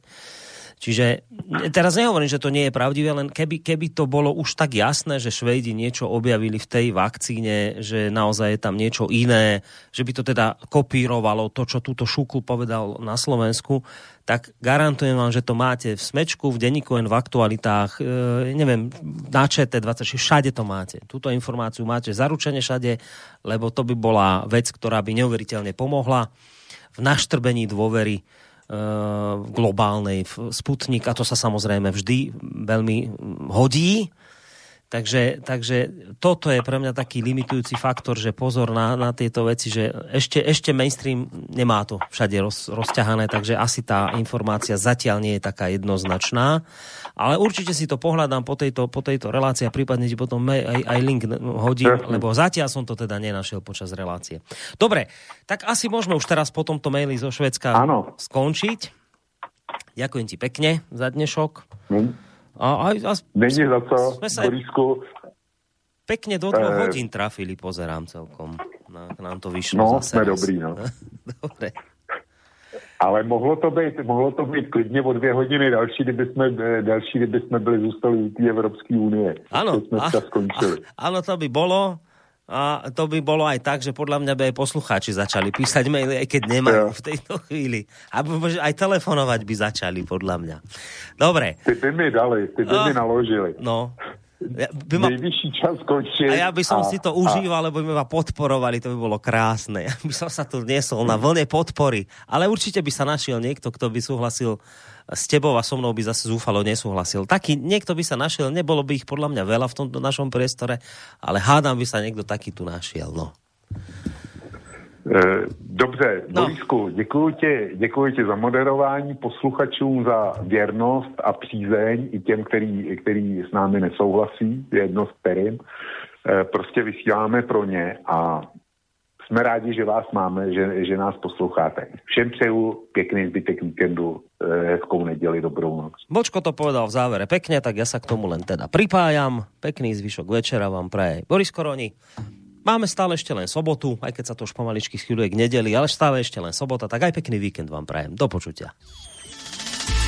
Čiže teraz nehovorím, že to nie je pravdivé, len keby, keby to bolo už tak jasné, že Švejdi niečo objavili v tej vakcíne, že naozaj je tam niečo iné, že by to teda kopírovalo to, čo túto Šukl povedal na Slovensku, tak garantujem vám, že to máte v Smečku, v denníku, v aktualitách, e, neviem, na ČT26, všade to máte. Túto informáciu máte zaručene všade, lebo to by bola vec, ktorá by neuveriteľne pomohla v naštrbení dôvery Eh, globálnej Sputnik a to sa samozrejme vždy veľmi hodí. Takže, takže toto je pre mňa taký limitujúci faktor, že pozor na, na tieto veci, že ešte, ešte mainstream nemá to všade roz, rozťahané, takže asi tá informácia zatiaľ nie je taká jednoznačná. Ale určite si to pohľadám po tejto, po tejto relácii a prípadne ti potom aj, aj link hodím, lebo zatiaľ som to teda nenašiel počas relácie. Dobre, tak asi môžeme už teraz po tomto maili zo Švedska skončiť. Ďakujem ti pekne za dnešok. Mm. A, a, a, Není za co, sme sa Borisku. Pekne do dvoch e... hodín trafili, pozerám celkom. Na, nám to vyšlo No, zase sme dobrý, no. [laughs] Dobre. Ale mohlo to být, mohlo to být klidně o dvě hodiny další, kdyby jsme, e, další, kdyby jsme byli zůstali u té Evropské unie. Ano, jsme a, skončili. A, ano, to by bolo. A to by bolo aj tak, že podľa mňa by aj poslucháči začali písať maily, aj keď nemajú v tejto chvíli. A aj telefonovať by začali, podľa mňa. Dobre. Ty by mi dali, ty by mi naložili. No. Ja, by ma... Nejvyšší čas končí. A ja by som a, si to užíval, a... lebo by ma podporovali, to by bolo krásne. [laughs] Ja by som sa tu niesol na vlne podpory. Ale určite by sa našiel niekto, kto by súhlasil s tebou a so mnou by zase zúfalo nesúhlasil. Taký niekto by sa našiel, nebolo by ich podľa mňa veľa v tomto našom priestore, ale hádam by sa niekto taký tu našiel. No. Eh, dobře, no. Borisku, děkuji ti, děkuji ti za moderování, posluchačům za věrnost a přízeň i těm, který, který s námi nesouhlasí, jedno s kterým. Eh, prostě vysíláme pro ně a jsme rádi, že vás máme, že, že nás posloucháte. Všem přeju pěkný zbytek víkendu, eh, hezkou neděli, dobrou noc. Bočko to povedal v závere pekne, tak ja sa k tomu len teda pripájam. Pekný zvyšok večera vám praje Boris Koroni. Máme stále ešte len sobotu, aj keď sa to už pomaličky schyluje k nedeli, ale stále ešte len sobota, tak aj pekný víkend vám prajem. Do počutia.